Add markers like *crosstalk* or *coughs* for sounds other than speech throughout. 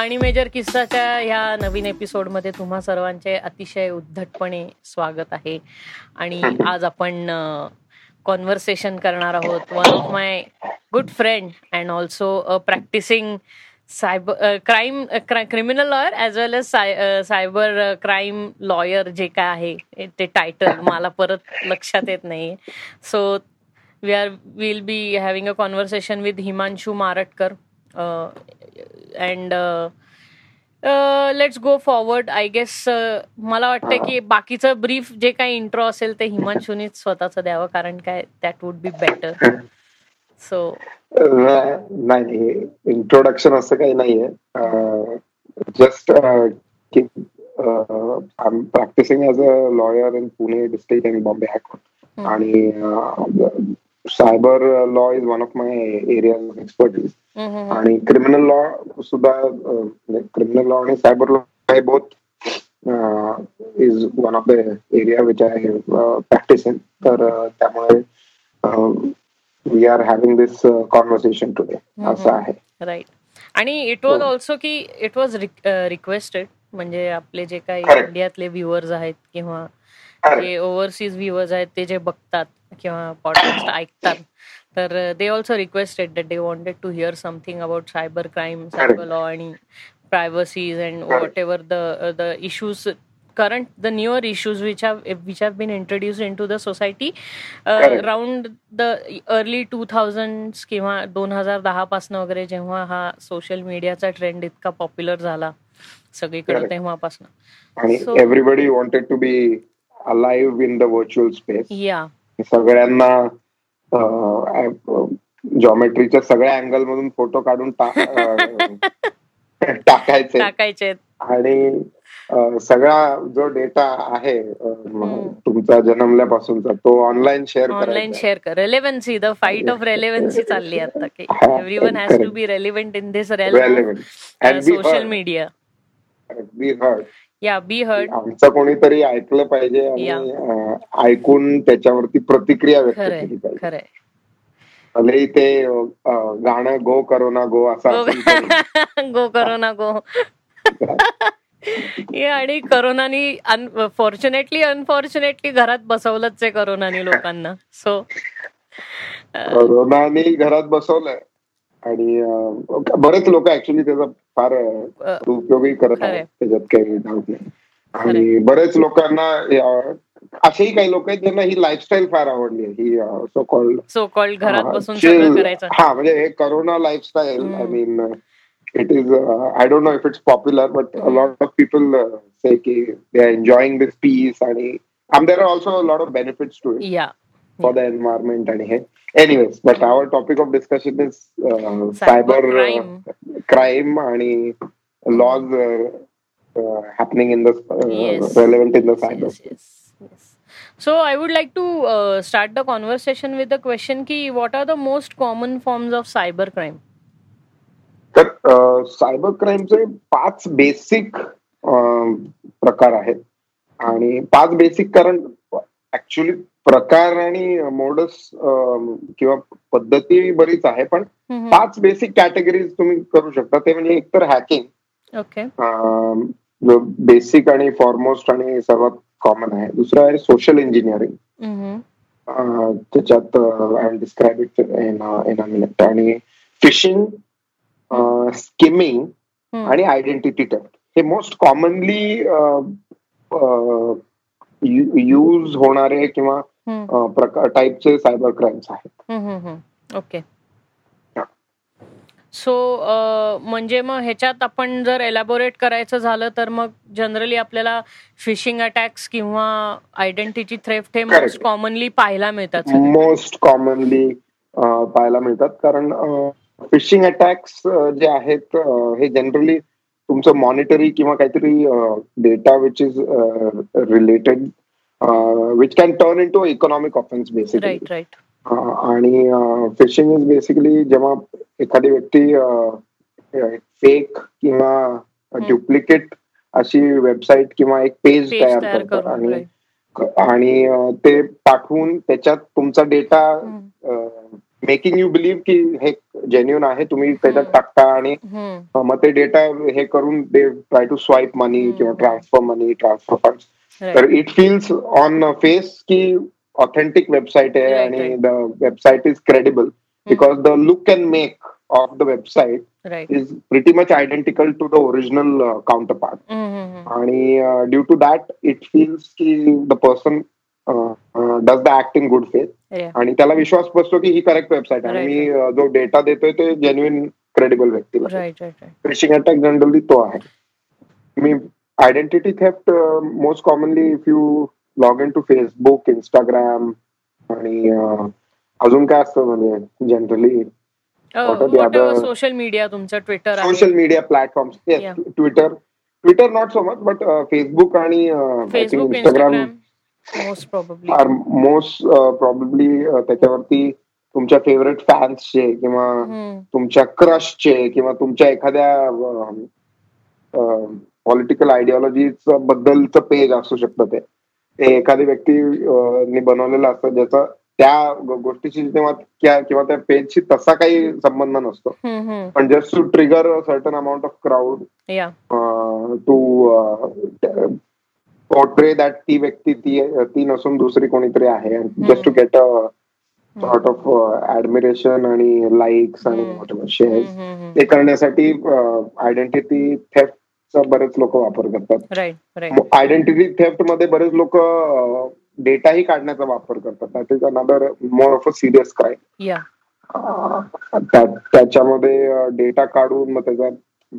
आणि मेजर किस्साच्या ह्या नवीन एपिसोडमध्ये तुम्हा सर्वांचे अतिशय उद्धटपणे स्वागत आहे. आणि आज आपण कॉन्व्हर्सेशन करणार आहोत. One of my good friend and also a practising cyber crime criminal lawyer as well as cyber crime lawyer जे काय आहे ते टायटल मला परत लक्षात येत नाही so we are will be having a conversation with Himanshu Maratkar and let's go forward I guess मला वाटतं की बाकीचं ब्रीफ जे काही इंट्रो असेल ते हिमांशूनीच स्वतःच द्यावं कारण काय that would be better so नाही इंट्रोडक्शन असं काही नाहीये. Just practising as a lawyer in Pune district and Bombay high court आणि cyber law is one of my area of expertise आणि क्रिमिनल लॉ सुद्धा क्रिमिनल लॉ आणि cyber law hey both is one of the area which I practise in तर त्यामुळे we are having this conversation today असं आहे. Right आणि it was also की it was requested म्हणजे आपले जे काही इंडियातले व्ह्युअर्स आहेत किंवा जे ओव्हरसीज व्ह्युअर्स आहेत ते जे बघतात किंवा पॉडकास्ट *coughs* ऐकतात तर they also requested that they wanted to hear something about cyber crime cyber law आणि privacies and whatever the the issues current the newer issues which have which have been introduced into the society. Uh, around the early 2000s किंवा दोन हजार दहा पासन वगैरे जेव्हा हा social मीडियाचा ट्रेंड इतका पॉप्युलर झाला सगळीकडे तेव्हापासून. आणि everybody wanted to be alive in the virtual space या सगळ्यांना जॉमेट्रीच्या सगळ्या अँगल मधून फोटो काढून *laughs* टाकायचे. टाकायचे. आणि सगळा जो डेटा आहे तुमचा जन्मल्यापासूनचा तो ऑनलाईन शेअर ऑनलाईन शेअर कर. Relevancy the fight of relevancy चालली आता की everyone has to be relevant in this social media या बी हर्ड आमचं कोणीतरी ऐकलं पाहिजे आणि ऐकून त्याच्यावरती प्रतिक्रिया व्यक्त केली पाहिजे. भले ते गाणं गो करोना गो असं गो *laughs* करोना गो. *laughs* आणि करोनानी फॉर्च्युनेटली अनफॉर्च्युनेटली घरात बसवलंच आहे करोनानी लोकांना. सो करोनानी घरात बसवलंय. आणि बरेच लोक ऍक्च्युली त्याचा फार उपयोगी करत आहेत त्याच्यात काही डाऊट नाही. आणि बरेच लोकांना असेही काही लोक आहेत ज्यांना ही लाईफस्टाईल फार आवडली आहे. ही सो कॉल्ड सो कॉल्ड घरात बसून हा म्हणजे हे corona lifestyle I mean it is I don't know if it's popular but lot of people say की they are enjoying this peace आणि आम there are also lot of benefits to it for the environment आणि हे anyway but our topic of discussion is cyber crime आणि laws happening in relevant in the cyber so I would like to start the conversation with the question की what are the most common form of cyber crime तर cyber क्राईमचे पाच basic प्रकार आहेत. आणि पाच basic कारण ऍक्च्युली प्रकार आणि मोडस किंवा पद्धती बरीच आहे पण पाच बेसिक कॅटेगरीज तुम्ही करू शकता. ते म्हणजे एकतर हॅकिंग ओके जो बेसिक आणि फॉरमोस्ट आणि सर्वात कॉमन आहे. दुसरं आहे सोशल इंजिनिअरिंग त्याच्यात I describe it in in minute आणि फिशिंग स्किमिंग आणि आयडेंटिटी टेस्ट हे मोस्ट कॉमनली यूज होणारे किंवा प्रकार टाईपचे सायबर क्राईम्स आहेत. ओके सो म्हणजे मग ह्याच्यात आपण जर एलॅबोरेट करायचं झालं तर मग जनरली आपल्याला फिशिंग अटॅक्स किंवा आयडेंटिटी थ्रेफ्ट हे मोस्ट कॉमनली पाहायला मिळतात मोस्ट कॉमनली पाहायला मिळतात. कारण फिशिंग अटॅक्स जे आहेत हे जनरली तुमचं मॉनिटरी किंवा काहीतरी data which is related which can turn into economic offence basically आणि फिशिंग इज बेसिकली जेव्हा एखादी व्यक्ती फेक किंवा डुप्लिकेट अशी वेबसाईट किंवा एक पेज तयार करतात. आणि आणि ते पाठवून त्याच्यात तुमचा डेटा मेकिंग यू बिलीव्ह की हे जेन्युन आहे तुम्ही त्याच्यात टाकता आणि मग ते डेटा हे करून ते ट्राय टू स्वाईप मनी किंवा ट्रान्सफर मनी ट्रान्सफर फंड तर इट फील्स ऑन फेस की ऑथेंटिक वेबसाईट आहे आणि the website is credible because the look and make of the website is pretty much identical to the original counterpart आणि due to that it feels की the person does the act in good faith आणि त्याला विश्वास बसतो की ही correct website आहे मी जो डेटा देतोय ते जेन्युइन क्रेडिबल व्यक्तीला फिशिंग अटॅक जनरली तो आहे मी identity theft most commonly if you log in to Facebook Instagram आणि अजून काय असतं म्हणजे जनरली सोशल मीडिया तुमचं Twitter social media platform Twitter Twitter not so much but Facebook आणि Instagram most probably most probably त्याच्यावरती तुमच्या फेवरेट फॅन्सचे किंवा तुमच्या क्रशचे किंवा तुमच्या एखाद्या पॉलिटिकल आयडिओलॉजी बद्दलचं पेज असू शकतं ते. एखादी व्यक्ती बनवलेलं असतं ज्याचा त्या गोष्टीशी किंवा त्या पेजशी तसा काही संबंध नसतो. पण just to trigger certain amount of crowd to portray that ती व्यक्ती ती ती नसून दुसरी कोणीतरी आहे. Just to get a sort of admiration आणि लाईक्स आणि शेअर ते करण्यासाठी आयडेंटिटी थेफ्टचा बरेच लोक वापर करतात. आयडेंटिटी थेफ्टमध्ये बरेच लोक डेटाही काढण्याचा वापर करतात. That is another more of a serious crime त्याच्यामध्ये डेटा काढून मग त्याचा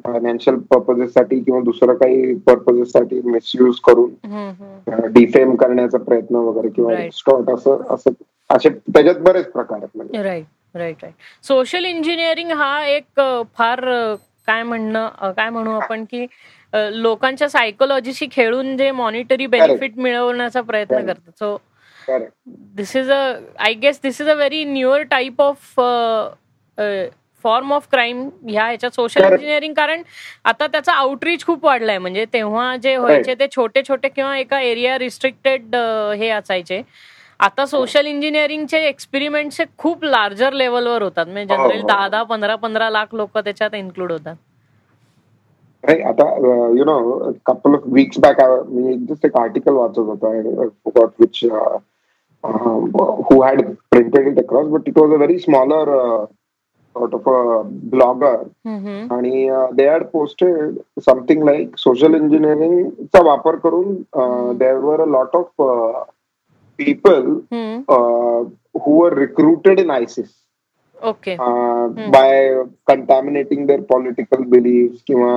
फायनान्शियल पर्पजेससाठी किंवा दुसरं काही पर्पजेससाठी मिसयूज करून डिफेम करण्याचा प्रयत्न वगैरे किंवा स्टॉट असं असं असे त्याच्यात बरेच प्रकार आहेत म्हणजे. Right right right social engineering हा एक फार काय म्हणणं काय म्हणू आपण की लोकांच्या सायकोलॉजीशी खेळून जे मॉनिटरी बेनिफिट मिळवण्याचा प्रयत्न करतात. So this is a I guess this is a very newer type of form of crime ह्या ह्याच्यात सोशल इंजिनिअरिंग कारण आता त्याचा आउटरीच खूप वाढलाय. म्हणजे तेव्हा जे व्हायचे ते छोटे छोटे किंवा एका एरिया रिस्ट्रिक्टेड हे असायचे. आता सोशल इंजिनिअरिंगचे एक्सपेरिमेंट खूप लार्जर लेवलवर होतात. म्हणजे जनरली. दहा दहा पंधरा पंधरा लाख लोक त्याच्यात इन्क्लूड होतात. आता you know couple of weeks back me just एक आर्टिकल वाचत होतो. Which who had printed it across but it was a very smaller sort of a blogger. mm-hmm. आणि they had posted something like social इंजिनिअरिंगचा वापर करून there were a lot of people who are recruited in ISIS okay bye कंटॅमिनेटिंग there political belief किंवा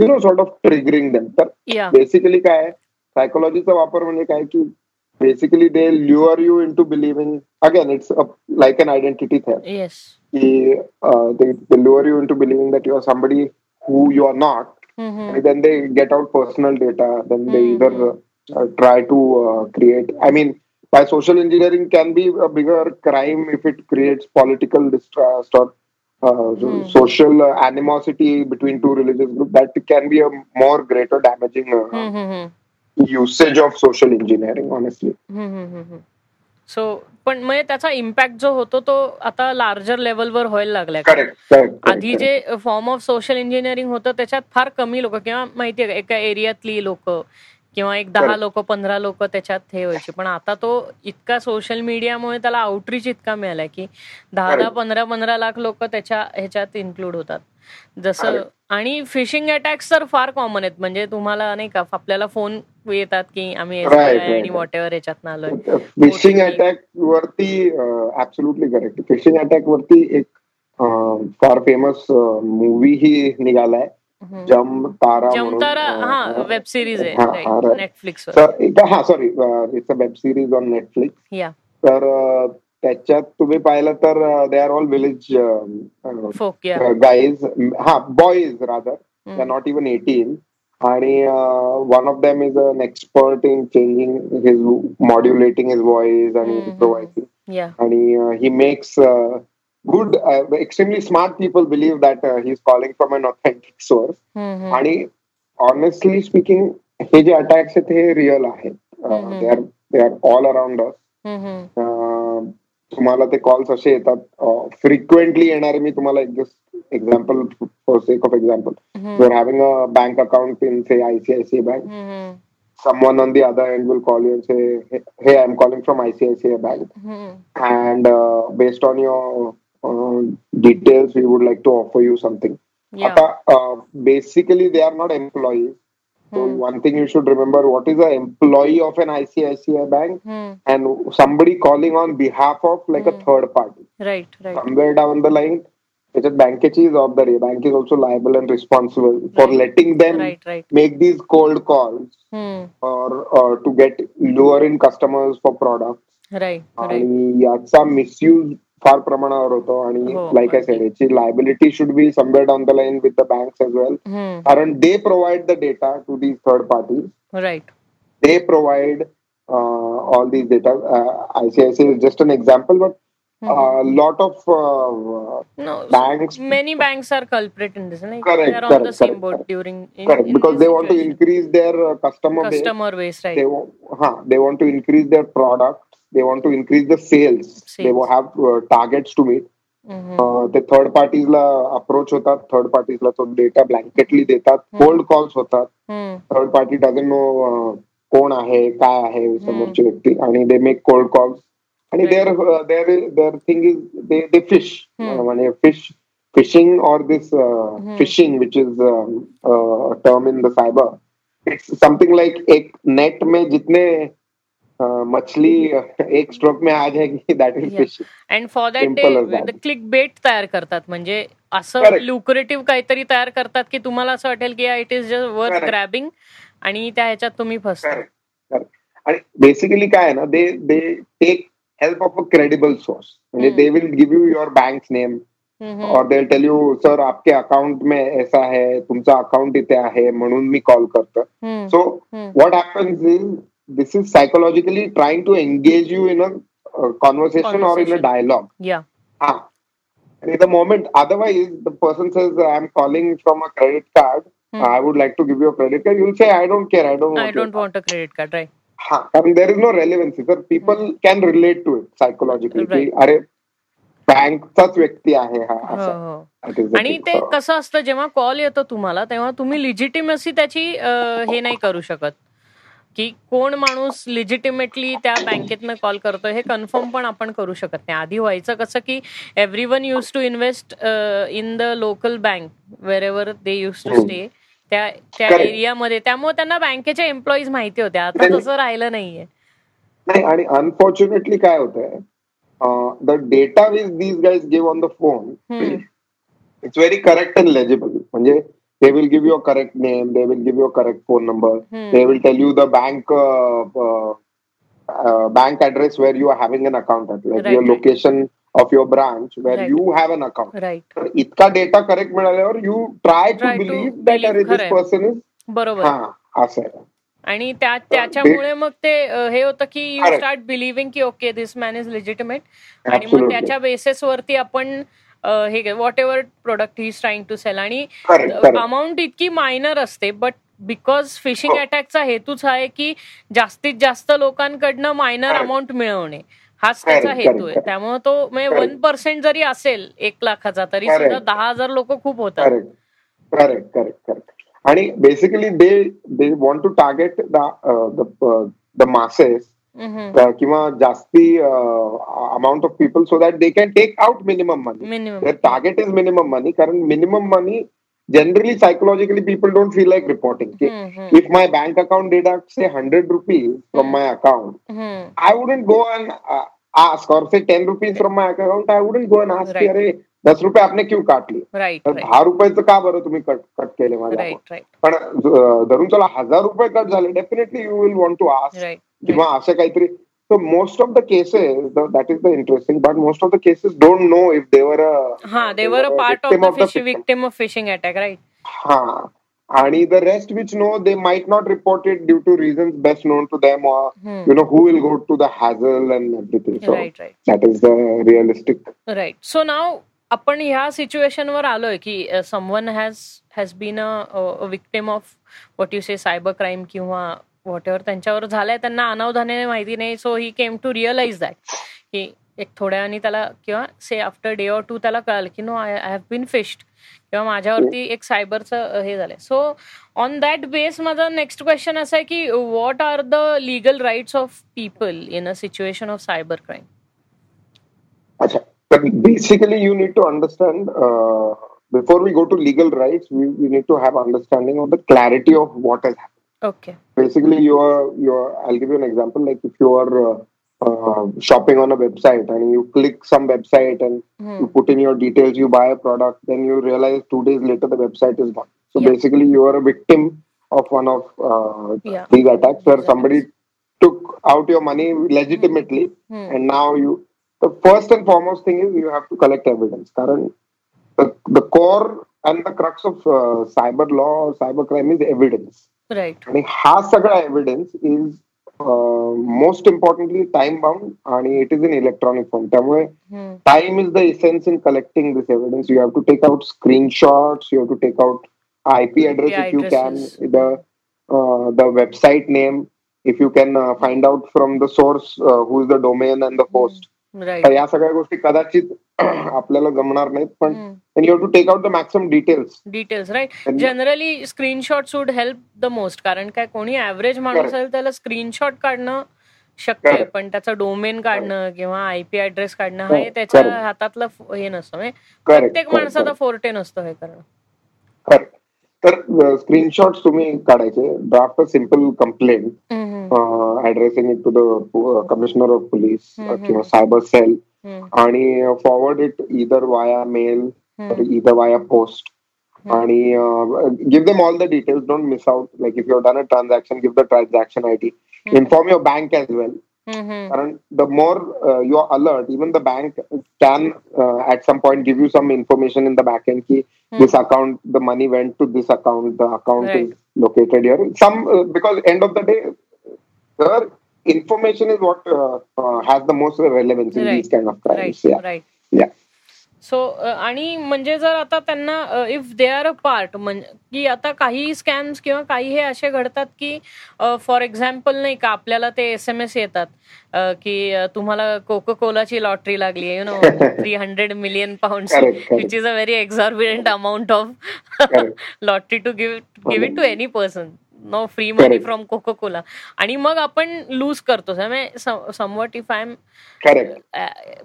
you know sort of triggering them तर basically काय सायकोलॉजीचा वापर म्हणजे काय की basically they lure you into believing again it's a, like an identity theft yes uh, they, they lure you into believing that you are somebody who you are not mm-hmm. and then they get out personal data then they mm-hmm. either uh, try uh, by social engineering can be a bigger crime if it creates political distrust or uh, mm. social uh, animosity between two religious groups that can be a more greater damaging uh, mm-hmm. Usage of social engineering honestly so पण म्हणजे त्याचा impact जो होतो तो आता larger लेवलवर व्हायला लागलाय आधी जे फॉर्म ऑफ सोशल इंजिनिअरिंग होतं त्याच्यात फार कमी लोक किंवा माहितीये का एका एरियातली लोक किंवा एक दहा लोक पंधरा लोक त्याच्यात हे व्हायचे. पण आता तो इतका सोशल मीडियामुळे त्याला आउटरीच इतका मिळालाय की दहा दहा पंधरा पंधरा लाख लोक त्याच्या ह्याच्यात इन्क्लूड होतात. जसं आणि फिशिंग अटॅक्स तर फार कॉमन आहेत. म्हणजे तुम्हाला नाही का आपल्याला फोन येतात की आम्ही आणि वॉट एव्हर याच्यात आलोय. फिशिंग अटॅक वरती ऍब्सोल्युटली करेक्ट फिशिंग अटॅक वरती एक फार फेमस मूवी ही निघालाय. जम तारा जमतारा हा वेब सिरीज आहे. नेटफ्लिक्स हा sorry it's a web series on Netflix तर त्याच्यात तुम्ही पाहिलं तर they are all village guys हा boys rather not even eighteen आणि one of them is an expert in changing his modulating his voice आणि आणि he makes good extremely smart people believe that he is calling from an authentic source आणि honestly speaking हे जे attacks आहेत हे real आहेत दे are they are all around us तुम्हाला ते calls असे येतात फ्रिक्वेंटली येणारे मी तुम्हाला एक just example for sake of example you are having a bank account in say ICICI bank someone on the other end will call you and say, "Hey, I'm calling from ICICI Bank, and uh, based on your uh, details, we would like to offer you something." Yeah. Ata, uh, basically, they are not employees. So one thing you should remember: what is an employee of an ICICI bank, and somebody calling on behalf of like a third party. Right, right. Somewhere down the line, त्याच्यात बँकेची जबाबदारी आहे bank is also liable and responsible for Right. Letting them Right, right. Make these cold calls Hmm. or to get lower in customers for product Right, right. आणि याचा misuse फार प्रमाणावर होतो आणि हो, लाईक आय सेड अगदी. याची liability should be somewhere down the line with the banks as well Hmm. कारण they provide the data to these third parties Right. they provide uh, all these data. Uh, ICICI is just an example, but a lot of uh, No, banks many banks are culprit in this. Like Correct, they are on the correct, same correct, boat correct. during in, correct in because this they want to situation. increase their uh, customer base. customer base, right? They want, huh, they want to increase their products. They want to increase the sales. They will have uh, targets to meet. ते third पार्टीजला approach होतात third पार्टीजला तो data blanketly देतात cold calls होतात. Third party doesn't know कोण आहे काय आहे समोरची व्यक्ती आणि दे मेक कोल्ड कॉल्स आणि there there their thing is they they fish म्हणजे फ़िश फिशिंग और this phishing which is term in the cyber it's something like एक नेट में जितने मछली एक स्ट्रोक में आ जाएगी that is. Phishing and for that. ते क्लिक बेट तयार करतात म्हणजे असं. लुक्रेटिव्ह काहीतरी तयार करतात की तुम्हाला असं वाटेल की it is just worth. Grabbing आणि त्या ह्याच्यात तुम्ही फसता आणि बेसिकली काय आहे ना they they take help of a credible source म्हणजे. They will give you your bank name और दे टेल यू सर आपके अकाउंट में ऐसा है तुमचा अकाउंट इथे आहे म्हणून मी कॉल करतो so. What happens is this is psychologically trying to engage you in a, a conversation, conversation, or in a dialogue. Yeah. Ah. And at the moment, otherwise, the person says, I'm calling from a credit card. Hmm. I would like to give you a credit card. You'll say, I don't care. I don't want I don't card. want a credit card, right? हाँ कारण there is no relevancy sir people can relate to it psychologically की अरे बँकचाच व्यक्ती आहे हा आणि ते कसं असतं जेव्हा कॉल येतो तुम्हाला तेव्हा तुम्ही लिजिटिमसी त्याची हे नाही करू शकत की कोण माणूस लिजिटिमेटली त्या बँकेतनं कॉल करतोय हे कन्फर्म पण आपण करू शकत नाही. आधी व्हायचं कसं की every one used to invest in the local bank wherever they used to. Stay त्या त्या. एरियामध्ये त्यामुळे त्यांना बँकेच्या एम्प्लॉईज माहिती होत्या आता तसं राहिलं नाहीये. नाही आणि अनफॉर्च्युनेटली काय होतंय the data which these guys give on the phone. It's very correct and legible म्हणजे they will give you a correct name they will give you a correct phone number hmm. they will tell you the bank uh, uh, uh, bank address where you are having an account at like right, your location right. of your branch where right. you have an account right तर इतका data correct मिळाल्यावर try try to believe that अरे this person is बरोबर हा असं आहे आणि त्या त्याच्यामुळे मग ते हे होतं की यू स्टार्ट बिलिव्हिंग की okay this man is legitimate आणि मग त्याच्या बेसिसवरती आपण हे whatever product he trying to sell आणि. अमाऊंट इतकी मायनर असते बट बिकॉज फिशिंग. अटॅकचा हेतूच आहे की जास्तीत जास्त लोकांकडनं मायनर. अमाऊंट मिळवणे हाच त्याचा हेतू आहे. त्यामुळे तो म्हणजे. वन पर्सेंट जरी असेल एक लाखाचा तरी. सुद्धा दहा हजार लोक खूप होतात करेक्ट करेक्ट करेक्ट करेक्ट आणि basically they they want to target the the masses minimum किंवा जास्ती amount of people so that they can take out minimum money target is minimum money कारण minimum money generally psychologically people don't feel like reporting Hmm, if my bank account deducts say 100 rupees from my account I wouldn't go and uh, ask or say 10 rupees from my account I wouldn't go and ask Right. की अरे दस रुपये आपने क्यों काट लिए तर दहा रुपयाचं का बरं तुम्ही कट कट केले माझ्या पण अं, धरून चला हज़ार रुपये कट झाले definitely you will want to ask किंवा असं काहीतरी so most of the cases that is the interesting but most of the cases don't know if they're हा they're a part of the victim of phishing attack right हा आणि the rest which no they might not report it due to reasons best known to them you know who will go to the hassle and everything so right right that is the realistic right so now आपण ह्या सिच्युएशनवर आलोय की someone has has been a victim of what you say cyber crime किंवा whatever त्यांच्यावर झालंय त्यांना अनावधाने माहिती नाही. So he came to realize that की एक थोड्या त्याला किंवा say after day or two त्याला कळालं की no I have been phished किंवा माझ्यावरती एक सायबरचं हे झालंय. सो ऑन दॅट बेस माझा नेक्स्ट क्वेश्चन असं आहे की what are the legal rights of people in a situation of cyber crime अच्छा basically you need to understand before we go to legal rights we need to have understanding of the clarity of what what. Okay. Basically, you are you are. I'll give you an example. Like if you are uh, uh, shopping on a website and you click some website and Hmm. you put in your details, you buy a product, then you realize two days later the website is gone. So Yeah. basically, you are a victim of one of uh, Yeah. these attacks where somebody took out your money legitimately, Hmm. and now you. The first and foremost thing is you have to collect evidence. Karan, the, the core and the crux of uh, cyber law or cyber crime is evidence. Right आणि हा सगळा evidence is most importantly time bound आणि it is in electronic form त्यामुळे time is the essence in collecting this evidence you have to take out screenshots you have to take out I P address if you can addresses. The the website name if you can find out from the source who is the domain and the post right तर या सगळ्या गोष्टी कदाचित *clears throat* आपल्याला जमणार नाहीत पण you have to take out the maximum details details right generally screenshot would help the most कारण काय कोणी ऍव्हरेज माणूस. असेल त्याला स्क्रीनशॉट काढणं शक्य आहे. पण त्याचं डोमेन काढणं किंवा आयपी ऍड्रेस काढणं हे. त्याच्या. हातातलं हे नसतं म्हणजे प्रत्येक माणसाचा फोर्टे नसतो हे करणं. करेक्ट तर स्क्रीनशॉट तुम्ही काढायचे. Draft a simple complaint addressing it to the commissioner of police. किंवा सायबर सेल आणि forward it either via mail either via post. आणि give them all the details don't miss out like if you done a transaction give the transaction I hmm, inform your bank as well Mm-hmm. the more uh, you are alert, even the bank can uh, at some point give you some information in the back end key. mm-hmm. this account, the money went to this account, the account right. is located here. Some uh, because end of the day, the information is what uh, uh, has the most relevance in right. these kind of crimes. Right. Yeah. Right. Yeah. So आणि म्हणजे जर आता त्यांना if they are a part म्हणजे की आता काही scams किंवा काही हे असे घडतात की फॉर एक्झाम्पल नाही का आपल्याला ते एस एम एस येतात की तुम्हाला कोको कोलाची लॉटरी लागली आहे you know three hundred million pound. Which is a very exorbitant amount of. Lottery to give give it to any person no free money. From Coca Cola आणि मग आपण लूज करतो. समवट इफ आय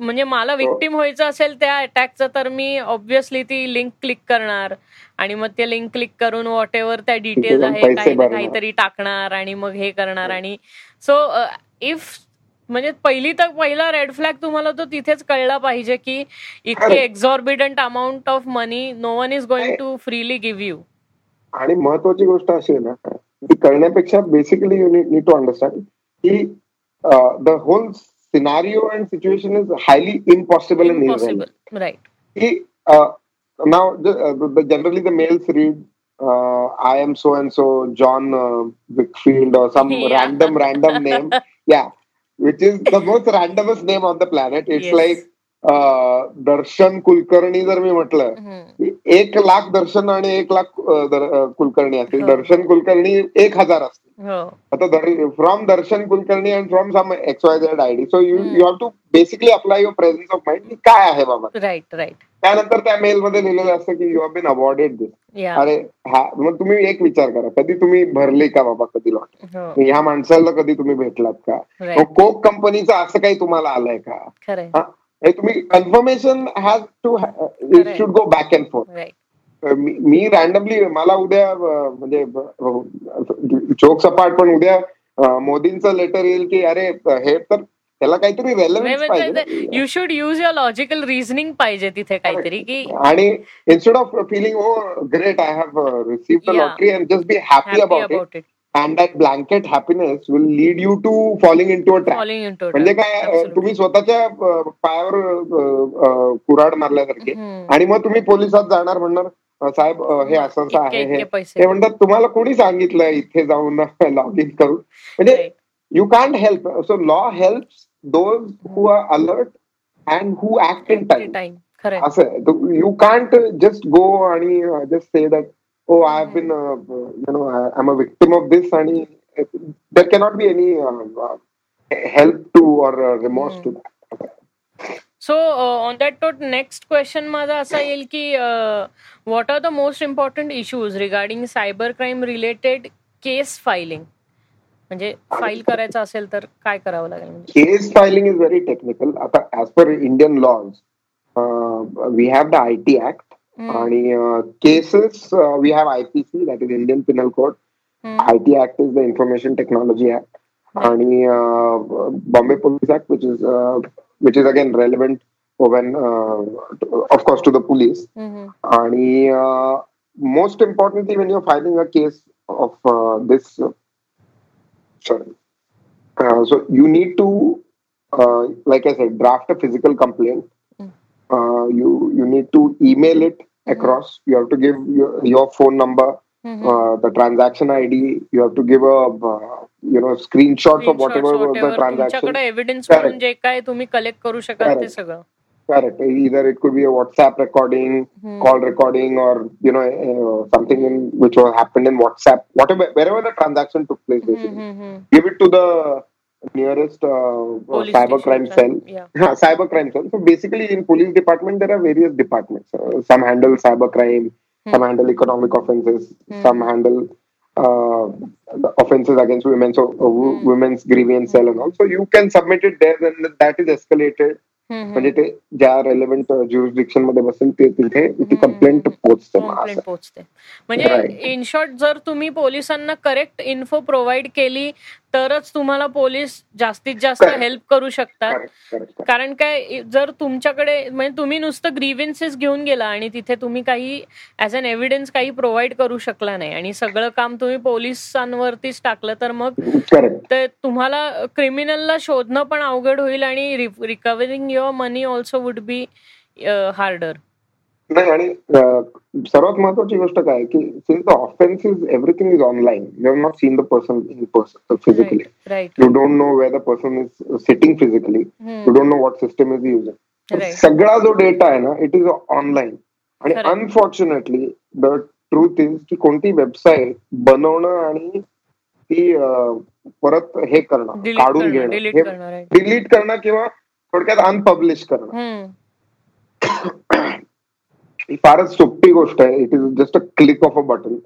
म्हणजे मला victim व्हायचं असेल त्या अटॅकचं तर मी ऑब्व्हियसली ती लिंक क्लिक करणार. आणि मग ते लिंक क्लिक करून वॉट एव्हर त्या डिटेल्स आहे काही. काहीतरी टाकणार आणि मग हे करणार. आणि सो इफ म्हणजे पहिली तर पहिला रेड फ्लॅग तुम्हाला तो तिथेच कळला पाहिजे की इतके. Exorbitant amount of money no one is going to freely give you आणि महत्वाची गोष्ट अशी आहे ना ती कळण्यापेक्षा basically you need to understand की the whole scenario and situation is highly impossible in impossible right he uh, now the, uh, the, the generally the mails read uh, i am so and so john uh, wickfield or some Yeah. random random name *laughs* yeah which is the most randomest name on the planet it's Yes. like uh, Darshan Kulkarni जर मी म्हटलं की एक लाख दर्शन आणि एक लाख कुलकर्णी असतील. हो. दर्शन कुलकर्णी एक हजार असतील. हो. आता from Darshan Kulkarni and from some X Y Z I D so you. You have to basically apply your presence of mind काय आहे बाबा. राईट राईट त्यानंतर त्या मेल मध्ये लिहिलेलं असतं की you have been awarded this अरे हा मग तुम्ही एक विचार करा कधी तुम्ही भरले का बाबा कधी लॉट हो. ह्या माणसाला कधी तुम्ही भेटलात का? कोक कंपनीचं असं काही तुम्हाला आलंय का? तुम्ही confirmation has to it. Should go back and forth me randomly मला उद्या म्हणजे जोक सपाट पण उद्या मोदींचं लेटर येईल की अरे हे तर त्याला काहीतरी रेलेव्हन्स पाहिजे. You should use your logical reasoning पाहिजे तिथे काहीतरी की आणि instead of feeling oh great I have receive the. Lottery and just be happy about it and that blanket happiness will lead you to falling in to a trap following in to म्हणजे काय तुम्ही स्वतःच्या पायावर कुऱ्हाड मारल्यासारखे. आणि मग तुम्ही पोलिसात जाणार म्हणणार साहेब हे असं असं आहे हे. म्हणतात तुम्हाला कोणी सांगितलं इथे जाऊन *laughs* लॉग इन करून? म्हणजे you can't help so law help those who are alert and who act in time असं आहे. यू कांट जस्ट गो आणि just say that oh I have been you know I am a victim of this आणि there cannot be any help to or remorse to that so on that thought next question माझा असा येईल की what are the most important issues regarding cyber crime related case filing म्हणजे file करायचं असेल तर काय करावं लागेल case filing is very technical आता as per Indian laws we have the I T act आणि cases we have I P C that is Indian penal code I T act is the information technology act आणि Bombay police act which is which is again relevant when, uh, of course, to the police. Mm-hmm. And uh, most importantly, when you're filing a case of uh, this, sorry, uh, so you need to, uh, like I said, draft a physical complaint. Mm. Uh, you you need to email it mm-hmm. across. You have to give your, your phone number, mm-hmm. the transaction ID. You have to give a you know screenshot of what ever transaction evidence म्हणून जे काय तुम्ही collect करू शकाल ते सगळं Correct. Either it could be a WhatsApp recording, hmm. call recording, or you know uh, something in which was happened in WhatsApp, whatever, wherever the transaction took place. Basically, hmm, hmm, give it to the nearest uh, cyber crime cell. Yeah. cyber crime cell. So basically, in police department there are various departments. Uh, some handle cyber crime, hmm. some handle economic offenses, some handle uh, offenses against women, so uh, mm. women's grievance cell and all. So you can submit it there, and that is escalated म्हणजे ते ज्या relevant jurisdiction मध्ये बसेल ते तिथे ती complaint पोहोचते पोहोचते म्हणजे इन शॉर्ट जर तुम्ही पोलिसांना करेक्ट इन्फो प्रोव्हाइड केली तरच तुम्हाला पोलीस जास्तीत जास्त हेल्प करू शकतात. कारण काय जर तुमच्याकडे म्हणजे तुम्ही नुसतं ग्रीव्हन्सेस घेऊन गेला आणि तिथे तुम्ही काही ऍज अन एव्हिडन्स काही प्रोव्हाइड करू शकला नाही आणि सगळं काम तुम्ही पोलिसांवरतीच टाकलं तर मग ते तुम्हाला क्रिमिनलला शोधणं पण अवघड होईल आणि recovering your money also would be harder नाही आणि सर्वात महत्वाची गोष्ट काय की since the offence is everything is online you have not seen the person in person physically you don't know where the person is sitting physically you don't know what system is using सगळा जो data आहे ना it is online आणि unfortunately the truth is की कोणती website बनवणं आणि ती परत हे करणं काढून घेणं डिलीट करणं किंवा थोडक्यात अनपब्लिश करणं. *coughs* ही फारच सोपी गोष्ट आहे it is just a click of a button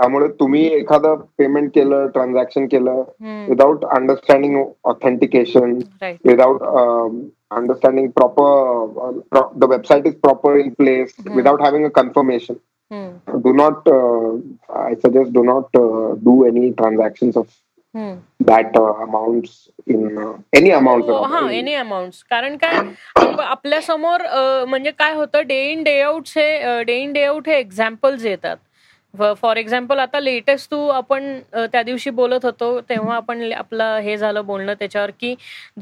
त्यामुळे तुम्ही एखादं पेमेंट केलं ट्रान्झॅक्शन केलं without understanding authentication without understanding proper the website is proper in place without having a confirmation do not I suggest do not do any transaction of that amount in any amount हा any amount कारण काय आपल्यासमोर म्हणजे काय होतं day in day out हे day in day out हे examples येतात. फॉर एक्झाम्पल आता लेटेस्ट तू आपण त्या दिवशी बोलत होतो तेव्हा आपण आपलं हे झालं बोलणं त्याच्यावर की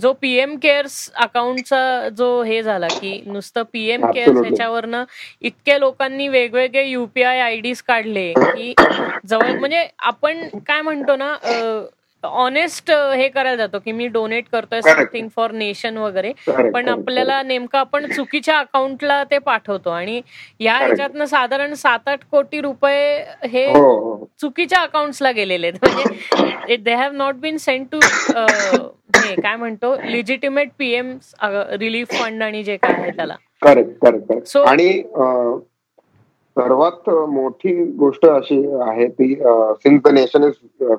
जो पीएम केअर्स अकाउंटचा जो हे झाला की नुसतं पीएम केअर्स ह्याच्यावरनं इतक्या लोकांनी वेगवेगळे युपीआय आय डीज काढले की जवळ म्हणजे आपण काय म्हणतो ना ऑनेस्ट हे करायला जातो की मी डोनेट करतोय समथिंग फॉर नेशन वगैरे. पण आपल्याला नेमकं आपण चुकीच्या अकाउंटला ते पाठवतो. आणि या ह्याच्यातनं साधारण सात आठ कोटी रुपये हे हो, हो. चुकीच्या अकाउंट्सला गेलेले आहेत. म्हणजे they have not been send to हे काय म्हणतो? लिजिटिमेट पीएम रिलीफ फंड आणि जे काय आहे त्याला. करेक्ट करेक्ट सो आणि सर्वात मोठी गोष्ट अशी आहे ती since the nation is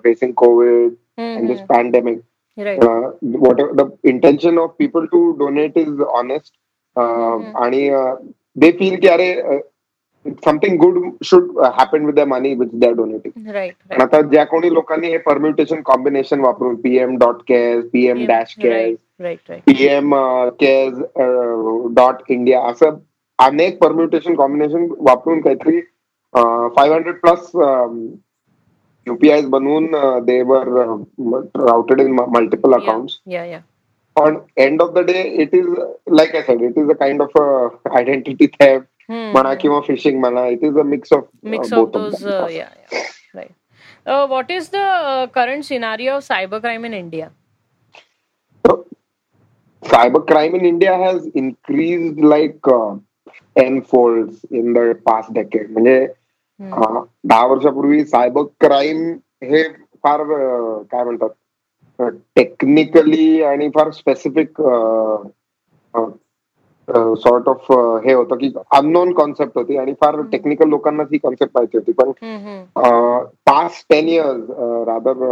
facing Covid and this pandemic. Right. Uh, whatever the intention of people to donate is honest, आणि they feel की अरे something good should happen with the money which they are donating आता ज्या कोणी लोकांनी हे permutation combination वापरून P M dot care P M dash care P M care dot India असं अनेक परम्युटेशन कॉम्बिनेशन वापरून काहीतरी five hundred plus UPIs Banoon, uh, they were uh, routed in multiple accounts. Yeah, yeah. On end of the day, it is like I said, it is a kind of *laughs* identity theft, manakima mana hmm. kima phishing mana. It is a mix of uh, mix uh, of those. Of yeah, yeah, right. Uh, what is the uh, current scenario of cybercrime in India? So, cybercrime in India has increased like uh, n folds in the past decade. दहा वर्षापूर्वी cyber crime हे फार काय म्हणतात technically आणि फार specific sort of हे होतं की अननोन कॉन्सेप्ट होती आणि फार टेक्निकल लोकांनाच ही कॉन्सेप्ट माहिती होती. पण past ten years rather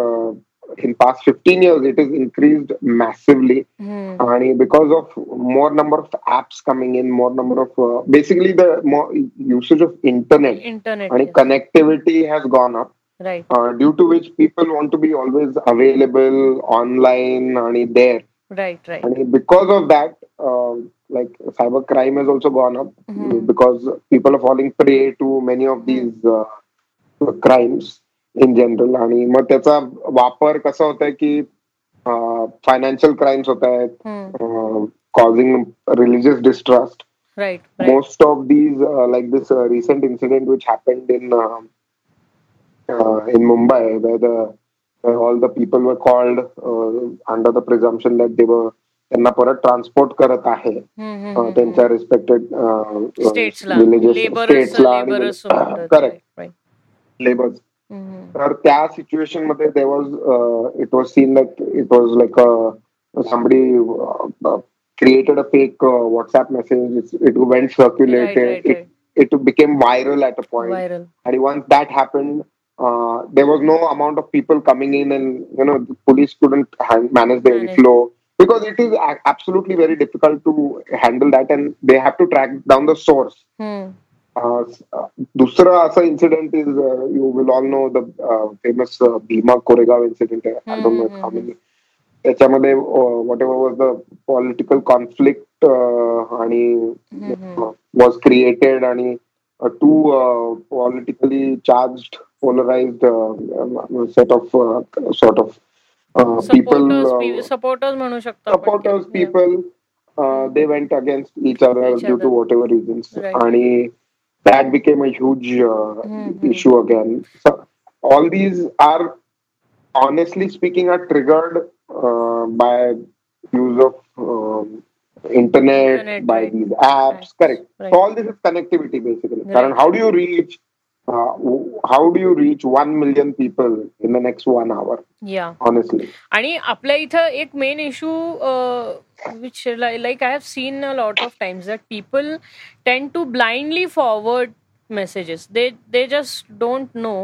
in past 15 years it has increased massively. Mm. and because of more number of apps coming in more number of uh, basically the more usage of internet internet and connectivity has gone up. Right. Uh, due to which people want to be always available online and there. Right right. And because of that uh, like cyber crime has also gone up mm-hmm. because people are falling prey to many of hmm. these uh, crimes. In general आणि मग त्याचा वापर कसा होत आहे की financial crimes होत आहेत causing religious distrust most of these like this recent incident which happened in in Mumbai all the people were called under the presumption that they त्यांना परत ट्रान्सपोर्ट करत आहे. त्यांच्या रिस्पेक्टेड विलेजेस स्टेट्सला करेक्ट लेबर्स तर त्या सिच्युएशन मध्ये they was it was seen like it was like somebody created a fake uh, WhatsApp message. It, it went circulated. right, right. It, it became viral at a point. Viral And once that happened, uh, there was no amount of people coming in, and you know, the police couldn't han- manage the Manage. inflow because it is a- absolutely very difficult to handle that, and they have to track down the source. Uh, s- uh, दुसरा असा incident is you will all know the famous Bhima Koregaon incident आहे त्याच्यामध्ये whatever was the political conflict आणि was created आणि to politically charge polarise set of sort of people supporters म्हणू शकतो supporters people they went against each other due to whatever reasons आणि that became a huge uh, Mhm. issue again so all these are honestly speaking are triggered uh, by use of um, internet, Internet, by right. these apps Right. correct Right. so all this is connectivity basically Right. Karan, how do you reach uh, w- how do you reach 1 million people in the next one hour या honestly आणि आपल्या इथं एक main issue which like I have seen a lot of times that people tend to blindly forward messages they they just don't know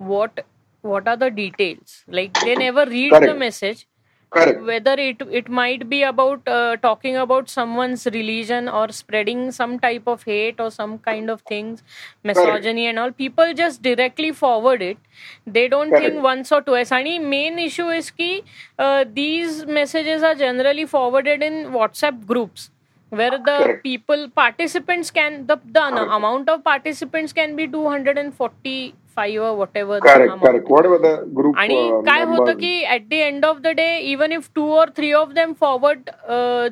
what what are the details like they never read the Correct. message correct. Whether it it might be about uh, talking about someone's religion or spreading some type of hate or some kind of things misogyny and all people just directly forward it. They don't Correct. think once or twice. Any main issue is ki uh, these messages are generally forwarded in whatsapp groups where the Correct. people participants can the the amount of participants can be 245 whatever the group आणि uh, काय होतं की at the end of the day even if two or three of them forward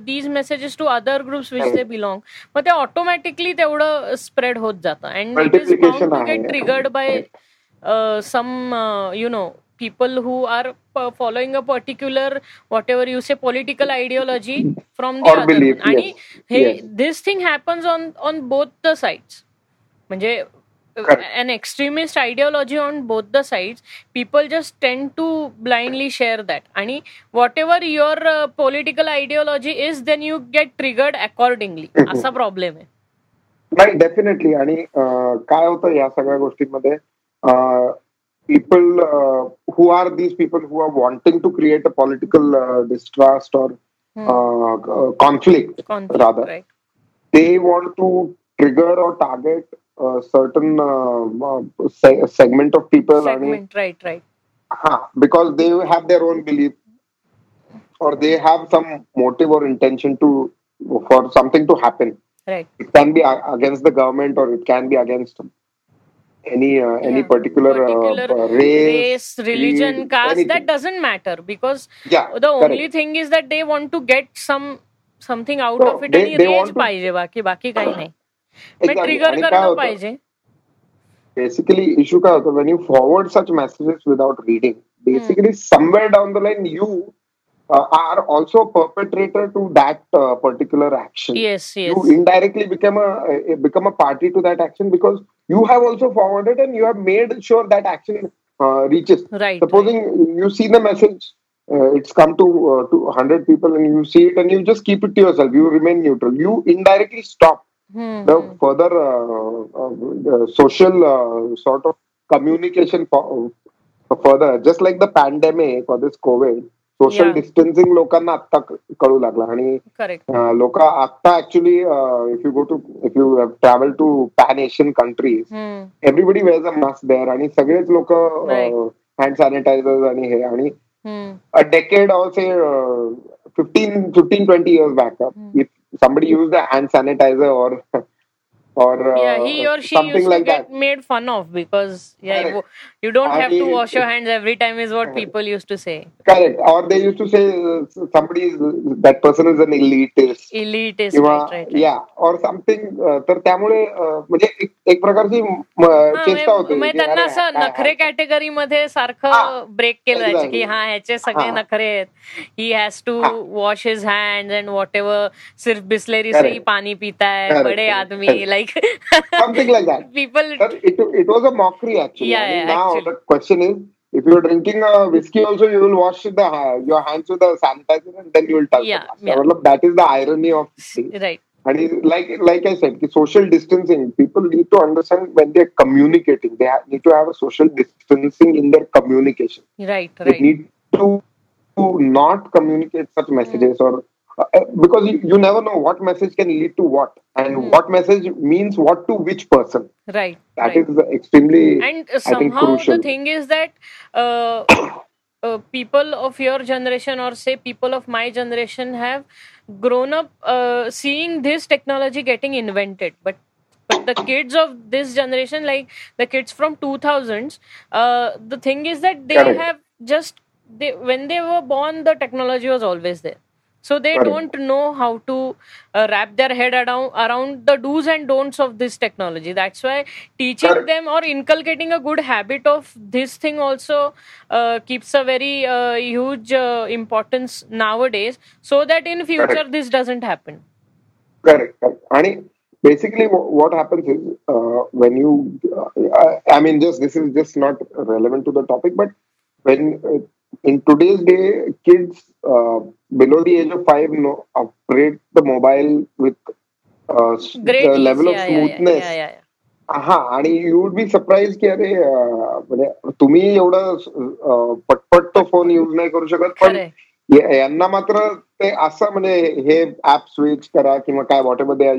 these messages to other groups which they belong मग ते automatically तेवढं spread होत जातं and it is. Get triggered by some you know people who are p- following a particular whatever you say political ideology from the Or other belief, one. आणि. हे Yes. this thing happens on on both the sides म्हणजे Correct. an extremist ideology on both the sides people just tend to blindly share that आणि whatever your uh, political ideology is then you get triggered accordingly असा problem आहे नाही definitely आणि अं, काय होतं या सगळ्या गोष्टींमध्ये people who are these people who are wanting to create a political distrust और conflict Conflict, rather right? they want to trigger or target a certain uh, uh, se- segment of people आणि segment right right ha, because they have their own belief or they have some motive or intention to for something to happen right it can be a- against the government or it can be against any uh, any Yeah. particular, particular uh, uh, race, race religion creed, caste anything. that doesn't matter because yeah the correct. only thing is that they want to get some something out No, of it they- आणि they want raise to- पाहिजे बाकी बाकी काही *coughs* नाही मग Exactly. Trigger आणि काय करणं होतं, पाहिजे basically issue काय होतं when you forward such messages without reading basically somewhere down the line you uh, are also perpetrator to that uh, particular action. Yes, yes. You indirectly become a uh, become a party to that action because you have also forwarded and you have made sure that action uh, reaches. Right. Supposing right. you see the message, uh, it's come to uh, to 100 people and you see it and you just keep it to yourself. You remain neutral. You indirectly stop further social sort of communication further just like the pandemic for this Covid social distancing लोकांना आत्ता कळू लागला. आणि लोक आत्ता actually if you go to if you have travel to pan Asian country everybody wears a mask there आणि सगळेच लोक हँड सॅनिटायझर आणि हे आणि a decade all say fifteen fifteen twenty years backup if somebody used a hand sanitizer or *laughs* or uh, yeah, he or she something used to like get that made fun of because yeah, you, Correct. you don't have to And- wash your hands *laughs* every time is what Correct. people used to say. correct or they used to say uh, somebody is that person is an elitist Elite is किंवा right, right, right. या और something तर त्यामुळे uh, म्हणजे एक एक प्रकारची हा, चेष्टा होते म्हणजे त्यांना असं नखरे कॅटेगरी मध्ये हा. सारखं ब्रेक केलं जायचं की. हा ह्याचे सगळे हा. नखरे आहेत ही हॅज टू हा. Wash his hand and whatever सिर्फ़ बिस्लेरी से ही Correct. पानी पीता है Correct, बड़े आदमी that people if you're drinking a whiskey, also you will wash the ha- your hands with the sanitizer and then you will touch Yeah, the glass. yeah. Matlab, that is the irony of things. Right And like like I said, the social distancing. People need to understand when they're communicating. They need to have a social distancing in their communication. Right, right. They need to, to not communicate such mm. messages mm. or uh, because you, you, never know what message can lead to what and mm. what message means what to which person right That right. is extremely and somehow the thing is that uh, *coughs* uh, people of your generation or say people of my generation have grown up uh, seeing this technology getting invented. But but the kids of this generation like the kids from 2000s uh, the thing is that they have just they when they were born the technology was always there so they don't know how to uh, wrap their head around around the do's and don'ts of this technology. That's why teaching them or inculcating a good habit of this thing also uh, keeps a very uh, huge uh, importance nowadays so that in future Correct. this doesn't happen. Correct, correct. And basically, what happens is uh, when you, uh, I mean, just this is just not relevant to the topic, but when uh, in today's day, kids uh, below the age of five know operate the mobile with uh, great the level of yeah, yeah, smoothness. yeah, yeah. हा आणि you would be surprise की अरे अं, म्हणजे तुम्ही एवढं अं, पटपट तो phone use नाही करू शकत पण यांना मात्र ते असं म्हणजे हे ऍप स्विच करा किंवा काय whatever they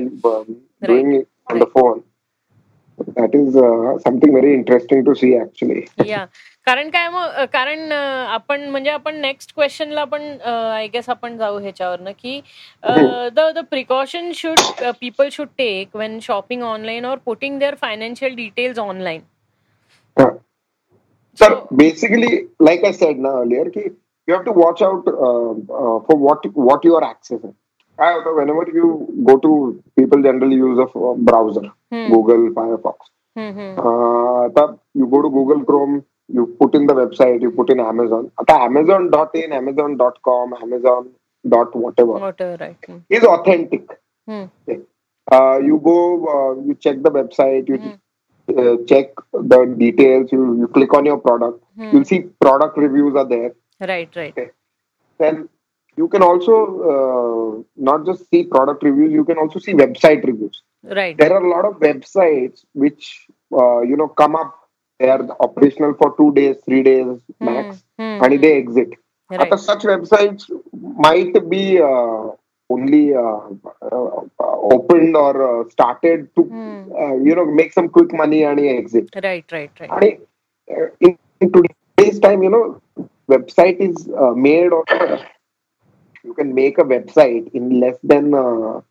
doing on the phone that is something very interesting to C actually या कारण काय मग अ, कारण अ, आपण म्हणजे आपण नेक्स्ट क्वेश्चनला पण आय गेस आपण जाऊ ह्याच्यावरनं की the the precaution should people should take when shopping online और putting their financial details online sir basically like I said ना अर्लियर की you have to watch out for what what your I also, whenever you go to people generally use a uh, browser, hmm. Google, Firefox. Mm-hmm. Uh, you go to Google Chrome, you put in the website, you put in Amazon. Amazon.in, Amazon.com, Amazon dot whatever. Whatever, right. Hmm. Is authentic. Hmm. Okay. Uh, you go, uh, you check the website, you hmm. uh, check the details, you, you click on your product, you'll see product reviews are there. Right, right. Okay. Then you can also uh, not just see product reviews you can also see website reviews. Right. There are a lot of websites which uh, you know come up. They are operational for two days three days hmm, max hmm. and hmm. they exit. Right. But such websites might be uh, only uh, uh, opened or uh, started to hmm. you know make some quick money and exit. Right right right. And in, in today's time you know website is made or you can make a website in less than uh,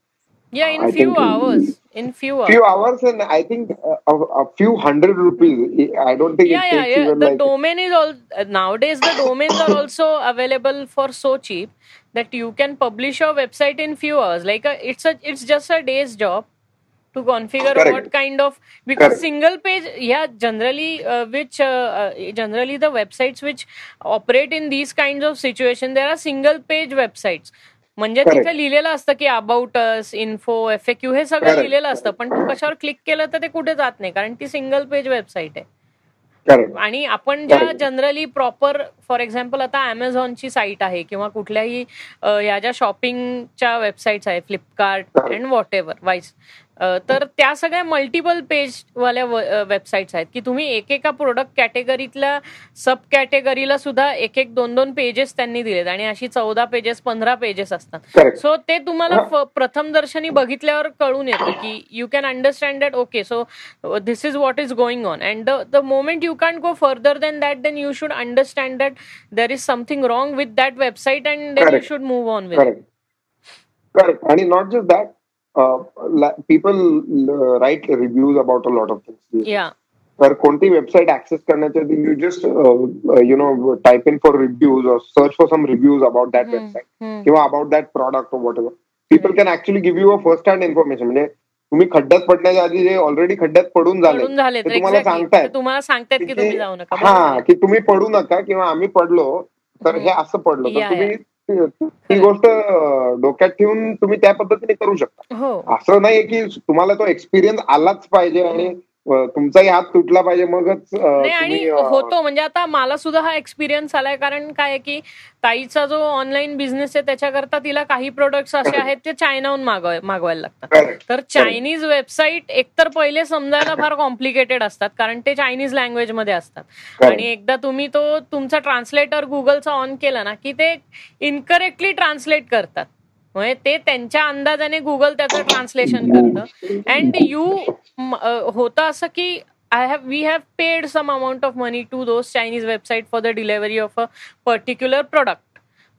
Yeah, in I few hours. In few hours. few hours and I think uh, a, a few hundred rupees. I don't think yeah, yeah, yeah. The like domain is all uh, nowadays. The domains are also available for so cheap that you can publish your website in few hours. Like a, it's a, it's just a day's job to configure Correct. what kind of because Correct. single page yeah generally uh, which uh, uh, generally the websites which operate in these kinds of situation there are single page websites म्हणजे तिथे लिहिलेलं असतं की about us info F Q हे सगळं लिहिलेलं असतं पण तू कशावर क्लिक केलं तर ते कुठे जात नाही कारण ती सिंगल पेज वेबसाईट आहे आणि आपण ज्या जनरली प्रॉपर फॉर एक्झाम्पल आता अमेझॉनची साईट आहे किंवा कुठल्याही या ज्या शॉपिंगच्या वेबसाईट्स आहे Flipkart and whatever wise तर त्या सगळ्या मल्टिपल पेजवाल्या वेबसाईट्स आहेत की तुम्ही एकेका प्रोडक्ट कॅटेगरीतल्या सब कॅटेगरीला सुद्धा एक एक दोन दोन पेजेस त्यांनी दिलेत आणि अशी चौदा पेजेस पंधरा पेजेस असतात. सो ते तुम्हाला प्रथम दर्शनी बघितल्यावर कळून येतं की you can understand that okay so this is what is going on and the moment you can go further then that then you should understand that there is something wrong with that website and then you. Should move on with आणि not just that people write reviews about a lot of things या तर कोणती website access करण्याच्या आधी you just you know type in for reviews search for some reviews about that website किंवा about that product whatever people can actually give you a first hand information म्हणजे तुम्ही खड्ड्यात पडण्याच्या आधी जे ऑलरेडी खड्ड्यात पडून झाले ते तुम्हाला सांगतायत. तुम्हाला सांगतायत की की तुम्ही जाऊ नका. हा की तुम्ही पडू नका किंवा आम्ही पडलो तर हे असं पडलो. तर तुम्ही ती- गोष्ट डोक्यात ठेवून तुम्ही त्या पद्धतीने करू शकता. हो. असं नाहीये की तुम्हाला तो एक्सपिरियन्स आलाच पाहिजे आणि तुमचाही हात तुटला पाहिजे मगच आणि होतो म्हणजे आता मला सुद्धा हा एक्सपिरियन्स आलाय कारण काय की ताईचा जो ऑनलाईन बिझनेस आहे त्याच्याकरता तिला काही प्रोडक्ट्स असे आहेत ते चायनाहून मागवाय मागवायला लागतात. तर चायनीज वेबसाईट एकतर पहिले समजायला फार कॉम्प्लिकेटेड असतात कारण ते चायनीज लँग्वेजमध्ये असतात. आणि एकदा तुम्ही तो तुमचा ट्रान्सलेटर गुगलचा ऑन केला ना की ते इनकरेक्टली ट्रान्सलेट करतात म्हणजे ते त्यांच्या अंदाजाने गुगल त्याचं ट्रान्सलेशन करतं. अँड यू होतं असं की I have we have paid some amount of money to those Chinese website for the delivery of a particular product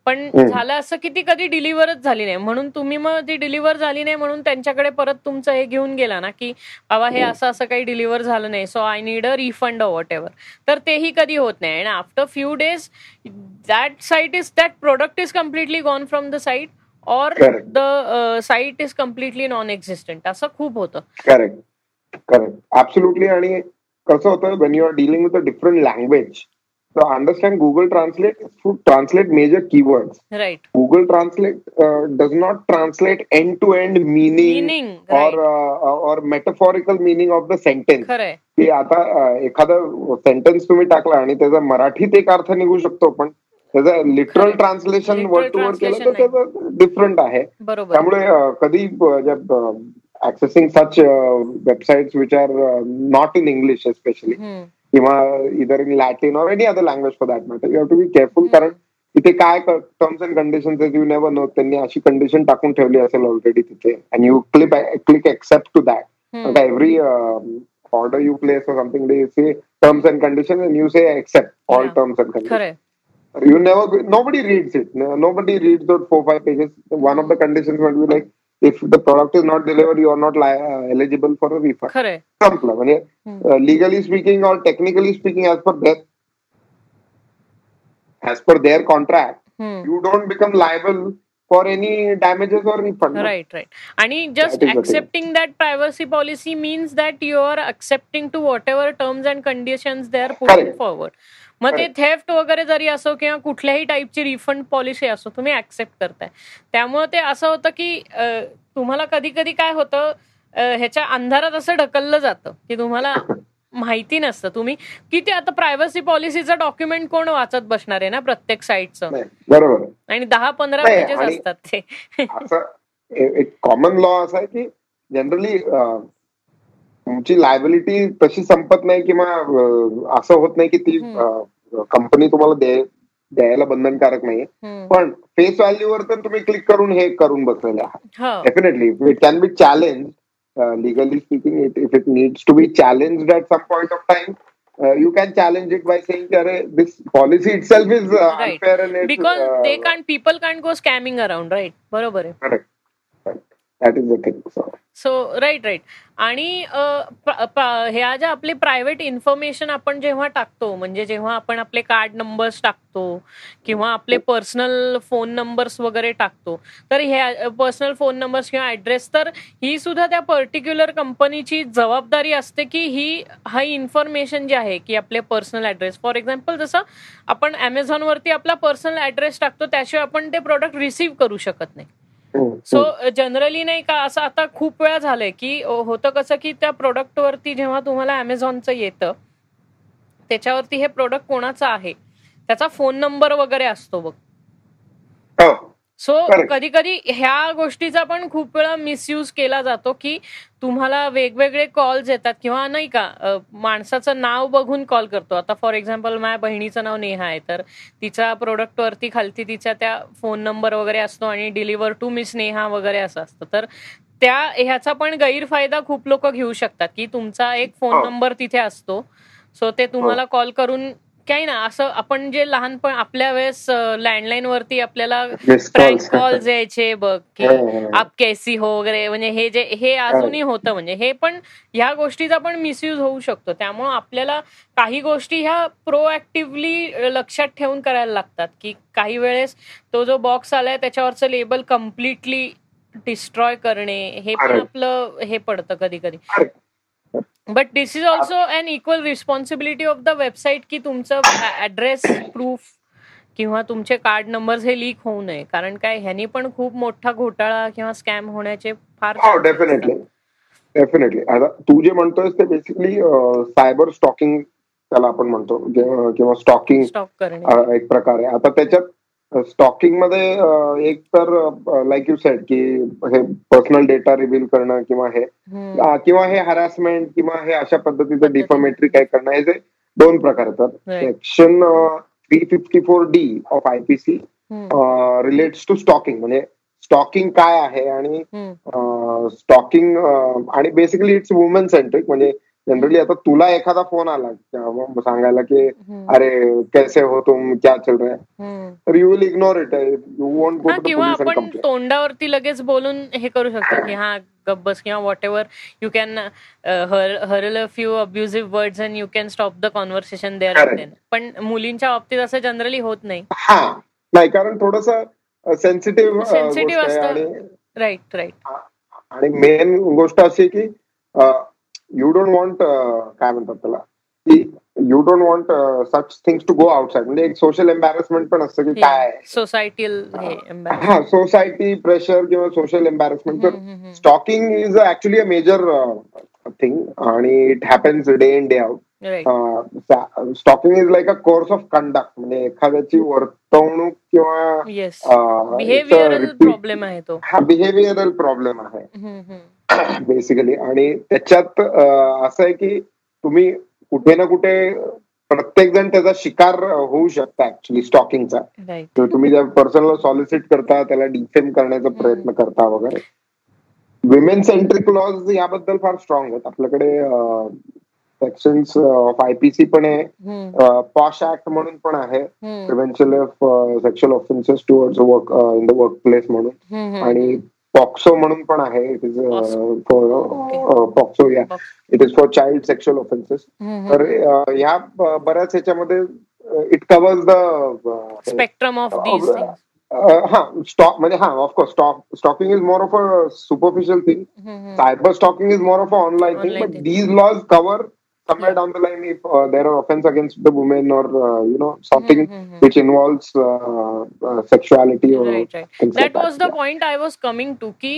पण. झालं असं की ती कधी डिलिव्हरच झाली नाही. म्हणून तुम्ही मग ती डिलिव्हर झाली नाही म्हणून त्यांच्याकडे परत तुमचं हे घेऊन गेला ना की बाबा हे असं असं काही डिलिव्हर झालं नाही. So I need a refund whatever तर तेही कधी होत नाही. आणि after few days that site is that product is completely gone from the site or. The site is completely non existent असं खूप होतं. करेक्ट करेक्ट ऍब्सोल्युटली आणि कसं होतं when you are dealing with a different language तर understand Google translate to translate major keywords right Google Translate uh, does not translate end-to-end meaning meaning metaphorical meaning of the sentence. खरंय की आता uh, एखादं sentence तुम्ही टाकला आणि त्याचा मराठीत एक अर्थ निघू शकतो पण त्याचं literal. Translation word to word केलं तर त्याचं डिफरंट आहे त्यामुळे कधी accessing such websites which are not in English especially hmm. किंवा इधर in Latin or any other language for that matter you have to be careful कारण तिथे काय terms and condition you never know त्यांनी अशी कंडिशन टाकून ठेवली असेल ऑलरेडी तिथे and you click click accept to that. Every order you place terms and conditions and you say accept all Yeah. terms and conditions खरंय You never. Nobody reads it. Nobody reads those four five pages. One of the conditions might be like, if the product is not delivered, you are not li- uh, eligible for a refund. Correct. Simple. I mean, uh, legally speaking or technically speaking, as per their as per their contract, hmm. you don't become liable for any damages or refund. Right, right. And just accepting that privacy policy means that you are accepting to whatever terms and conditions they are putting Correct. forward. मग ते. Theft वगैरे जरी असो किंवा कुठल्याही टाईपची refund policy असो तुम्ही accept करताय त्यामुळे ते असं होतं की तुम्हाला कधी कधी काय होतं ह्याच्या अंधारात असं ढकललं जातं की तुम्हाला माहिती नसतं तुम्ही किती आता प्रायव्हसी पॉलिसीचं डॉक्युमेंट कोण वाचत बसणार आहे ना प्रत्येक साईटचं नाही बरोबर. आणि दहा पंधरा पेजेस असतात ते एक कॉमन लॉ असा आहे की जनरली तुमची लायबिलिटी तशी संपत नाही किंवा असं होत नाही की ती कंपनी तुम्हाला दे- द्यायला बंधनकारक नाहीये. पण फेस व्हॅल्यूवर तर तुम्ही क्लिक करून हे करून बसलेले आहात. Definitely it can be challenge legally speaking it if it needs to be challenge at some point of time you can challenge it by saying अरे this policy itself is Right. Unfair because they can't people can't go scamming around right बरोबर आहे. Correct that is the thing so right right आणि ह्या ज्या आपले private information आपण जेव्हा टाकतो म्हणजे जेव्हा आपण आपले कार्ड नंबर्स टाकतो किंवा आपले पर्सनल फोन नंबर्स वगैरे टाकतो तर ह्या पर्सनल फोन नंबर्स किंवा ऍड्रेस तर ही सुद्धा त्या पर्टिक्युलर कंपनीची जबाबदारी असते की ही हा इन्फॉर्मेशन जे आहे की आपले पर्सनल ऍड्रेस फॉर एक्झाम्पल जसं आपण अमेझॉनवरती आपला पर्सनल ऍड्रेस टाकतो त्याशिवाय आपण ते प्रोडक्ट रिसीव्ह करू शकत नाही. सो जनरली नाही का असं आता खूप वेळा झालंय की होतं कसं की त्या प्रोडक्टवरती जेव्हा तुम्हाला अमेझॉनचं येतं त्याच्यावरती हे प्रोडक्ट कोणाचं आहे? त्याचा फोन नंबर वगैरे असतो बघ. सो कधी कधी ह्या गोष्टीचा पण खूप वेळा मिसयूज केला जातो की तुम्हाला वेगवेगळे कॉल्स येतात किंवा नाही का माणसाचं नाव बघून कॉल करतो. आता फॉर एक्झाम्पल माझ्या बहिणीचं नाव नेहा आहे तर तिच्या प्रोडक्टवरती खालती तिच्या त्या फोन नंबर वगैरे असतो आणि डिलिव्हर टू मिस नेहा वगैरे असं असतं. तर त्या ह्याचा पण गैरफायदा खूप लोक घेऊ शकतात की तुमचा एक फोन नंबर तिथे असतो. सो ते तुम्हाला कॉल करून काही ना असं आपण जे लहानपण आपल्या वेळेस लँडलाईन वरती आपल्याला फ्रँक कॉल यायचे बघ की आप कैसी हो वगैरे म्हणजे हे जे हे अजूनही होतं म्हणजे हे पण ह्या गोष्टीचा पण मिसयूज होऊ शकतो. त्यामुळे आपल्याला काही गोष्टी ह्या प्रोएक्टिव्हली लक्षात ठेवून करायला लागतात की काही वेळेस तो जो बॉक्स आलाय त्याच्यावरचं लेबल कम्प्लिटली डिस्ट्रॉय करणे हे पण आपलं हे पडतं कधी कधी but this is also an equal responsibility of the website की तुमचं ऍड्रेस प्रूफ किंवा तुमचे कार्ड नंबर हे लीक होऊ नये. कारण काय ह्यानी पण खूप मोठा घोटाळा किंवा स्कॅम होण्याचे फार डेफिनेटली डेफिनेटली आता तू जे म्हणतोय ते बेसिकली सायबर स्टॉकिंग त्याला आपण म्हणतो किंवा स्टॉकिंग एक प्रकार. आहे आता त्याच्यात स्टॉकिंगमध्ये एक तर लाईक यू सेड की हे पर्सनल डेटा रिव्हील करणं किंवा हे किंवा हे हॅरासमेंट किंवा हे अशा पद्धतीचं डिफॉमेट्री काय करणं हे जे दोन प्रकार येतात section three fifty four D of I P C relates to stalking म्हणजे स्टॉकिंग काय आहे आणि स्टॉकिंग आणि बेसिकली इट्स वुमन सेंट्रिक म्हणजे जनरली आता तुला एखादा फोन आला सांगायला की अरे कैसे हो तुम? क्या चल रहा तर you will ignore it you won't go किंवा आपण तोंडावरती लगेच बोलून हे करू शकतो की हा गब्बस किंवा what ever you can hurl a few abusive words and you can stop the conversation there पण मुलींच्या बाबतीत असं जनरली होत नाही. हा. नाही कारण थोडस सेन्सिटिव्ह सेन्सिटिव्ह असतं. राईट राईट आणि मेन गोष्ट अशी की यू डोंट वॉन्ट काय म्हणतात त्याला? की you don't want such things to go outside म्हणजे एक सोशल एम्बॅरेसमेंट पण असतं की काय? सोसायटी हा सोसायटी प्रेशर किंवा सोशल एम्बॅरेसमेंट तर stalking is actually a major thing आणि it happens day in day out stalking is like a course of conduct म्हणजे एखाद्याची वर्तवणूक किंवा प्रॉब्लेम आहे तो. हा बिहेवियरल प्रॉब्लेम आहे. बेसिकली आणि त्याच्यात असं आहे की तुम्ही कुठे ना कुठे प्रत्येक जण त्याचा शिकार होऊ शकता ऍक्च्युली स्टॉकिंगचा तुम्ही ज्या पर्सनला सॉलिसिट करता त्याला डिफेम करण्याचा प्रयत्न करता वगैरे. विमेन सेंट्रिक लॉज याबद्दल फार स्ट्रॉंग आहेत. आपल्याकडे सेक्शन्स ऑफ आयपीसी पण आहे. पॉश ऍक्ट म्हणून पण आहे. Prevention of sexual offences towards work in the work place म्हणून. आणि पॉक्सो म्हणून पण आहे. इट इज फॉर पॉक्सो या it is for child sexual offences तर ह्या बऱ्याच ह्याच्यामध्ये it covers the spectrum of हा स्टॉक म्हणजे हा of course stalk stalking is more of a superficial thing cyber stalking is more of a online thing but these laws cover somewhere yeah. down the line if uh, there are offense against the women or uh, you know something mm-hmm. which involves uh, sexuality or right, right. that like was that. the yeah. point i was coming to की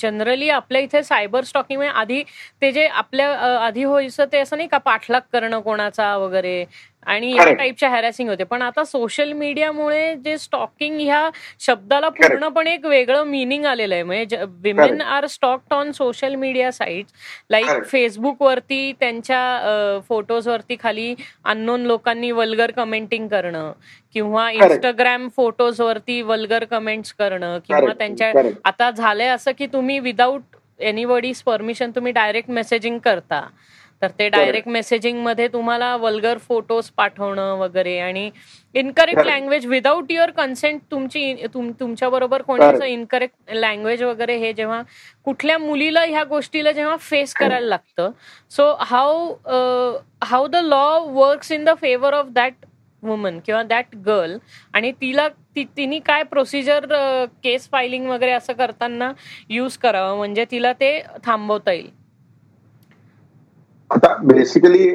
generally आपल्या इथे cyber stocking आधी ते जे आपल्या आधी व्हायचं ते असं नाही का पाठलाग करणं कोणाचा वगैरे आणि या टाईपच्या हॅरॅसिंग होते. पण आता सोशल मीडियामुळे जे स्टॉकिंग ह्या शब्दाला पूर्णपणे एक वेगळं मिनिंग आलेलं आहे. म्हणजे women are stalked on social media site like Facebook वरती त्यांच्या फोटोज वरती खाली अननोन लोकांनी वल्गर कमेंटिंग करणं किंवा इंस्टाग्राम फोटोज वरती वल्गर कमेंट्स करणं किंवा त्यांच्या आता झालंय असं की तुम्ही विदाऊट एनीबडीज परमिशन तुम्ही डायरेक्ट मेसेजिंग करता. तर ते डायरेक्ट मेसेजिंगमध्ये तुम्हाला वल्गर फोटोज पाठवणं वगैरे आणि incorrect language without your consent तुमची तुमच्या बरोबर कोणी असं इनकरेक्ट लँग्वेज वगैरे हे जेव्हा कुठल्या मुलीला ह्या गोष्टीला जेव्हा फेस करायला लागतं. So how how the law works in the favour of that woman किंवा दॅट गर्ल आणि तिला तिने काय प्रोसिजर केस फायलिंग वगैरे असं करताना यूज करावं म्हणजे तिला ते थांबवता येईल. आता basically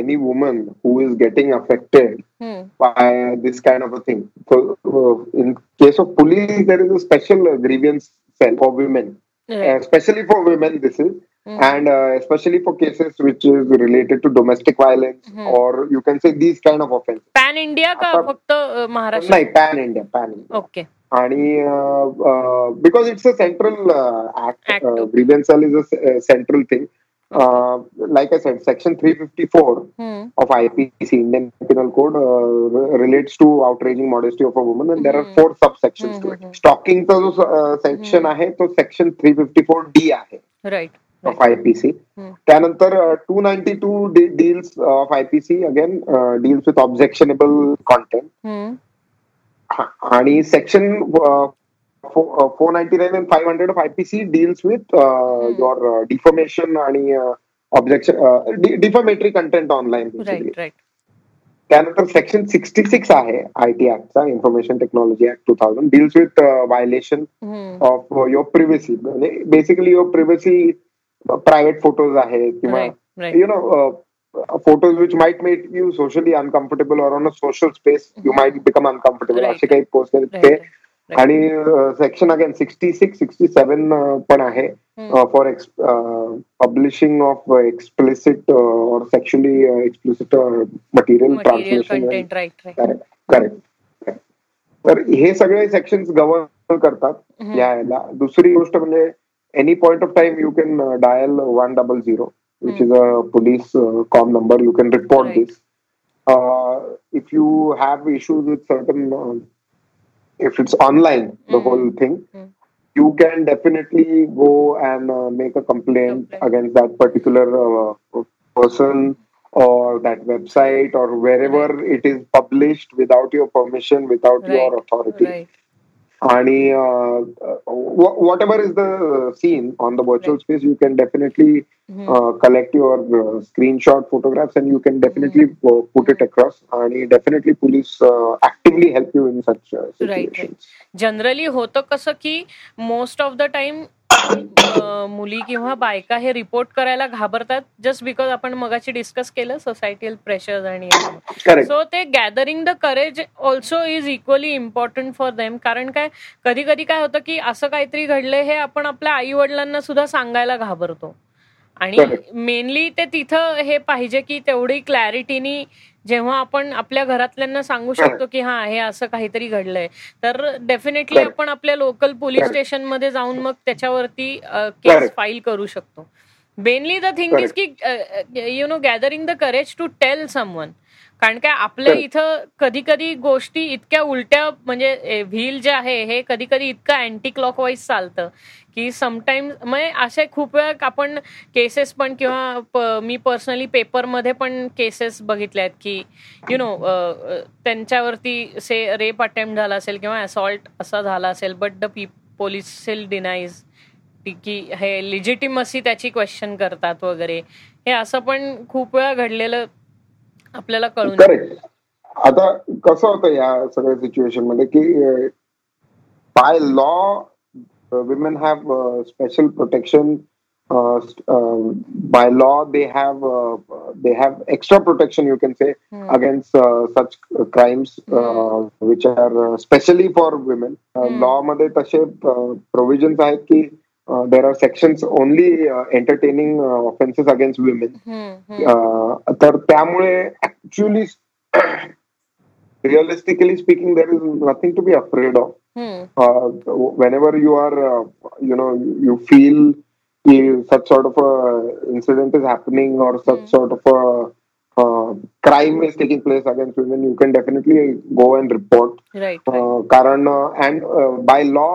any woman who is getting affected by this kind of a thing in case of police there is a special grievance cell for women specially for women this is Mm. and uh, especially for cases which is related to domestic violence mm. or you can say these kind of offenses. Pan India का फक्त महाराष्ट्र नाही pan India pan India. Okay. आणि because it's a central act ग्रीव्हन्सल is a central thing Like I said, Section 354 hmm. of IPC, Indian Penal Code, uh, relates to outraging modesty of a woman, and there are four subsections to it. Stalking चा जो section आहे तो Section 354 D आहे. Right. Of IPC त्यानंतर two ninety two deals of IPC again deals with objectionable content आणि section four ninety nine and five hundred of IPC deals with your deformation आणि objection defamatory content online त्यानंतर section sixty six आहे I T ऍक्टचा information technology act two thousand deals with violation of your privacy म्हणजे basically your privacy private photos आहेत किंवा you know photos which might make you socially uncomfortable or on a social space you might become uncomfortable असे काही post ते आणि section again sixty six sixty seven पण आहे. For publishing of explicit और sexually explicit material translation correct तर हे सगळे सेक्शन गव्हर्न करतात हम्म. यायला दुसरी गोष्ट म्हणजे any point of time you can dial one double zero which is a police com number you can report this if you have issues with certain if it's online the mm. whole thing mm. you can definitely go and uh, make a complaint okay. against that particular uh, person or that website or wherever right. it is published without your permission without right. your authority आणि whatever is the scene on the virtual space you can definitely collect your screenshot photographs and you can definitely put it across आणि definitely police actively help you in such generally होतं कसं की most of the time मुली किंवा बायका हे report करायला घाबरतात just because आपण मगाशी डिस्कस केलं सोसायटील प्रेशर आणि सो ते gathering the courage also is equally important for them कारण काय? कधी कधी काय होतं की असं काहीतरी घडलंय हे आपण आपल्या आई वडिलांना सुद्धा सांगायला घाबरतो. आणि मेनली ते तिथं हे पाहिजे की तेवढी क्लॅरिटीनी जेव्हा आपण आपल्या घरातल्यांना सांगू शकतो की हा हे असं काहीतरी घडलंय. तर डेफिनेटली आपण आपल्या लोकल पोलीस स्टेशनमध्ये जाऊन मग त्याच्यावरती केस फाईल करू शकतो. मेनली द थिंग इज की you know gathering the courage to tell someone कारण काय आपल्या इथं कधी कधी गोष्टी इतक्या उलट्या म्हणजे व्हील जे आहे हे कधी कधी इतकं अँटी क्लॉकवाईज चालतं की समटाईम्स म्हणजे असे खूप वेळा आपण केसेस पण किंवा मी पर्सनली पेपरमध्ये पण केसेस बघितल्या आहेत की यु नो त्यांच्यावरती से रेप अटेम्प्ट झाला असेल किंवा असॉल्ट असा झाला असेल but the P police cell denies की हे लिजिटिमसी त्याची क्वेश्चन करतात वगैरे. हे असं पण खूप वेळा घडलेलं आपल्याला कळून करेक्ट आता कसं होतं या सगळ्या सिच्युएशन मध्ये की by law women have uh, special protection uh, uh, by law they have they have extra protection you can say mm. against such crimes mm. which are specially for women mm. law मध्ये तसे provisions आहेत की there are sections only entertaining offences against women तर त्यामुळे actually *coughs* realistically speaking there is nothing to be afraid of when ever you are you know you feel such sort of a incident is happening or such mm. sort of a uh, crime is taking place against women, you can definitely go and report. कारण and by law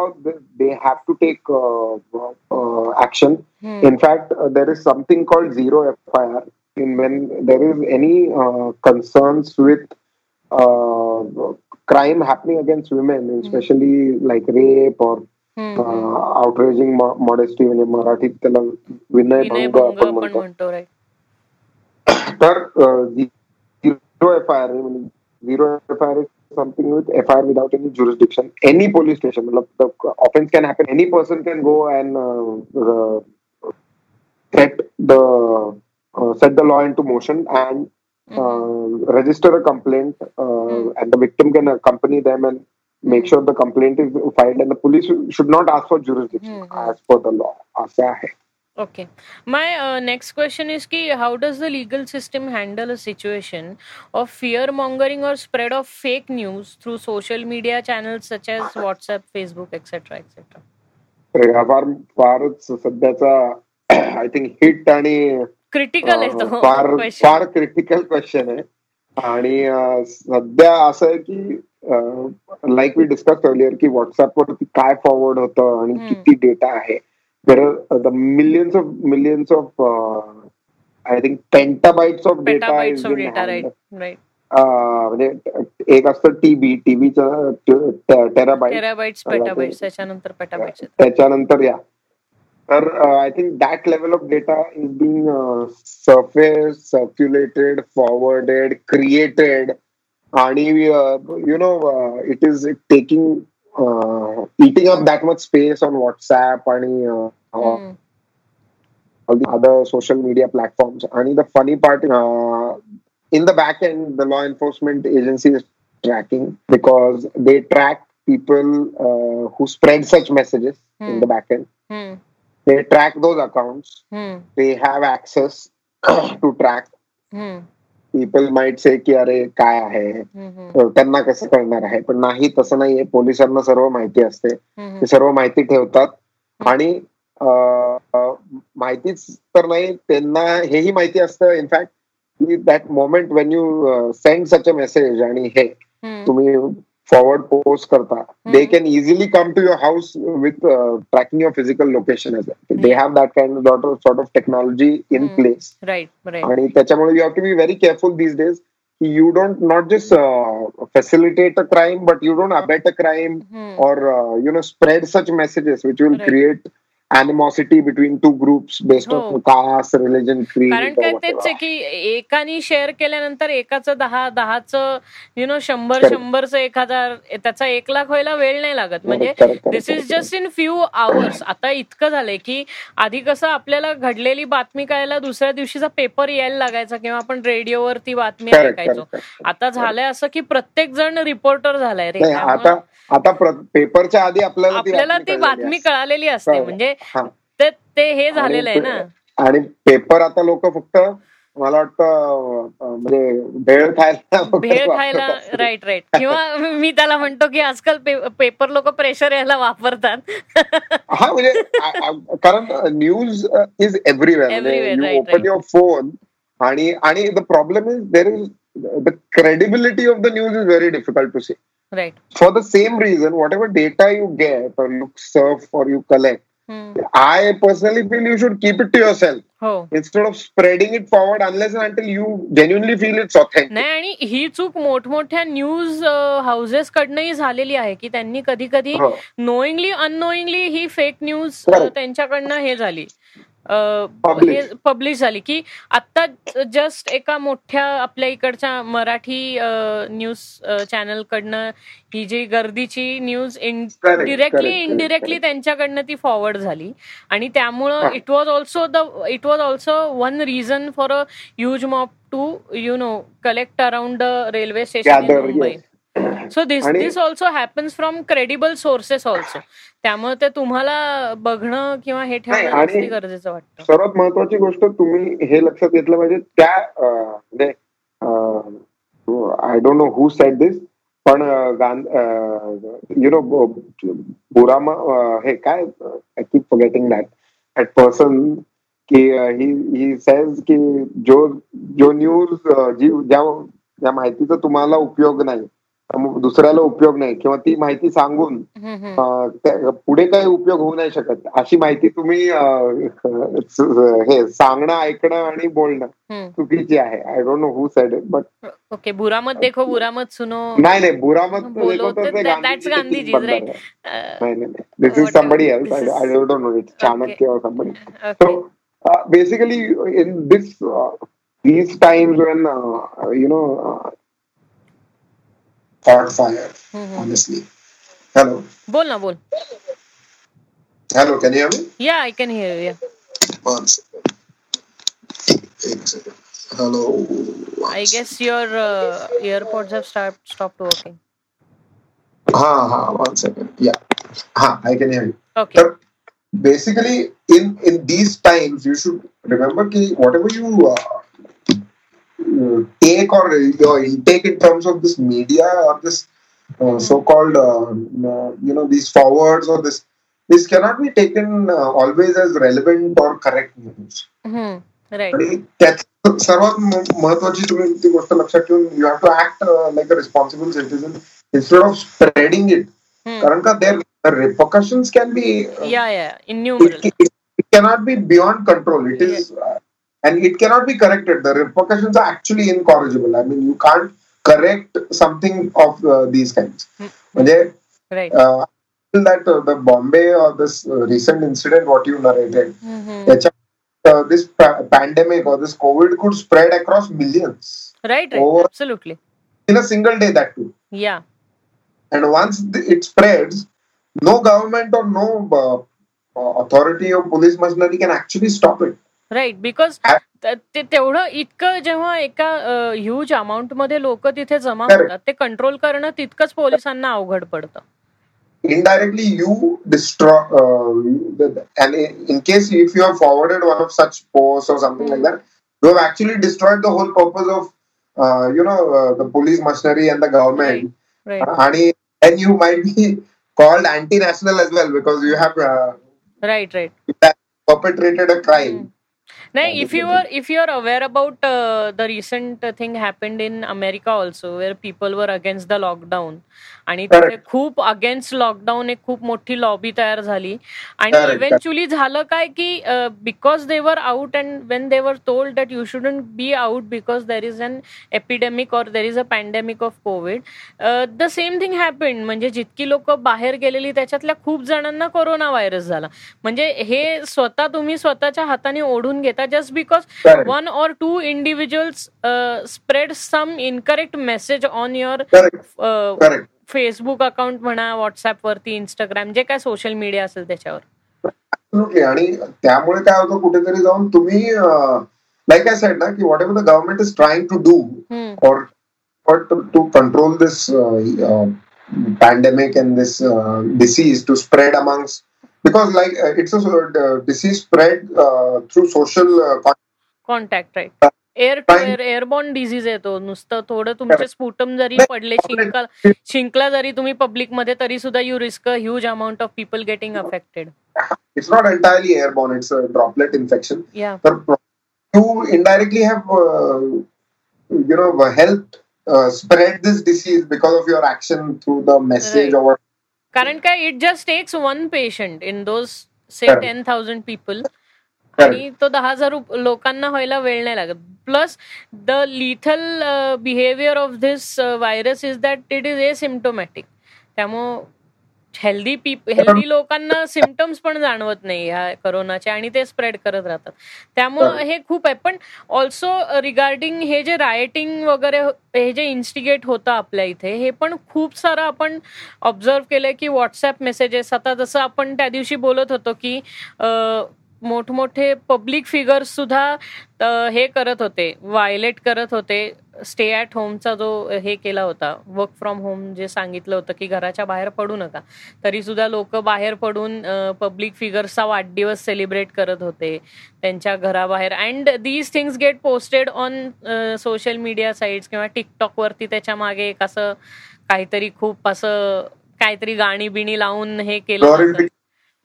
they have to take action in fact there is something called zero F I are in when there is any concerns with crime happening against women, especially like rape or outraging modesty म्हणजे मराठीत त्याला विनय भंग आपण म्हणतो Sir, uh, zero FIR, zero FIR is something with FIR without any jurisdiction. Any police station, the offense can happen. Any person can go and uh, set the uh, set the law into motion and uh, mm-hmm. register a complaint, uh, mm. and the victim can accompany them and make mm. sure the complaint is filed. And the police should not ask for jurisdiction, mm-hmm. as per the law. Aasa hai. Okay my next question is की how does the legal system handle a situation of fear mongering or spread of fake news through social media channel such WhatsApp Facebook etcetera etcetera फार फारच सध्याचा I think hit आणि critical *laughs* फार फार critical question आहे. आणि सध्या असं आहे की लाईक वी डिस्कस केलं की व्हॉट्सअप वरती काय फॉरवर्ड होतं आणि किती डेटा आहे. There the millions of millions of I think पेंटाबाईट्स of data म्हणजे एक असतं टीबी टीव्हीचं टेराबाईट त्याच्यानंतर या तर I think that level of data is Bing surface circulated forwarded created आणि यु know it is taking uh, eating up that much space on WhatsApp and uh, uh, mm. all the other social media platforms. And the funny part, in the back end, the law enforcement agency is tracking because they track people who spread such messages mm. in the hmm. back end. Mm. They track those accounts. Hmm. They have access *clears throat* to track. Hmm. People might say की अरे काय आहे? त्यांना कसं कळणार आहे? पण नाही तसं नाहीये. पोलिसांना सर्व माहिती असते. ते सर्व माहिती ठेवतात. आणि माहितीच तर नाही त्यांना हेही माहिती असतं. In fact that moment when you send such a message आणि हे तुम्ही forward post karta mm-hmm. they can easily come to your house with uh, tracking your physical location as well they have that kind of sort of technology in mm-hmm. place right right आणि त्याच्यामुळे you have to be very careful these days you don't not just uh, facilitate a crime but you don't abet a crime mm-hmm. or uh, you know spread such messages which will right. create animosity between two groups based on caste religion कारण काय तेच आहे की एकानी share केल्यानंतर एकाचं दहा दहाचं you know शंभर शंभरचं एक हजार त्याचा एक लाख व्हायला वेळ नाही लागत. म्हणजे this is just in few hours आता इतकं झालंय की आधी कसं आपल्याला घडलेली बातमी कळायला दुसऱ्या दिवशीचा पेपर यायला लागायचा किंवा आपण रेडिओवर ती बातमी ऐकायचो. आता झालंय असं की प्रत्येक जण रिपोर्टर झालाय रे. आता आता पेपरच्या आधी आपल्याला आपल्याला ती बातमी कळालेली असते. म्हणजे ते हे झालेलं आहे ना? आणि पेपर आता लोक फक्त मला वाटतं म्हणजे भेळ खायला भेळ खायला राईट राईट किंवा मी त्याला म्हणतो की आजकाल पेपर लोक प्रेशर यायला वापरतात. हा म्हणजे कारण news is everywhere open your phone आणि आणि the problem is there is the credibility of the news is very difficult to see Right. For the same reason, whatever data you get or you surf or you collect, hmm. I personally feel you should keep it to yourself instead of spreading it forward unless until you genuinely feel it sought नाही आणि ही चूक मोठमोठ्या news houses कडनही झालेली आहे की त्यांनी कधी कधी नोईंगली अनोईंगली ही फेक न्यूज त्यांच्याकडनं हे झाली. पब्लिश झाली की आता जस्ट एका मोठ्या आपल्या इकडच्या मराठी न्यूज चॅनल कडनं ही जी गर्दीची न्यूज डिरेक्टली इनडिरेक्टली त्यांच्याकडनं ती फॉरवर्ड झाली. आणि त्यामुळं it was also the it was also one reason for a huge mob to you know collect around railway station in Mumbai so this this also happens from credible sources also त्यामुळे ते तुम्हाला बघणं किंवा हे ठेवणं गरजेचं वाटतं. सर्वात महत्वाची गोष्ट तुम्ही हे लक्षात घेतलं पाहिजे त्या I don't know who set this पण यु नो बुराम हे काय I keep forgetting that that person की ही ही सेज की जो जो न्यूज जी ज्या माहितीचा तुम्हाला उपयोग नाही दुसऱ्याला उपयोग नाही किंवा ती माहिती सांगून पुढे काही उपयोग होऊ नाही शकत. अशी माहिती तुम्ही हे सांगणं ऐकणं आणि बोलणं चुकीची आहे. I don't know who said it but okay बुरामत देखो बुरामत सुनो. नाही नाही बुरामत गांधीजी नाही नाही this is somebody else I don't know it Chanakya और somebody so basically in this these times when uh, you know uh, fire. Mm-hmm. Honestly. Hello. Bol na bol. Hello, can you hear me? Yeah, I can hear you. Yeah. One second. Eight second. Hello. I guess your uh, earpods have start, stopped working. Ha, ha, one second. Yeah. Ha, I can hear you. Okay. So basically, in in these times, you should remember ki whatever you uh, take or your intake in terms of this media or this uh, so-called uh, you know these forwards or this this cannot be taken uh, always as relevant or correct news right सर्वात महत्वाची तुम्ही ती गोष्ट लक्षात ठेवून you have to act like a responsible citizen instead of spreading it कारण का देर रिपोकशन्स can be it cannot be beyond control. It is uh, and it cannot be corrected. The repercussions are actually incorrigible. I mean, you can't correct something of uh, these kinds. Mm-hmm. Right. Uh, that uh, the Bombay or this uh, recent incident, what you narrated, mm-hmm. uh, this pa- pandemic or this COVID could spread across millions. Right, right, over, absolutely. In a single day, that too. Yeah. And once it spreads, no government or no uh, authority or police machinery can actually stop it. Right because तेवढं इतकं जेव्हा एका huge अमाऊंटमध्ये लोक तिथे जमा होतात ते control करणं तितकंच पोलिसांना अवघड पडतं. Indirectly you destroy in case if you are forwarded one of such post of something like that you have actually destroyed the whole purpose of you know the police machinery and the government आणि then you may be called anti national as well because you have right right perpetrated a crime *laughs* नाही if you are if you are aware about the recent thing happened in America also where people were against the lockdown आणि तिथे खूप against lockdown एक खूप मोठी lobby तयार झाली. आणि इव्हेंच्युअली झालं काय की because they were out and when they were told that you shouldn't be out because there is an epidemic or there is a pandemic of COVID the same thing happen म्हणजे जितकी लोक बाहेर गेलेली त्याच्यातल्या खूप जणांना कोरोना व्हायरस झाला. म्हणजे हे स्वतः तुम्ही स्वतःच्या हाताने ओढून घेता just because Correct. one or two individuals uh, spread some incorrect message on your uh, Correct. Facebook account म्हणा व्हॉट्सअप वरती इंस्टाग्राम जे काय सोशल मीडिया असेल त्याच्यावर आणि त्यामुळे काय होतं कुठेतरी जाऊन तुम्ही लाईक आय सेड ना की whatever the government is trying to do और to control this pandemic and this uh, disease to spread amongst because like uh, it's a uh, disease spread uh, through social contact right air to air airborne disease येतो नुसतं थोडं तुमचे sputum जरी पडले शिंकला शिंकला जरी तुम्ही public मध्ये तरी सुद्धा you risk a huge amount of people getting affected it's not entirely airborne it's a droplet infection या तर you indirectly have you know help spread this disease because of your action through the message right. कारण काय it just takes one patient in those say ten thousand people आणि तो दहा हजार लोकांना व्हायला वेळ नाही लागत. Plus the lethal behaviour of this virus is that it is asymptomatic त्यामुळं हेल्दी पीप हेल्दी लोकांना सिमटम्स पण जाणवत नाही ह्या करोनाचे आणि ते स्प्रेड करत राहतात. त्यामुळं हे खूप आहे. पण ऑल्सो रिगार्डिंग हे जे रायटिंग वगैरे हो, हे जे इन्स्टिगेट होतं आपल्या इथे हे पण खूप सारं आपण ऑब्झर्व केलंय की व्हॉट्सअप मेसेजेस आता जसं आपण त्या दिवशी बोलत होतो की मोठमोठे पब्लिक फिगर्स सुद्धा हे करत होते वायलेट करत होते. स्टे ॲट होमचा जो हे केला होता वर्क फ्रॉम होम जे सांगितलं होतं की घराच्या बाहेर पडू नका तरी सुद्धा लोक बाहेर पडून पब्लिक फिगर्सचा वाढदिवस सेलिब्रेट करत होते त्यांच्या घराबाहेर. And these things get posted on social media sites किंवा टिकटॉक वरती त्याच्यामागे एक असं काहीतरी खूप असं काहीतरी गाणी बिणी लावून हे केलं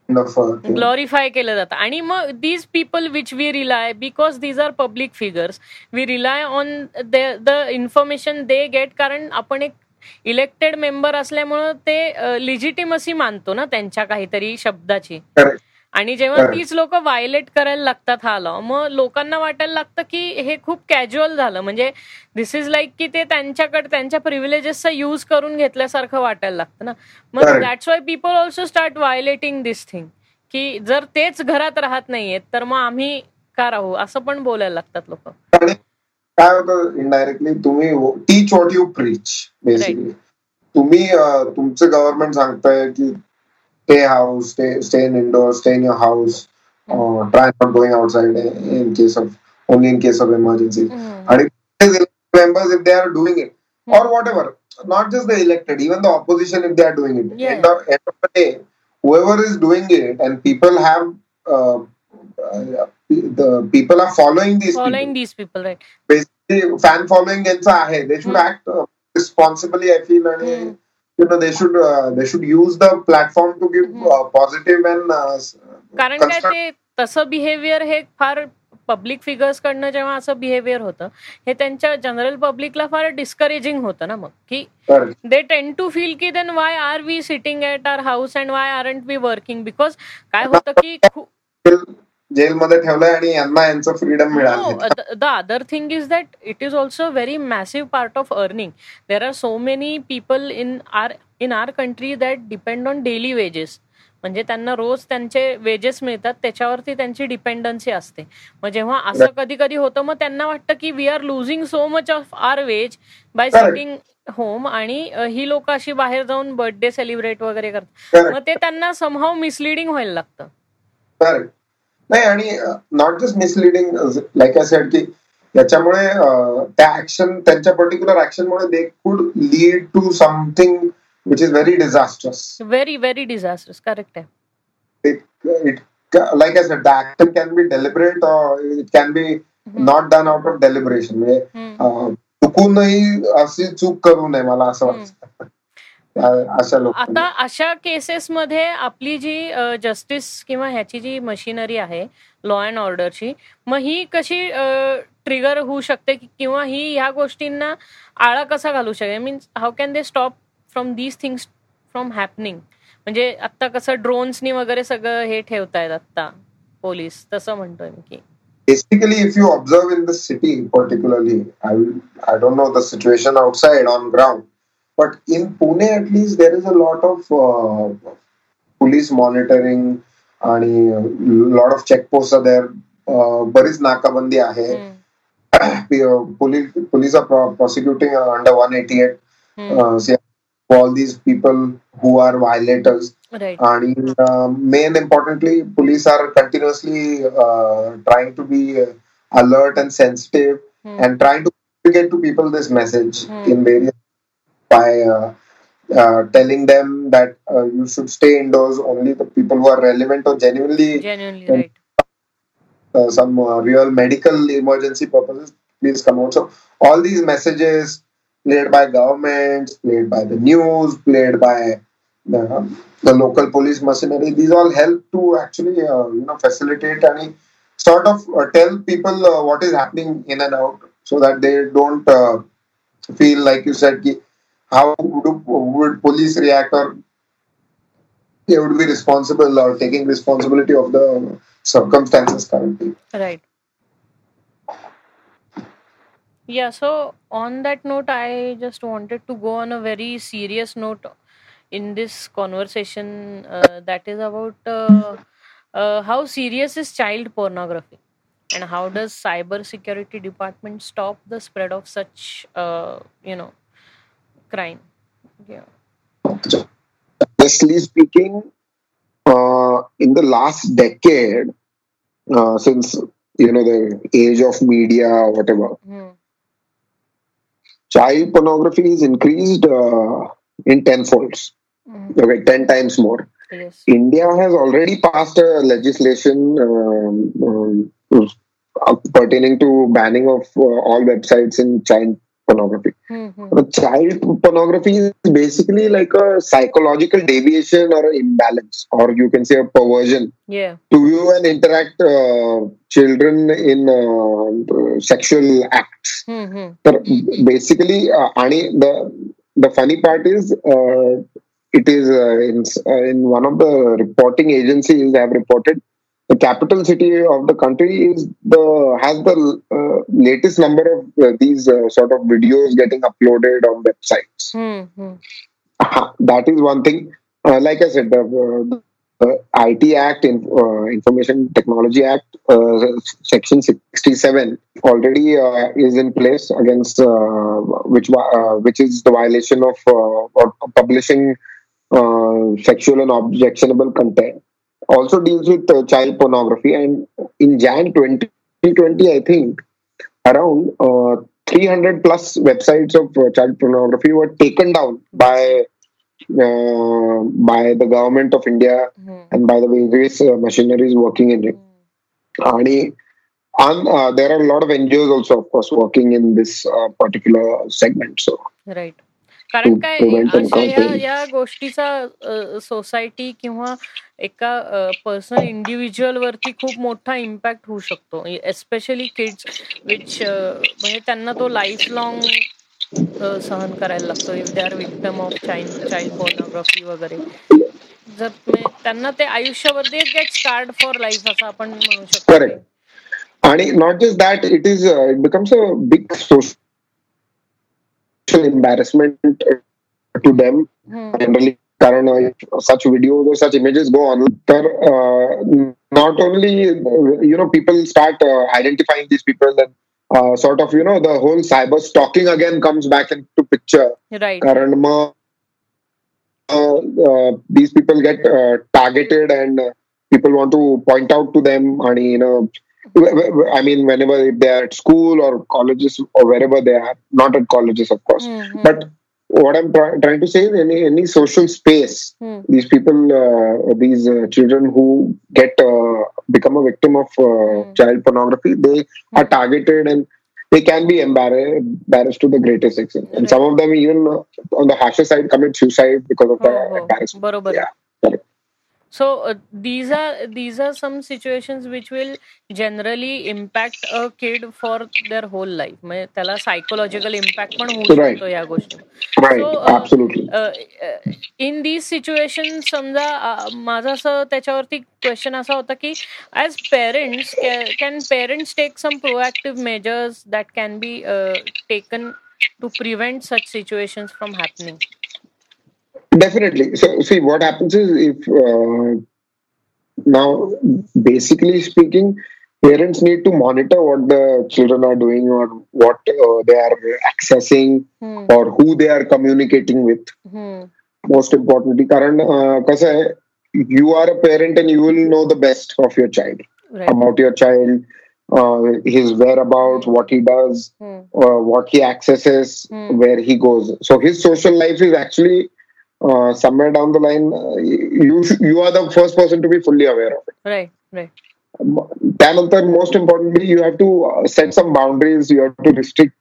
ग्लोरिफाय केलं जातं. आणि मग these people which we rely because these are public figures we rely on the information they get कारण आपण एक इलेक्टेड मेंबर असल्यामुळं ते लिजिटिमसी मानतो ना त्यांच्या काहीतरी शब्दाची. आणि जेव्हा तीच लोक व्हायलेट करायला लागतात हा लॉ मग लोकांना वाटायला लागतं की हे खूप कॅज्युअल झालं. म्हणजे दिस इज लाईक की ते त्यांच्याकडे त्यांच्या प्रिव्हिलेजेसचा युज करून घेतल्यासारखं वाटायला लागतं ना. मग that's why people also start violating this thing की जर तेच घरात राहत नाहीयेत तर मग आम्ही का राहू? असं पण बोलायला लागतात लोक. काय होतं इनडायरेक्टली तुम्ही teach what you preach basically तुम्ही तुमचं गव्हर्नमेंट सांगताय की stay house, stay, stay in indoors, stay in your house, uh, try not going outside in case of only in case of emergency. Mm. And if members, if they are doing it hmm. or whatever, not just the elected, even the opposition, if they are doing it, yeah. end, of, end of the day, whoever is doing it, and people have. Uh, uh, the people are following these following people. these people right basically fan following gets ahead they should mm. act uh, responsibly i feel and mm. You know they should uh, they should use the platform to give uh, positive and uh, कारण काय ते तसं behaviour हे फार public figures कडनं जेव्हा असं behaviour होतं हे त्यांच्या जनरल पब्लिकला फार डिस्करेजिंग होतं ना मग. की दे टेन टू फील की then why are we sitting at our house and why are we working because काय होतं की जेलमध्ये ठेवलंय आणि यांना यांचं फ्रीडम मिळालं the other thing is that it is also very massive part of earning there are so many people in our in our country that depend on daily wages म्हणजे त्यांना रोज त्यांचे वेजेस मिळतात त्याच्यावरती त्यांची डिपेंडन्सी असते. मग जेव्हा असं कधी कधी होतं मग त्यांना वाटतं की we are losing so much of our wage by sitting home आणि ही लोक अशी बाहेर जाऊन बर्थडे सेलिब्रेट वगैरे करतात. मग ते त्यांना समहाव मिसलिडिंग व्हायला लागतं. नाही आणि not just misleading like I said की याच्यामुळे त्या ऍक्शन त्यांच्या particular ऍक्शनमुळे they could lead to something which is very disasters very very disasters correct आहे. It like I said the action can be deliberate it can be not done out of deliberation म्हणजे चुकूनही अशी चूक करू नये मला असं वाटतं. आता अशा केसेसमध्ये आपली जी जस्टिस किंवा ह्याची जी मशिनरी आहे लॉ अँड ऑर्डरची मग ही कशी ट्रिगर होऊ शकते किंवा ही ह्या गोष्टींना आळा कसा घालू शकते means how can they stop from these things from happening म्हणजे आता कसं ड्रोन्सनी वगैरे सगळं हे ठेवतायत आता पोलीस तसं म्हणतोय मी की. Basically if you observe in the city particularly i i don't know the situation outside on ground But in Pune, at least, there is a lot of uh, police monitoring आणि lot of checkpost देर बरीच नाकाबंदी आहे police are प्रॉसिक्युटिंग under one eighty eight all these people who are violators right. and uh, main importantly police are continuously uh, trying to be alert and sensitive mm. and trying to communicate to people this message mm. in various by uh, uh, telling them that uh, you should stay indoors. Only the people who are relevant or genuinely, genuinely right. some real medical emergency purposes, please come out. So all these messages played by governments, played by the news, played by the, the local police machinery. These all help to actually uh, you know facilitate and sort of uh, tell people uh, what is happening in and out, so that they don't feel like you said how would, would police react or they would be responsible or taking responsibility of the circumstances currently. Right. Yeah, so on that note, I just wanted to go on a very serious note in this conversation uh, that is about uh, uh, how serious is child pornography and how does cyber security department stop the spread of such uh, you know crime. Yeah. Honestly speaking, uh, in the last decade, uh, since you know the age of media or whatever, mm. child pornography is increased uh, in tenfolds. Mm. Okay, ten times more. Yes. India has already passed a legislation um, um, pertaining to banning of uh, all websites in child pornography. Mm-hmm. Child pornography is basically like a psychological deviation or an imbalance, or you can say a perversion. Yeah. To view and interact uh, children in uh, sexual acts. Mm-hmm. But basically, uh, the the funny part is uh, it is uh, in, uh, in one of the reporting agencies have reported the capital city of the country is the has the uh, latest number of uh, these uh, sort of videos getting uploaded on websites. Mm-hmm. that is one thing. Uh, like I said, the, the IT Act, in, uh, Information Technology Act, uh, Section 67 already is in place against which which is the violation of or publishing sexual and objectionable content also deals with uh, child pornography. And in Jan 2020, I think around uh, 300 plus websites of uh, child pornography were taken down by uh, by the government of India mm. and by the various uh, machineries working in it. Mm. And uh, there are a lot of NGOs also, of course, working in this particular segment. So right. कारण काय अशा या या गोष्टीचा society किंवा एका personal individual वरती खूप मोठा इम्पॅक्ट होऊ शकतो. एस्पेशली किड्स विच म्हणजे त्यांना तो लाईफ लॉंग सहन करायला लागतो. If they are victim of child child pornography वगैरे. जर त्यांना ते आयुष्यभर they get start for life असं आपण म्हणू शकतो. आणि not just that it is it becomes a big social embarrassment to them. Mm. Generally, if such videos or such images go on. Uh, not only you know people start uh, identifying these people and uh, sort of you know the whole cyber stalking again comes back into picture. Right. Karanma, uh, uh, these people get uh, targeted and people want to point out to them, and you know I mean, whenever they're at school or colleges or wherever they are, not at colleges, of course. Mm-hmm. But what I'm try- trying to say is, any any social space, mm. these people, uh, these uh, children who get uh, become a victim of mm. child pornography, they mm. are targeted and they can be embarrassed, embarrassed to the greatest extent. And some of them even on the harsher side commit suicide because of the oh, oh. embarrassment. Yeah. So uh, these are these are some situations which will generally impact a kid for their whole life. म्हणजे त्याला psychological impact पण होऊ शकतो या गोष्टी so in these situation समजा माझा असं त्याच्यावरती क्वेश्चन असा होता की as parents can parents take some proactive measures that can be taken to prevent such situation from happening Definitely. So, see, what happens is if uh, now, basically speaking, parents need to monitor what the children are doing or what uh, they are accessing hmm. or who they are communicating with. Hmm. Most importantly, Karan, uh, you are a parent and you will know the best of your child right. about your child. Uh, his whereabouts, what he does, hmm. uh, what he accesses, hmm. where he goes. So his social life is actually uh, somewhere down the line, uh, you you are the first person to be fully aware of it. Right, right. त्यानंतर most importantly, you have to uh, set some boundaries. You have to restrict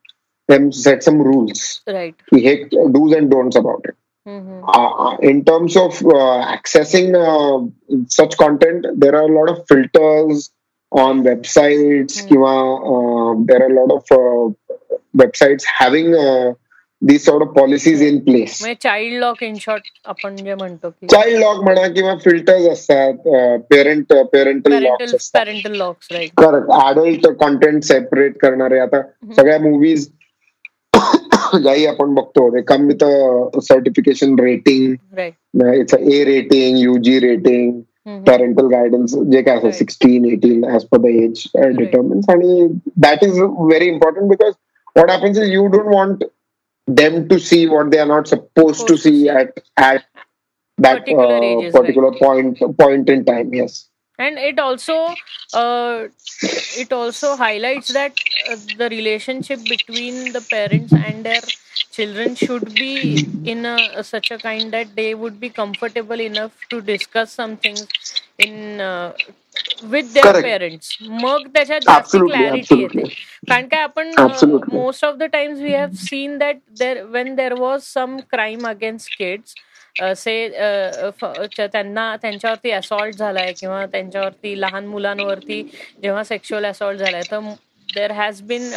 them, set some rules. Right. He do's and don'ts about it. Mm-hmm. Uh, in terms of uh, accessing uh, such content, there are a lot of filters on websites. Mm-hmm. there are a lot of websites having these sort of policies in place. Child lock in short आपण जे म्हणतो की child lock म्हणा किंवा filters असतात parent parental locks parental locks correct adult content separate करणारे. आता सगळ्या मूवीज ज्याही आपण बघतो ते come with certification rating it's A rating UG rating parental guidance जे काय असं sixteen eighteen as per the age determines आणि that is very important because what happens is you don't want them to see what they are not supposed to see at at that particular, uh, ages, particular right. point point in time yes and it also uh, it also highlights that uh, the relationship between the parents and their children should be in a, such a kind that they would be comfortable enough to discuss some things in uh, with their parents मग त्याच्यात जास्त clarity येते. कारण काय आपण most of the times we have seen that there when there was some crime against kids say त्यांना त्यांच्यावरती assault झालाय किंवा त्यांच्यावरती लहान मुलांवरती जेव्हा सेक्शुअल असॉल्ट झालाय तर there has been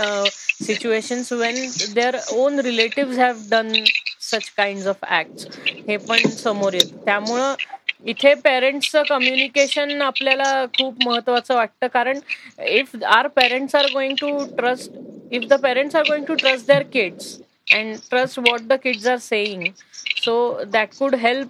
situations when their own relative have done such kind of act हे पण समोर येतं. त्यामुळं इथे पेरेंट्स कम्युनिकेशन आपल्याला खूप महत्वाचं वाटतं. कारण if our parents are going to trust if the parents are going to trust their kids and trust what the kids are saying so that could help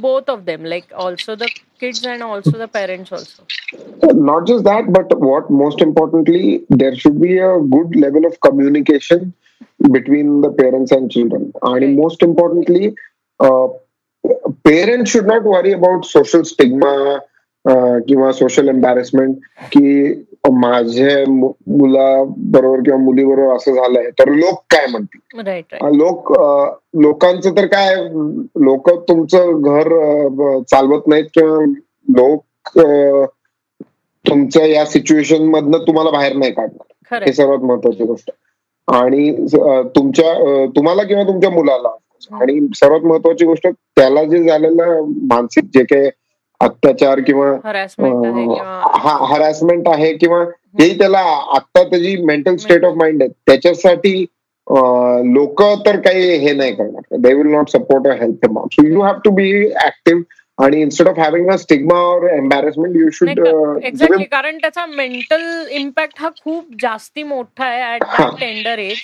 both of them like also the kids and also the parents also not just that but what most importantly there should be a good level of communication between the parents and children आणि most importantly parents should not worry about social stigma किंवा social embarrassment की माझ्या मुलाबरोबर किंवा मुलीबरोबर असं झालंय तर लोक काय म्हणतील? लोक लोकांचं तर काय लोक तुमचं घर चालवत नाहीत किंवा लोक तुमच्या या सिच्युएशन मधनं तुम्हाला बाहेर नाही काढणार. हे सर्वात महत्वाची गोष्ट. आणि तुमच्या तुम्हाला किंवा तुमच्या मुलाला आणि सर्वात महत्वाची गोष्ट त्याला जे झालेलं मानसिक जे काही अत्याचार किंवा हा हरॅसमेंट आहे किंवा हेही त्याला आता त्याची मेंटल स्टेट ऑफ माइंड आहे. त्याच्यासाठी लोक तर काही हे नाही करणार. They will not support a health so you have to be active आणि instead of having a stigma और एम्बॅरेसमेंट यू शुड एक्झॅक्टली कारण त्याचा मेंटल इम्पॅक्ट हा खूप जास्ती मोठा आहे at tender age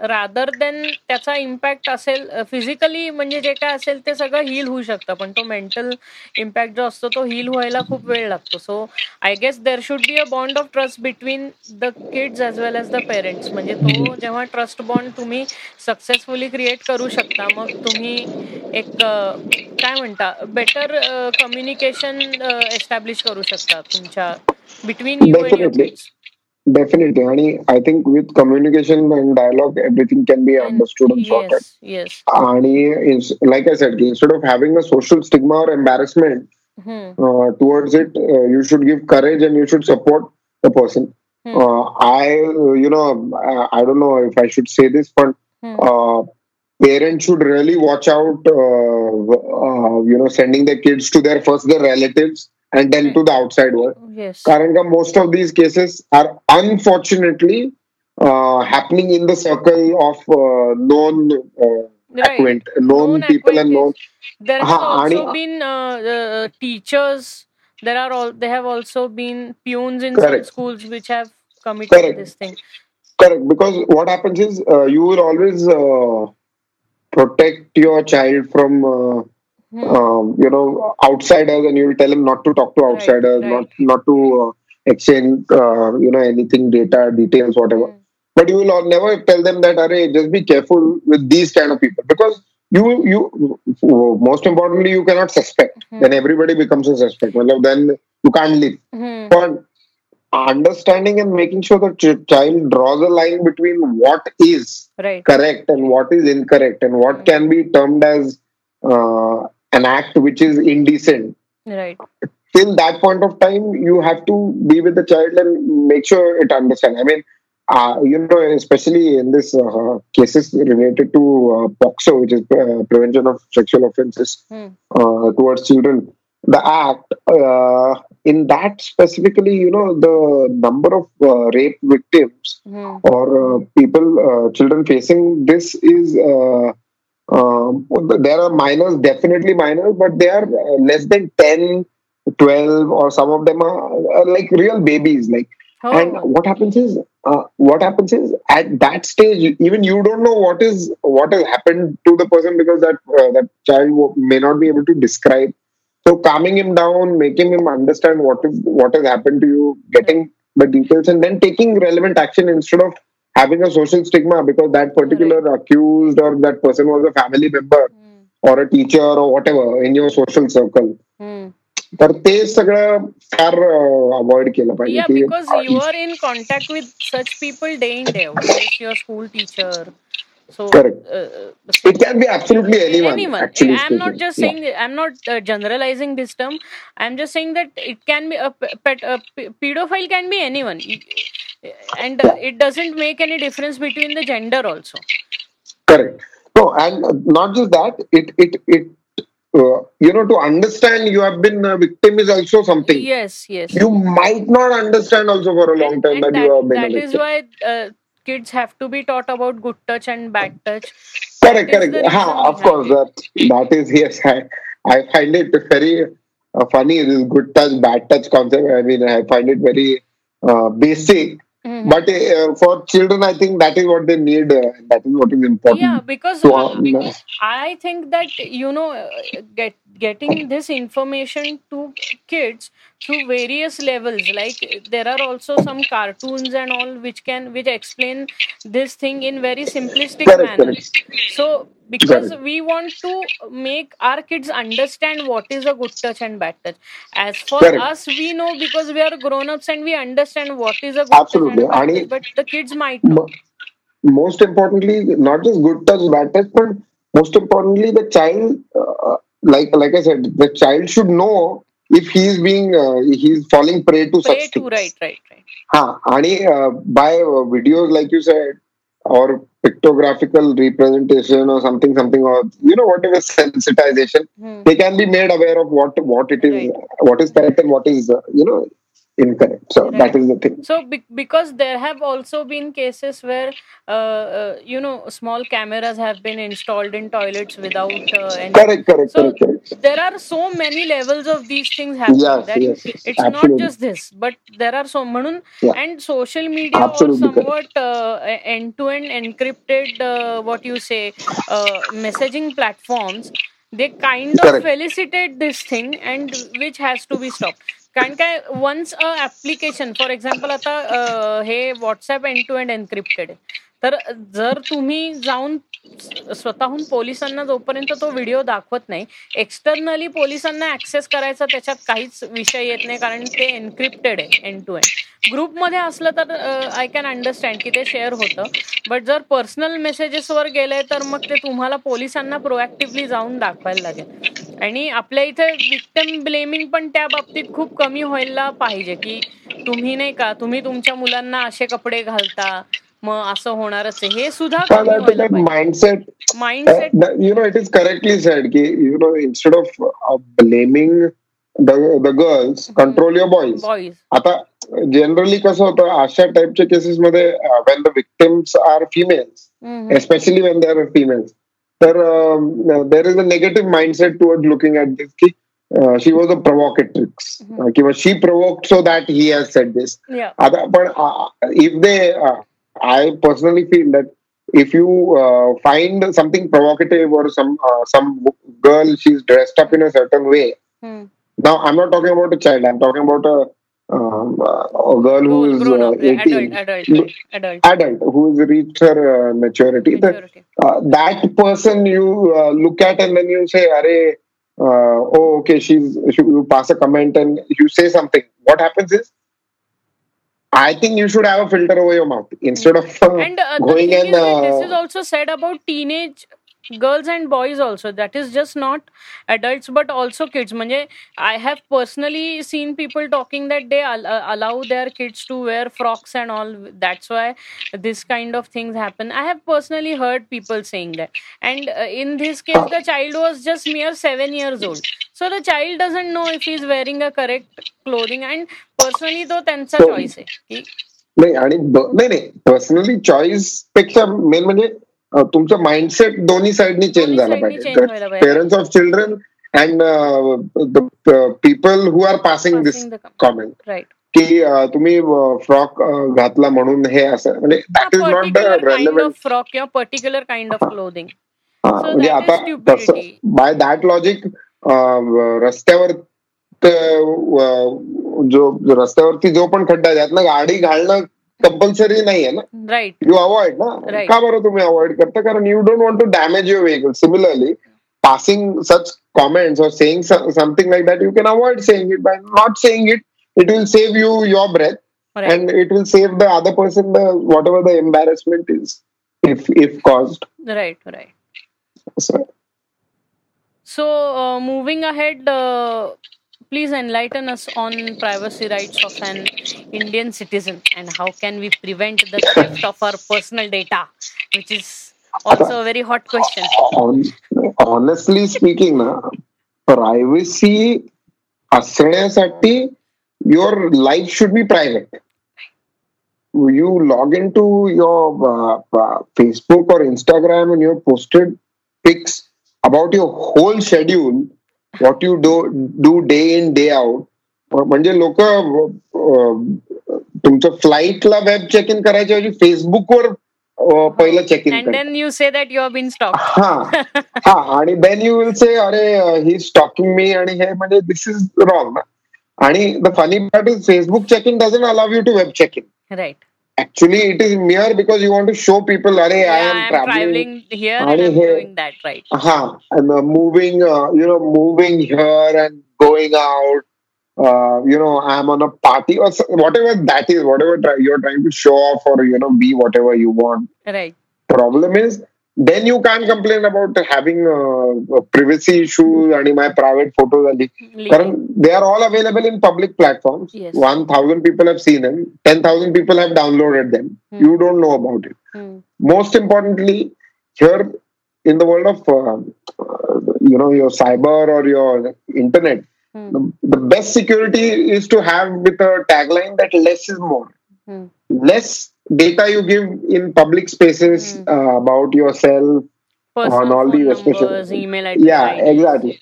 rather than त्याचा इम्पॅक्ट असेल फिजिकली म्हणजे जे काय असेल ते सगळं हील होऊ शकतं. पण तो मेंटल इम्पॅक्ट जो असतो तो हील व्हायला खूप वेळ लागतो. So I guess there should be a bond of trust between the kids as well as the parents म्हणजे तो जेव्हा ट्रस्ट बॉन्ड तुम्ही सक्सेसफुली क्रिएट करू शकता मग तुम्ही एक काय म्हणता बेटर कम्युनिकेशन एस्टॅब्लिश करू शकता तुमच्या between you and your kids Definitely, Hani. I think with communication and dialogue, everything can be understood and sorted. Yes, yes. And like I said, instead of having a social stigma or embarrassment hmm. uh, towards it, uh, you should give courage and you should support the person. Hmm. Uh, I, you know, I, I don't know if I should say this, but hmm. parents should really watch out, you know, sending their kids to their first their relatives and then to the outside world. Yes. Karan most of these cases are unfortunately uh, happening in the circle of uh, known uh, right. acquaint, known, Known people and known. There have Ha, also been uh, uh, teachers. There are all. They have also been peons in some schools which have committed Correct. this thing. Correct, because what happens is uh, you will always uh, protect your child from. Hmm. um, you know outsiders and you will tell him not to talk to outsiders right. not not to uh, exchange uh, you know anything data details whatever Hmm. but you will never tell them that Array, just be careful with these kind of people because you you most importantly you cannot suspect Hmm. then everybody becomes a suspect well, then you can't live Hmm. but understanding and making sure the ch- child draws a line between what is Right. correct and what is incorrect and what Hmm. can be termed as uh, an act which is indecent Right. till that point of time you have to be with the child and make sure it understands i mean uh, you know especially in this uh, cases related to uh, POCSO which is uh, prevention of sexual offenses Hmm. uh, towards children the act uh, in that specifically you know the number of uh, rape victims Hmm. or uh, people uh, children facing this is uh, um, there are minors definitely minors but they are uh, less than 10 12 or some of them are, are like real babies like Oh. and what happens is uh, what happens is at that stage even you don't know what is what has happened to the person because that uh, that child may not be able to describe so calming him down making him understand what is what has happened to you getting the details and then taking relevant action instead of having a social stigma because that particular accused or that person was a family member Hmm. or a teacher or whatever in your social circle Hmm. तर ते सगळं फार avoid केलं पाहिजे Yeah, की because you are in contact with such people day in day out. It's your school teacher. So, Correct. uh, it can be absolutely anyone, actually I'm not speaking. just Yeah. saying. I'm not uh, generalizing this term. I'm just saying that it can be a, pe- pet, a pe- pedophile can be anyone, and uh, it doesn't make any difference between the gender also. correct no and uh, not just that it it it uh, you know to understand you have been a victim is also something Yes, yes. you might not understand also for a long and, time and that, you have been that a is victim why uh, kids have to be taught about good touch and bad touch Correct, correct. Ha, of course, that that is yes. I I find it very uh, funny. This good touch, bad touch concept. I mean, I find it very uh, basic. Mm-hmm. But uh, for children, I think that is what they need. Uh, that is what is important. Yeah, because to, uh, I think that you know, uh, get getting this information to kids through various levels. Like there are also some cartoons and all which can which explain this thing in very simplistic correct, manner. Correct. So because we want to make our kids understand what is a good touch and bad touch. As for Correct. us, we know because we are grown ups and we understand what is a good Absolutely. touch and bad touch, but the kids might know. Most importantly, not just good touch, bad touch, but most importantly, the child, uh, like like I said, the child should know if he is being uh, he is falling prey to prey such to, things. Right, right, right. Ha, आणि uh, by videos like you said, or pictographical representation or something something or you know whatever sensitization hmm. they can be made aware of what what it is right. what is correct and what is uh, you know incorrect so right. that is the thing so be- because there have also been cases where uh, uh, you know small cameras have been installed in toilets without uh, any correct correct, so correct correct there are so many levels of these things happening yes, that yes, it's absolutely. not just this but there are so many yeah. and social media absolutely or somewhat uh, end to end encrypted uh, what you say uh, messaging platforms they kind of Correct. felicitate this thing and which has to be stopped कारण काय once a application for example आता हे WhatsApp end to end encrypted आहे. तर जर तुम्ही जाऊन स्वतःहून पोलिसांना जोपर्यंत तो व्हिडिओ दाखवत नाही एक्सटर्नली पोलिसांना ऍक्सेस करायचा त्याच्यात काहीच विषय येत नाही कारण ते एनक्रिप्टेड आहे एन टू एन ग्रुपमध्ये असलं तर आय कॅन अंडरस्टँड की ते शेअर होतं. बट जर पर्सनल मेसेजेसवर गेलंय तर मग ते तुम्हाला पोलिसांना प्रोएक्टिव्हली जाऊन दाखवायला लागेल. आणि आपल्या इथे विक्टम ब्लेमिंग पण त्या बाबतीत खूप कमी व्हायला पाहिजे की तुम्ही नाही का तुम्ही तुमच्या मुलांना असे कपडे घालता मग असं होणारच आहे. हे सुद्धा mindset mindset you know it is correctly said की you know instead of blaming the girls control your boys आता जनरली कसं होतं अशा टाईपच्या केसेसमध्ये when the victims are females especially when they are females तर there is a negative mindset toward looking at this की she was a प्रोवॉकेट्रिक्स किंवा she provoke so that he has set this आता पण if they I personally feel that if you uh, find something provocative or some uh, some girl she's dressed up in a certain way. Hmm. Now I'm not talking about a child. I'm talking about a um, a girl who is uh, 18, adult, adult, adult, adult, who has reached her uh, maturity. maturity. The, uh, that person you uh, look at and then you say, "Are, oh, okay, she's." She, you pass a comment and you say something. What happens is I think you should have a filter over your mouth instead of uh, and uh, going and. Uh, this is also said about teenage girls and boys also that is just not adults but also kids manje i have personally seen people talking that they al- uh, allow their kids to wear frocks and all that's why this kind of things happen i have personally heard people saying that and uh, in this case the child was just mere 7 years old so the child doesn't know if he's wearing a correct clothing and personally तो त्यांचा choice आहे की नाही आणि नाही नाही personally choice पेक्षा main म्हणजे तुमचं माइंडसेट दोन्ही साईडनी चेंज झाला पाहिजे. Parents of children and the people who are passing this comment की तुम्ही फ्रॉक घातला म्हणून हे असं म्हणजे that is not the frock किंवा पर्टिक्युलर काइंड ऑफ क्लोदिंग म्हणजे आता बाय दॅट लॉजिक रस्त्यावर जो रस्त्यावरती जो पण खड्डा आहे त्यातनं गाडी घालणं कंपल्सरी नाही आहे ना राईट यू अवॉइड ना का बरं तुम्ही अवॉइड करता कारण you don't want to damage your vehicle similarly passing such comments or saying something like that, you can avoid saying it by not saying it. It will save you your breath, right. and it will save the other person the whatever the embarrassment is, if if caused. Right, right. So, so uh, moving ahead, uh, please enlighten us on privacy rights of an Indian citizen and how can we prevent the theft of our personal data, which is also a very hot question. Honestly speaking, na, privacy, असण्यासाठी your life should be private. you log into your uh, uh, Facebook or Instagram and you have posted pics about your whole schedule, what you do do day in day out. म्हणजे लोक तुमचं फ्लाईटला web check in करायच्या ऐवजी फेसबुकवर पहिलं check in then you say that you been stalk हा. हा आणि देन यू विल से अरे ही स्टॉकिंग मी आणि हे म्हणजे दिस इज रॉंग ना आणि the funny part is Facebook check in doesn't allow you to web check in right actually it is mere because you want to show people are yeah, i am, I am traveling, here and I'm doing that right. Uh-huh, and uh, moving uh, you know moving here and going out. Uh, you know i'm on a party or whatever that is whatever you're trying to show off or you know be whatever you want. Right. Problem is then you can't complain about having uh, privacy issues and my private photos they are all available in public platforms yes. 1000 people have seen them 10000 people have downloaded them hmm. you don't know about it hmm. most importantly here in the world of uh, you know your cyber or your internet hmm. the, the, best security is to have with a tagline that less is more less data you give in public spaces Hmm. uh, about yourself Personal on all these especially. email address, yeah exactly.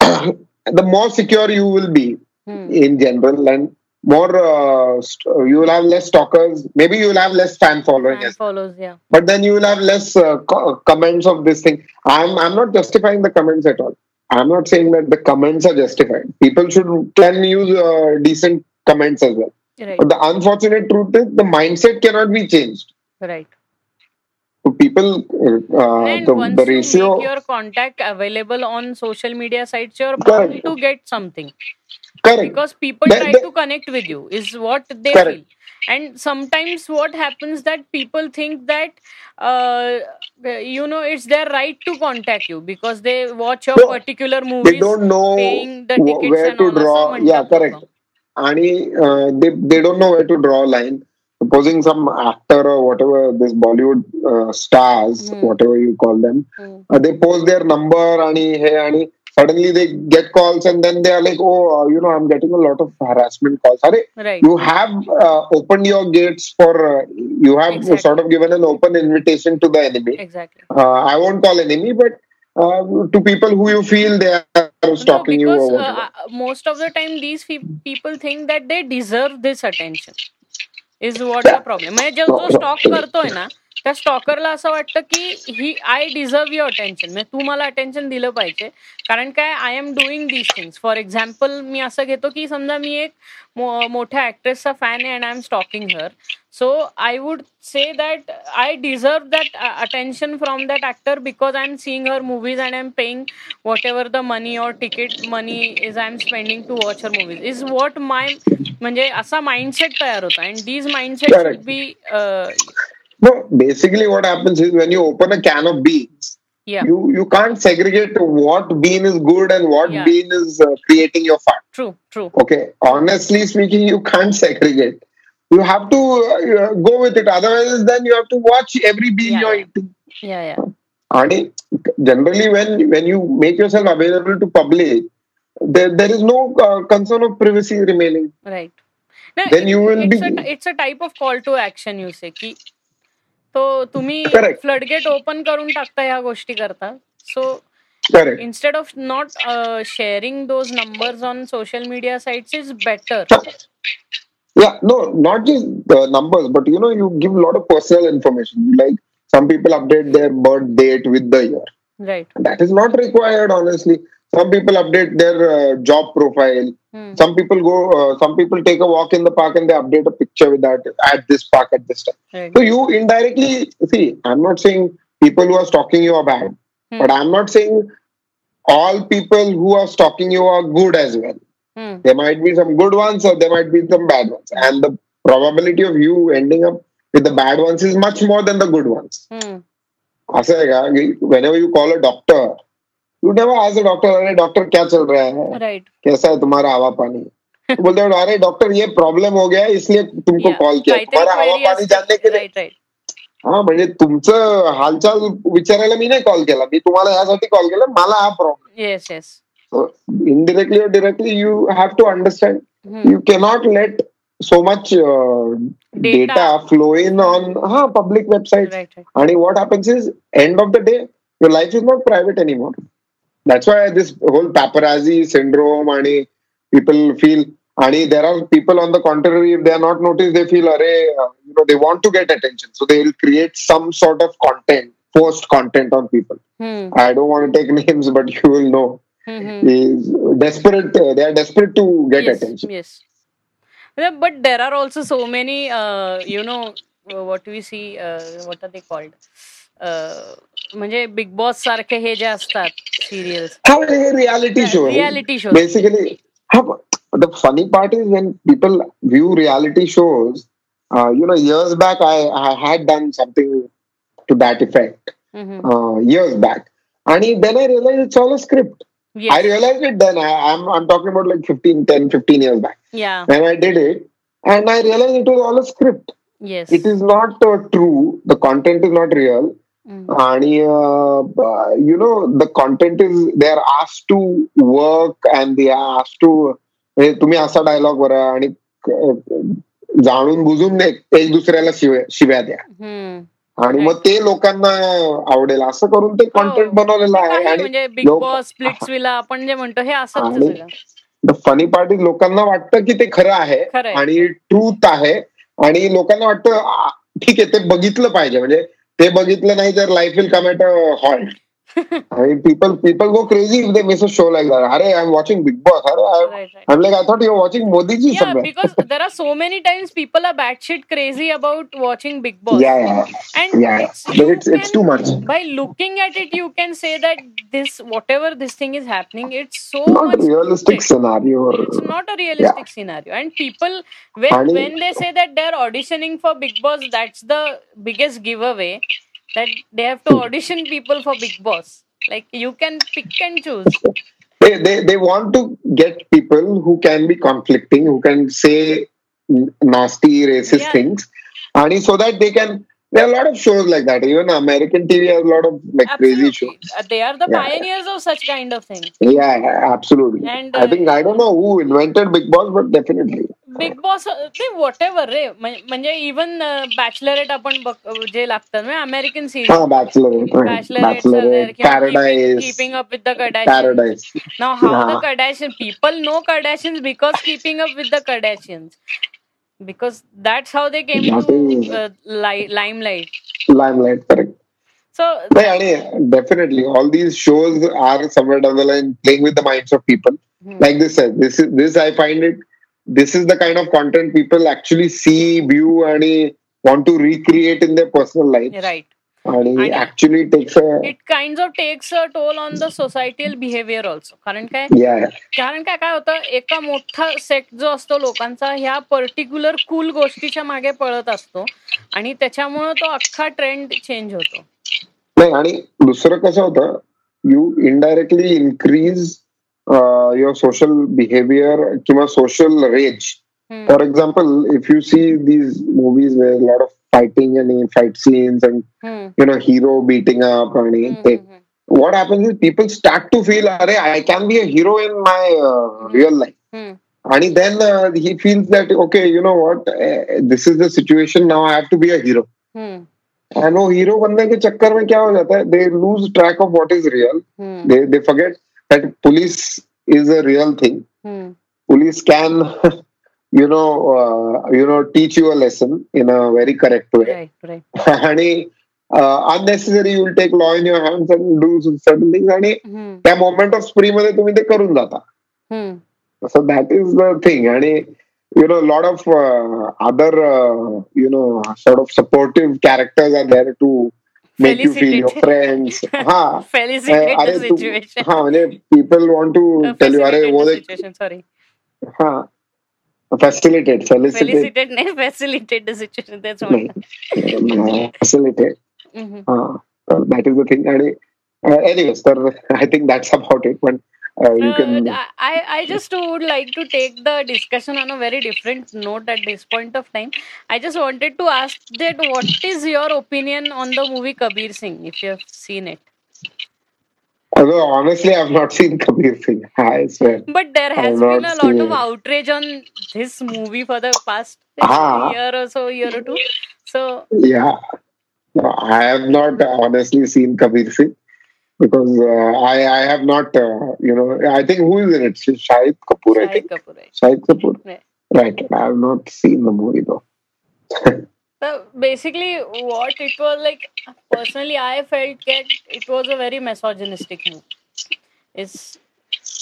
*coughs* The more secure you will be Hmm. in general and more uh, st- you will have less stalkers. Maybe you will have less fan following Fan follows, yeah. but then you will have less uh, co- comments of this thing. I'm i'm not justifying the comments at all. I'm not saying that the comments are justified. People should can use uh, decent comments as well Right. But the unfortunate truth is the mindset cannot be changed. Right. So people, uh, and the, once the ratio. You make your contact available on social media sites, you're bound to get something. Correct. Because people try to connect with you, is what they correct. feel and sometimes what happens that people think that uh, you know it's their right to contact you because they watch your no, particular movie they don't know paying the tickets where and to draw yeah correct आणि uh, they they don't know where to draw a line supposing some actor or whatever this bollywood uh, stars Hmm. whatever you call them Hmm. uh, they post their number आणि हे आणि suddenly they get calls and then they are like oh uh, you know i'm getting a lot of harassment calls Are Right. you have uh, opened your gates for uh, you have Exactly. sort of given an open invitation to the enemy Exactly. uh, i won't call enemy but uh, feel they are stalking you no, or because whatever. uh, uh, most of the time these fe- people think that they deserve this attention is what the problem म्हणजे जो जो stalk करतोय ना त्या स्टॉकरला असं वाटतं की he I deserve your attention म्हणजे तू मला अटेन्शन दिलं पाहिजे कारण काय I am doing these things for example मी असं घेतो की समजा मी एक मो- मोठ्या ऍक्ट्रेसचा फॅन आहे and I am stalking her so I would say that I deserve that attention from that actor because I am seeing her movies and I M paying what ever the money or ticket money is I am spending to watch her movies is what my म्हणजे असा mindset तयार होता and these mindset should Correct. B No, basically what happens is when you open a can of beans, या you you can't segregate what bean is good and what Yeah. bean is uh, creating your fat. True true Okay, honestly speaking, you can't segregate. You have to uh, go with it. Otherwise, then you have to watch every bean Yeah, you're yeah. eating. या या And generally, when when you make yourself available to public, there there is no uh, concern of privacy remaining. Right Then you will be- it's a type of call to action you से की तो तुम्ही Correct. Floodgate open करून टाकता ह्या गोष्टी करता सो Correct. Instead of not sharing those numbers on social media sites is better yeah, no, not just the numbers, but you know, you give a lot of personal information. Like some people update their birth date with the year. Right. That is not required, honestly. Some people update their uh, job profile. Hmm. Some people go. Uh, some people take a walk in the park and they update a picture with that at this park at this time. Right. So you indirectly see. I'm not saying people who are stalking you are bad, hmm. but I'm not saying all people who are stalking you are good as well. There might be some good ones or there might be some bad ones, and the probability of you ending up with the bad ones is much more than the good ones. का whenever you call a doctor, you never ask the doctor, अरे doctor क्या चल रहा है right कैसा है तुम्हारा हवा पानी तो बोलते हैं अरे डॉक्टर ये प्रॉब्लेम हो गया इसलिए तुमको कॉल किया तुम्हारा हवा पाणी जानने के लिए राईट राईट हा म्हणजे तुमचं हालचाल विचारायला मी नाही कॉल केला मी तुम्हाला यासाठी कॉल केला मला हा problem yes yes indirectly or directly you have to understand mm-hmm. you cannot let so much uh, data. data. flow in on huh, public websites right, right. and what happens is end of the day your life is not private anymore that's why this whole paparazzi syndrome and people feel and there are people on the contrary if they are not noticed they feel array uh, you know they want to get attention so they will create some sort of content post content on people hmm. i don't want to take *laughs* names but you will know Hmm, hmm. Is desperate. Uh, they are desperate to get yes, attention. yes Yeah, but there are also so many uh, you know uh, what we see uh, what are they called uh, म्हणजे big Boss सारखे हे जे असतात serials How reality shows? Reality shows Basically, how, the funny part is when people view reality shows. Uh, you know, years back, I, I had done something to that effect. Uh, years back, and then I realized it's all a script. I realized it then. I, I'm I'm talking about like 15, 10, 15 years back. या When I did it, and I realized it was all a script. Yes It is not uh, true. The content is not real. आणि यु know the content is they are asked to work and they are asked to म्हणजे तुम्ही असा dialogue बरा आणि अं, जाणून बुजून एक एक दुसऱ्याला शिव्या शिव्या द्या आणि मग ते लोकांना आवडेल. असं करून ते कॉन्टेंट बनवलेलं आहे आणि म्हणजे बिग लोक- बॉस स्प्लिट्स विला आपण जे म्हणतो हे द फनी पार्ट लोकांना वाटतं की ते खरं आहे. आणि ट्रूथ आहे आणि लोकांना वाटतं ठीक आहे ते बघितलं पाहिजे. म्हणजे ते बघितलं नाही तर life will come at a halt आणि people people go crazy if they miss a show like that अरे I am watching Bigg Boss अरे Right, right. I like I thought you watching Modiji Yeah, somewhere because there are so many times people are batshit crazy about watching Big Boss. या या And या it's, but you it's it's can- too much by looking at it, you can say that this, whatever this thing is happening, it's so not much. realistic scripted. scenario It's not a realistic scenario. And people, when And- when they say that they're auditioning for Big Boss, that's the biggest giveaway. That they have to audition people for Bigg Boss. Like you can pick and choose. they, they they want to get people who can be conflicting, who can say nasty, racist Yeah. things, and so that they can. There are a lot of shows like that. Even American TV has a lot of like crazy shows. Uh, They are the Yeah. pioneers of such kind of things. Yeah, yeah, absolutely. And, I uh, think I don't know who invented Bigg Boss, but definitely. Big Boss ते whatever रे म्हण- म्हणजे even बॅचलरेट आपण बघ- जे लागतात म्हणजे American series Ah, Bachelorette, right. बॅचलरेट Bachelorette, Paradise, keeping up with the Kardashian Paradise. Now how the Yeah. Kardashian people know Kardashians because keeping up with the Kardashians because that's how they came That to is- lime light Limelight, correct. So But, yeah, definitely, all these shows are somewhere down the line playing with the minds of people. Hmm. Like this says, this is this I find it. This is the kind of content people actually see, view, and eh, want to recreate in their personal life. Right And And- it actually takes a it kind of takes a toll on the societal behaviour also कारण काय? Yeah, कारण काय काय होतं एका मोठा set जो असतो लोकांचा ह्या पर्टिक्युलर कूल गोष्टीच्या मागे पळत असतो आणि त्याच्यामुळं तो अख्खा ट्रेंड चेंज होतो. नाही आणि दुसरं कसं होतं you indirectly increase your social behaviour किंवा social raise hmm. For example if you see these movies lot of fighting आणि fight scenes and hmm, you know hero beating up and hmm, they, hmm, what happens is people start to feel Array, i can be a hero in my uh, real life hmm, and then uh, he feels that okay you know what uh, this is the situation now i have to be a hero hmm, and वो hero बनने के चक्कर में क्या हो जाता है they lose track of what is real hmm, they they forget that police is a real thing hmm. police can *laughs* you know uh, you know teach you a lesson in a very correct way Right, right. *laughs* आणि unnecessary will take law in your hand and do certain things आणि हम्म, त्या moment of स्प्री मध्ये तुम्ही ते करून जाता हम्म. सो that is the thing आणि you know lot of other you know sort of supportive characters are there to make you feel your Felicitate. Friends हा Felicitate the अरे तू situation. हा म्हणजे people want to tell you अरे वो देख situation sorry हा फॅसिलिटेट फॅसिलिटेट फेलिसिटेट *laughs* नाही फॅसिलिटेट द सिच्युएशन तेच म्हणतात facilitate hmm. Uh, that is the thing. And uh, anyways, sir, *laughs* I think that's about it. But uh, you can. I, I just would like to take the discussion on a very different note at this point of time. I just wanted to ask that what is your opinion on the movie Kabir Singh, if you have seen it? Although honestly, I've not seen Kabir Singh. *laughs* I swear. But there has been a lot of outrage on this movie for the past Ah. year or so, year or two. So Yeah. No, I have not uh, honestly seen Kabir Singh because uh, I I have not uh, you know I think who is in it? Shahid Kapoor. I think Kapoor. right. Shahid Kapoor. Yeah. Right. I have not seen the movie though. *laughs* So basically, what it was like, personally, I felt that it was a very misogynistic movie. It's.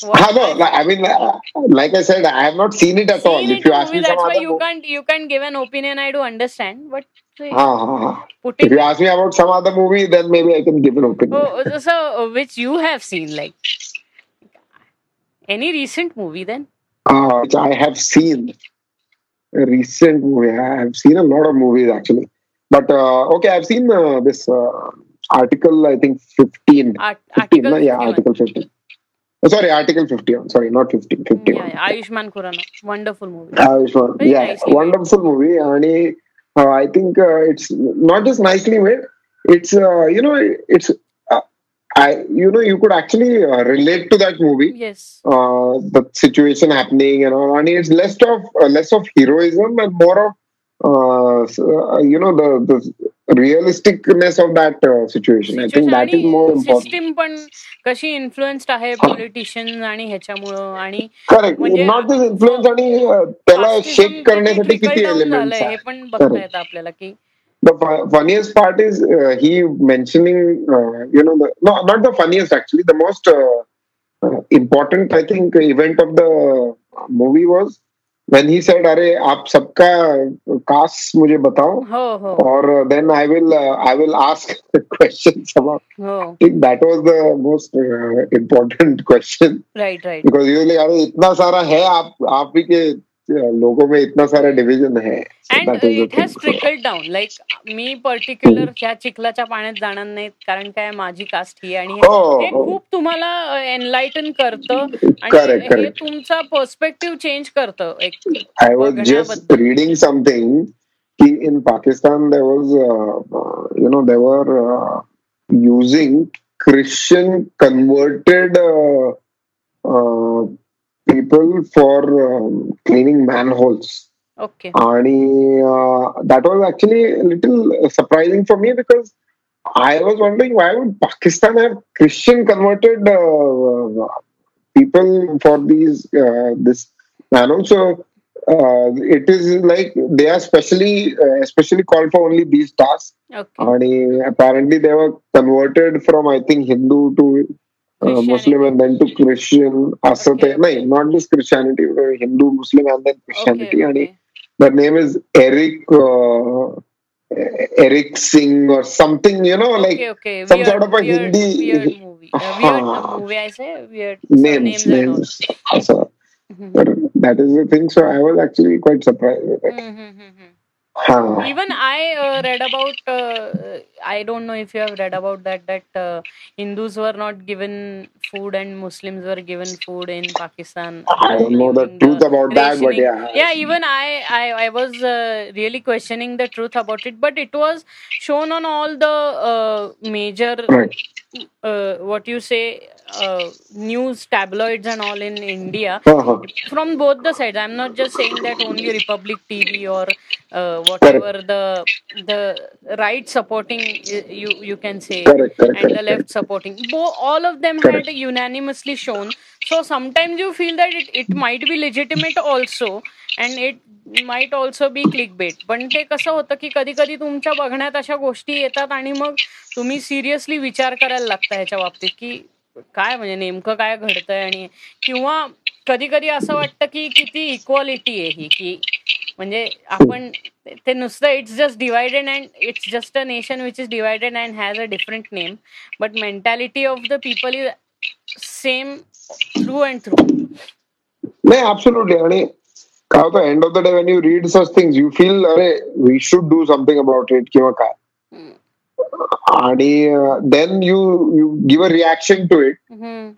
what Ah, no, I mean, uh, like I said, I have not seen it at all. seen If you ask movie, me that's why you mo- can't you can't give an opinion. I do understand, but Ah. If you ask me about some other movie, then maybe I can give an opinion. oh, so uh, which you have seen, like any recent movie, then Uh, which I have seen a recent movie. I have seen a lot of movies actually, but uh, okay, I've seen uh, this uh, article. I think fifteen. Art, 15, Article yeah, 51. article fifteen. Oh, sorry, article fifty-one. Sorry, not fifteen. Fifty-one. Yeah, yeah, Ayushmann Khurrana, wonderful movie. Ayushmann. Very yeah, made. wonderful movie, and uh, I think uh, it's not just nicely made. It's uh, you know, it's uh, I you know you could actually uh, relate to that movie. Yes, uh, the situation happening and all. And it's less of uh, less of heroism and more of you know the the realisticness of that uh, situation. I think that is more important. System पण कशी influenced आहे politicians आणि ह्याच्यामुळं आणि correct म्हणजे- not this influence आणि uh, त्याला shake करण्यासाठी किती झालंय हे पण बघता येतं आपल्याला की The fu- funniest part is uh, he mentioning, uh, you know, the, no, not the funniest actually. The most uh, uh, important, I think, event of the movie was when he said, "अरे आप सबका cast मुझे बताओ हो हो और then I will uh, I will ask questions about." oh. I think that was the most uh, important question right right because usually अरे इतना सारा है आप आप ही के uh, लोगों में इतना सारा डिव्हिजन है। And it has trickle down like me particular ह्या चिखलाच्या पाण्यात जाणार नाहीत कारण काय माझी कास्ट ही आणि हे खूप तुम्हाला एनलाइटन करतं आणि तुमचा पर्स्पेक्टिव्ह चेंज करतं. I was just reading something की in Pakistan there was you know they were using Christian converted people for um, cleaning manholes. Okay. And uh, that was actually a little surprising for me because I was wondering why would Pakistan have Christian converted uh, uh people for these uh, this And So uh, it is like they are specially uh, especially called for only these tasks. Okay. And uh, apparently they were converted from I think Hindu to uh, Muslim and then to Christian, asate, okay. no, not just Christianity, Hindu, Muslim, and then Christianity. Okay, okay. The name is Eric. Uh, Eric Singh or something, you know, like okay, some weird, sort of a weird, Hindi weird *laughs* movie. Uh, weird uh, movie, I say weird names, names. *laughs* so, mm-hmm. that is the thing. So I was actually quite surprised. Mm-hmm. mm-hmm. Even I uh, read about. Uh, I don't know if you have read about that. That uh, Hindus were not given food and Muslims were given food in Pakistan. I don't know the truth about that, but yeah. yeah even i i, I was uh, really questioning the truth about it but it was shown on all the uh, major Right. Uh, what you say uh, news tabloids and all in india Uh-huh. from both the sides i'm not just saying that only republic tv or uh, whatever the the right supporting you you can say Correct, correct, and the correct, left supporting Bo- all of them Correct. had unanimously shown so sometimes you feel that it, it might be legitimate also it it also be clickbait पण ते कसं होतं की कधी कधी तुमच्या बघण्यात अशा गोष्टी येतात आणि मग तुम्ही सिरियसली विचार करायला लागता ह्याच्या बाबतीत की काय म्हणजे नेमकं काय घडतंय आणि किंवा कधी कधी असं वाटतं की किती इक्वालिटी आहे ही की म्हणजे आपण ते नुसतं it's just divided and it's just a nation which is divided and has a different name but mentality of the people is same through and through नाही ऍब्सोल्युटली आणि काय होतं and of the day when you read such things you feel अरे we should do something about it किंवा काय आणि then you you give a reaction to it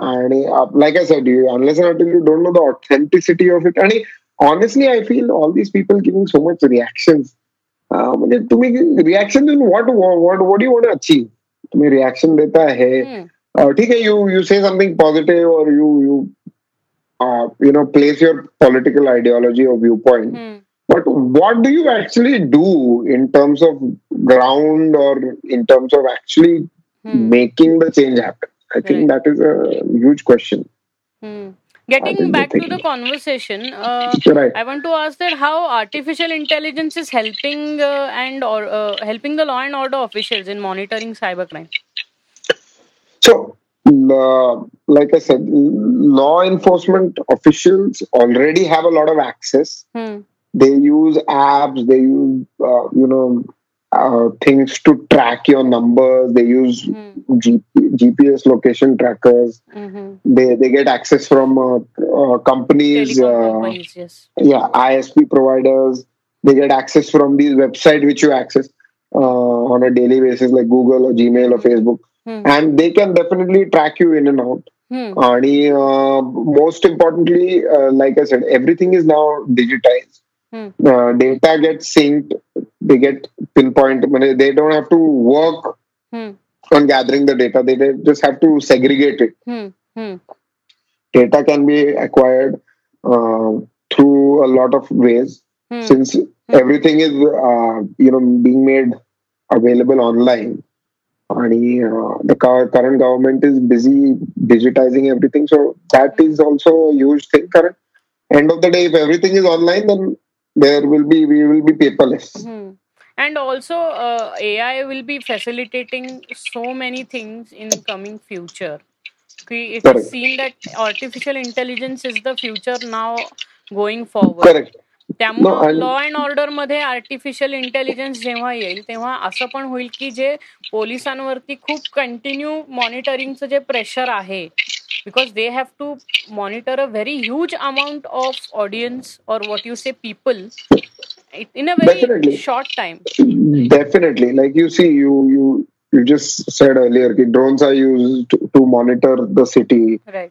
आणि like I said you unless until you don't know the authenticity of it आणि honestly I feel all these people giving so much reaction म्हणजे तुम्ही reaction देऊन what what what you want achieve तुम्ही reaction देता आहे uh, okay, you you say something positive or you you uh, you know place your political ideology or viewpoint. Hmm. But what do you actually do in terms of ground or in terms of actually Hmm. making the change happen? I think that is a huge question. Hmm. Getting back to the conversation, uh, Right. I want to ask that how artificial intelligence is helping uh, and or uh, helping the law and order officials in monitoring cybercrime. So, uh, like I said, law enforcement officials already have a lot of access. Hmm. They use apps. They use uh, you know uh, things to track your numbers. They use Hmm. G- GPS location trackers. Mm-hmm. They they get access from uh, uh, companies. Uh, companies, yes. yeah isp providers they get access from these website which you access uh, on a daily basis like google or gmail or facebook Hmm. And they can definitely track you in and out Hmm. and uh, most importantly uh, like i said everything is now digitized Hmm. uh, data gets synced they get pinpoint I mean, they don't have to work Hmm. on gathering the data they, just have to segregate it Hmm. Hmm. data can be acquired uh, through a lot of ways since everything is you know being made available online and the cur- current government is busy digitizing everything so that is also a huge thing current end of the day if everything is online then there will be we will be paperless Hmm. And also, uh, AI will be facilitating so many things in coming future. We- It is Correct. seen that artificial intelligence is the future now going forward. correct त्यामुळे law and ऑर्डरमध्ये artificial intelligence जेव्हा येईल तेव्हा असं पण होईल की जे पोलिसांवरती खूप कंटिन्यू मॉनिटरिंगचं जे प्रेशर आहे because they have to monitor a very huge amount of audience or what you say people in a very short time definitely like you see you you you just said earlier की drones are use to monitor the city right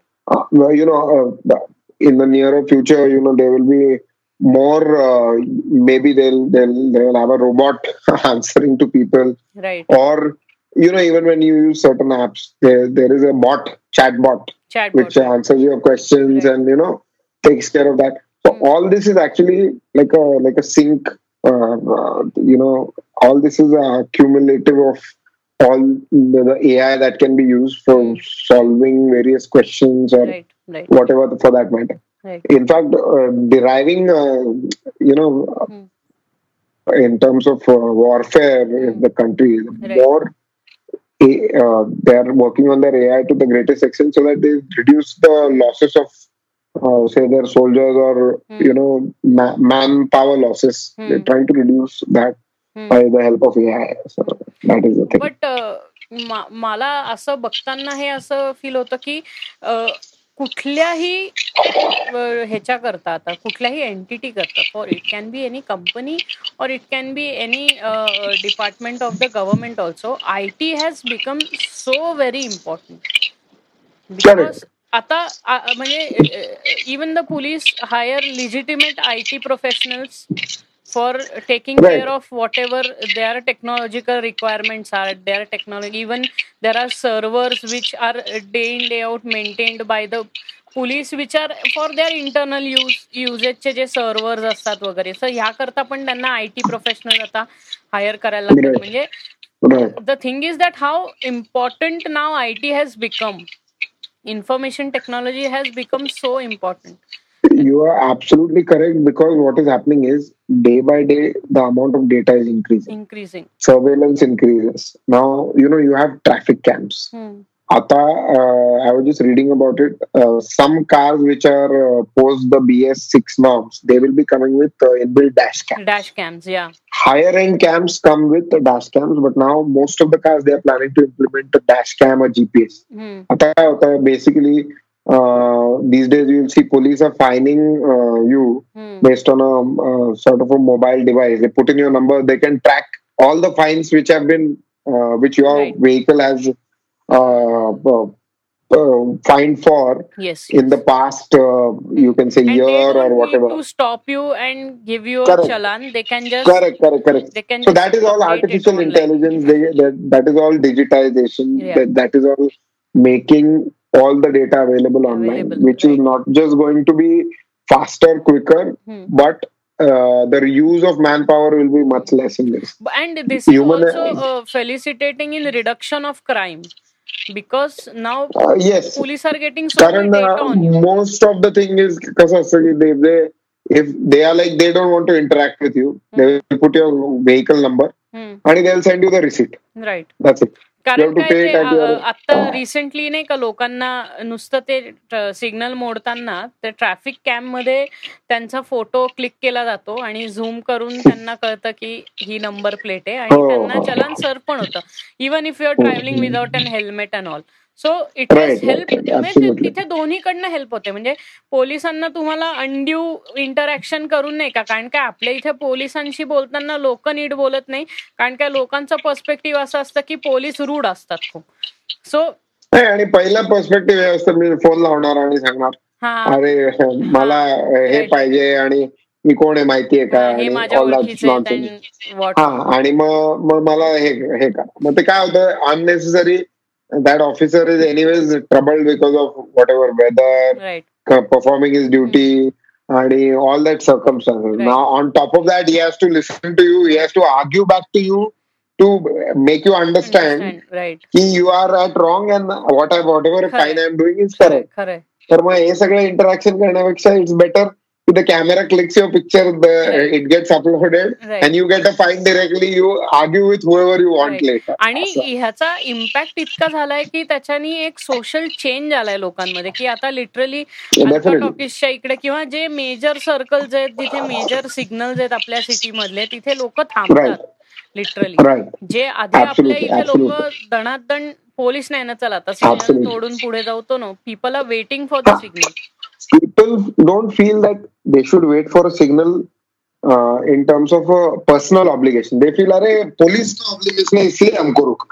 you know in the near future you know they will be more uh, maybe they'll they'll they'll have a robot *laughs* answering to people right or you know even when you use certain apps there there is a bot chat bot chat which bot. answers your questions right. and you know takes care of that so mm. all this is actually like a like a sync uh, uh, you know all this is a cumulative of all the, the ai that can be used for hmm. solving various questions or right. Right. whatever for that matter right In fact, uh, deriving, uh, you know, Hmm. in terms of uh, warfare in Hmm. the country, Right. more A- uh, they are working on their AI to the greatest extent so that they reduce the losses of, uh, say, their soldiers or Hmm. you know ma- manpower losses. Hmm. They're trying to reduce that Hmm. by the help of AI. So that is the thing. But मला असं बघताना हे असं feel होतं की अ, कुठल्याही ह्याच्या करता आता कुठल्याही एंटिटी करता for it can be any company और it can be any department of the government also I T has become so very important because आता म्हणजे even the police hire legitimate I T professionals for taking Right. care of whatever their technological requirements are their technology even there are servers which are day in day out maintained by the police which are for their internal use युजेसचे J servers असतात वगैरे sir ह्या करता पण त्यांना I T professional आता hire करायला लागतात Right. म्हणजे Right. the thing is that how important now IT has become. Information technology has become so important. you are absolutely correct because what is happening is day by day the amount of data is increasing. Increasing. Surveillance increases. Now you know you have traffic cams. Hmm. Ata, uh, I was just reading about it. Uh, some cars which are uh, post the BS6 norms, they will be coming with uh, inbuilt dash cams. Dash cams, yeah. Higher end cams come with dash cams, but now most of the cars they are planning to implement a dash cam or GPS. Hmm. Ata, basically uh, these days you will see police are fining uh, you Hmm. based on a uh, sort of a mobile device. They put in your number. They can track all the fines which have been uh, which your Right. vehicle has uh, fined for Yes. in the past. Uh, you can say and year they or whatever. to stop you and give you a challan. They can just Correct, correct, correct. they can So that is all artificial intelligence. They, that, that is all digitization. Yeah. That, that is all making all the data available online, available, which right. is not just going to be faster, quicker, hmm. but uh, the use of manpower will be much less in this. And this Human is also uh, uh felicitating in reduction of crime because now uh, yes, police are getting so Current, uh, Most of the thing is because they, they if they are like they don't want to interact with you, hmm. they will put your vehicle number hmm. and they'll send you the receipt. Right. That's it. कारण काय आता recently नाही का लोकांना नुसतं ते signal मोडताना ते traffic कॅममध्ये त्यांचा फोटो क्लिक केला जातो आणि झूम करून त्यांना कळतं की ही नंबर प्लेट आहे. आणि हो, त्यांना हो. चलन सर पण होतं. Even if you are travelling without an helmet and all so it has help. तिथे दोन्हीकडनं हेल्प होते. म्हणजे पोलिसांना तुम्हाला अनड्यू इंटरॅक्शन करून नाही का? कारण काय आपल्या इथे पोलिसांशी बोलताना लोक नीट बोलत नाही. कारण काय लोकांचं पर्स्पेक्टिव्ह असं असतं की पोलीस रूढ असतात खूप. सो नाही आणि पहिला पर्स्पेक्टिव्ह हे असतं मी फोन लावणार आणि सांगणार. हा. अरे मला हे. पाहिजे आणि मी कोण आहे माहितीये का? हे आणि हा मग मग मला हे हे का मग ते काय होतं unnecessary that officer is anyways troubled because of what ever weather right performing is duty आणि all that circumstances Right. Now on top of that he has to listen to you he has to argue back to you to make you understand right की you are at wrong and what I what ever Correct. Kind I am doing is खरंय correct खरंय तर मग हे सगळं interaction करण्यापेक्षा it's better की the camera clicks your picture Right. It gets uploaded Right. And you get a fine directly you argue with whoever you want Right. Later आणि ह्याचा impact इतका झालाय की त्याच्यानी एक सोशल चेंज आलाय लोकांमध्ये की आता लिटरली. टॉकीजच्या इकडे किंवा जे मेजर सर्कल्स आहेत जिथे मेजर सिग्नल्स आहेत आपल्या सिटी मधले तिथे लोक थांबतात लिटरली जे आधी आपल्या इथे लोक. दणादण पोलीस नाही ना चला आता सिग्नल. तोडून पुढे जातो ना people are waiting for the signal people don't feel that they should wait for a signal uh, in terms of a personal obligation. They feel, अरे police का obligation है इसलिए हमको रुक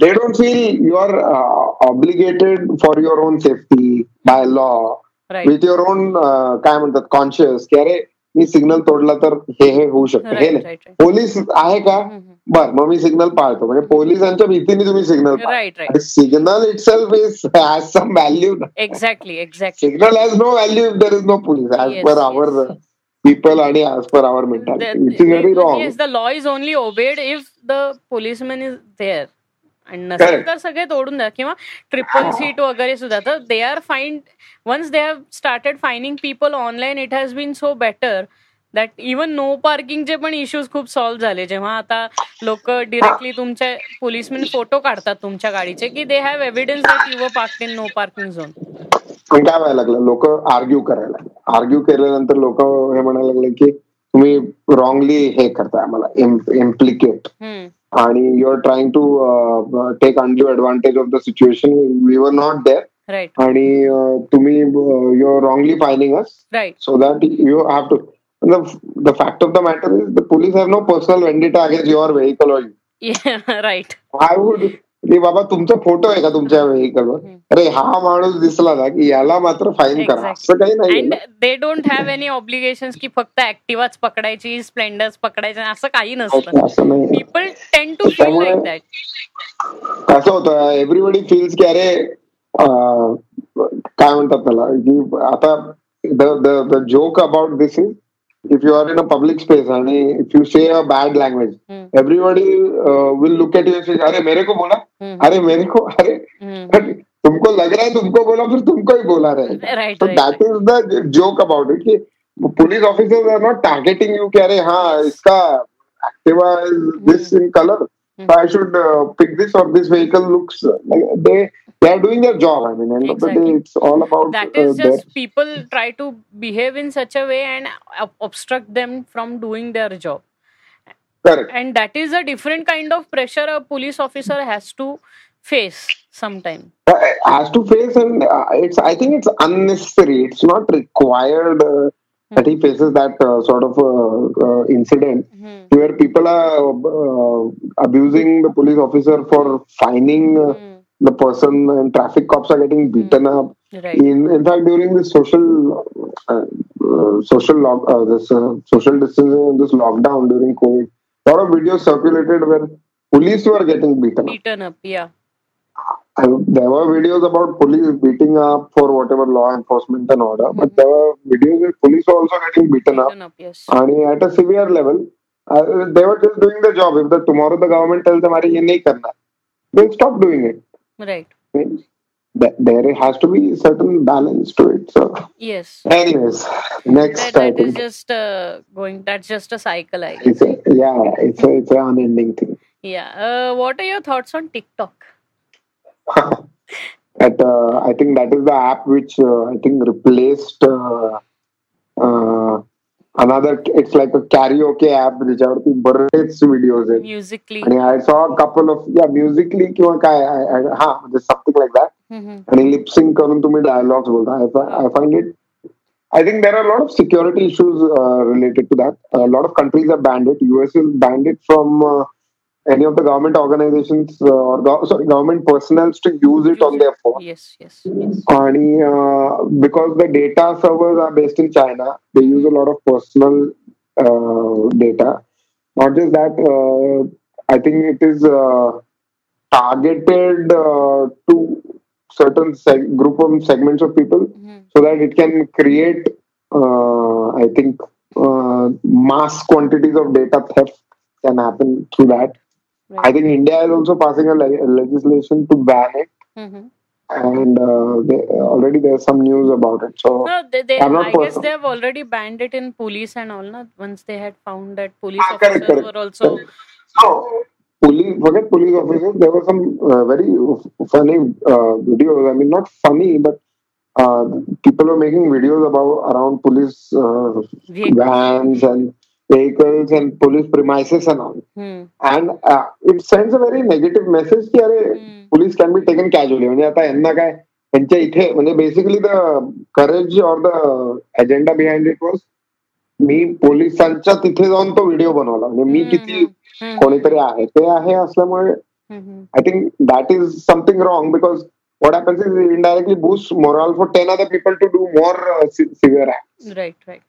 They don't feel you are uh, obligated for your own safety by law right with your own uh, काय म्हणतात conscious की अरे मी सिग्नल तोडला तर हे हे होऊ शकतं हे नाही पोलीस आहे का बर मग मी सिग्नल पाळतो. म्हणजे पोलिसांच्या भीतीने तुम्ही signal right right signal itself is has some value exactly exactly signal has no value if there is no police as per. Our people आणि as per our mentality it is very wrong the law is only obeyed if the policeman is there आणि नसेल. तर सगळे तोडून द्या. किंवा triple seat वगैरे सुद्धा. तर they are fine once they have started fining people online it has been so better that even no पार्किंगचे पण इश्यूज खूप सॉल्व्ह झाले. जेव्हा आता लोक डिरेक्टली तुमच्या पोलिसमॅन फोटो काढतात तुमच्या गाडीचे की they have evidence that you were park in no parking zone पण काय व्हायला लागलं? लोक आर्ग्यू करायला आर्ग्यू केल्यानंतर लोक हे म्हणायला लागले की तुम्ही रॉंगली हे करताय आम्हाला. इम्प्लिकेट आणि you are trying to take undue advantage of the situation we were not there right आणि uh, तुम्ही you are wrongly fining us so that you have to. The, the fact of the matter is the police have no personal vendetta against your vehicle or you. Right *laughs* I would की बाबा तुमचा photo आहे का तुमच्या व्हेकलवर हम्म. अरे हा माणूस दिसला ना की याला मात्र फाईन करा. असं काही नाही they don't have any obligation की फक्त ऍक्टिव्हाच पकडायची स्प्लेंडर्स पकडायचे असं काही नसतं. असं नाही people tend to feel like that कसं होतं एव्हरीबडी फील्स की अरे काय म्हणतात त्याला की आता the joke about this is if you are in a public space आणि if you say a bad language everybody will look at you अरे मेरे को बोला अरे मेरे को अरे तुमको लग रहा है तुमको बोला फिर तुमको ही बोला रहे तो that is the joke about it कि police officers are not targeting you कि अरे हाँ इसका Activa is this in colour I should pick this और this vehicle looks they they are doing their job i mean end of the day it's all about that uh, is their just people try to behave in such a way and obstruct them from doing their job. Correct. And that is a different kind of pressure a police officer has to face sometime. Uh, has to face and uh, it's i think it's unnecessary. It's not required uh, that he faces that uh, sort of uh, uh, incident Hmm. where people are uh, abusing the police officer for fining uh, Hmm the person and traffic cops are getting beaten mm. up. Right. In, in fact, during this social uh, uh social log, uh, this uh, social distancing and this lockdown during COVID, a lot of videos circulated where police were getting beaten, beaten up. up yeah. And there were videos about police beating up for whatever law enforcement and order, mm-hmm. but hmm. there were videos where police were also getting beaten, beaten up. up yes. And at a severe level, uh, they were just doing the job. If the tomorrow the government tells them, "Arey, ye nahi karna," they'll stop doing it. Right. There has to be certain balance to it. So, Yes. anyways, next That that is just uh, going. That's just a cycle, I guess. it's a, yeah, it's a, it's an unending thing. Yeah. Uh, what are your thoughts on TikTok? *laughs* At uh, I think that is the app which uh, I think replaced uh, uh, another it's like a karaoke app which are think bereads videos Musical.ly i saw a couple of yeah Musical.ly ki ka i ha just something like that. mm-hmm. and lip sync karun tumhi dialogues bolta I, I find it i think there are a lot of security issues uh, related to that. A lot of countries are banned it. Us is banned it from uh, any of the government organizations uh, or gov- sorry government personnel to use it on their phone. Yes. Yes. Yes. And uh, because the data servers are based in China, they use a lot of personal uh, data. Not just that, uh, I think it is uh, targeted uh, to certain seg- group of segments of people Mhm. so that it can create, uh, I think, uh, mass quantities of data theft can happen through that. I think India is also passing a le- legislation to ban it Mhm. and uh, they, already there's some news about it. So No, they, they, I'm guess person- they have already banned it in police and all. Na? Once they had found that police Ah, officers correct. were also. so police, forget police officers. There were some uh, very funny uh, videos. I mean, not funny, but uh, people were making videos about around police uh, vans and vehicles and police premises and all. Hmm. And uh, it sends a very negative message की अरे Hmm. Police can be taken casually म्हणजे आता यांना काय त्यांच्या इथे म्हणजे basically the courage or the agenda behind it was मी पोलिसांच्या तिथे जाऊन तो व्हिडिओ बनवला म्हणजे मी किती Hmm. कोणीतरी आहे ते आहे असल्यामुळे Mhm. I think that is something wrong because what happens is indirectly boosts morale for 10 other people to do more uh, se- severe acts. Right. Right.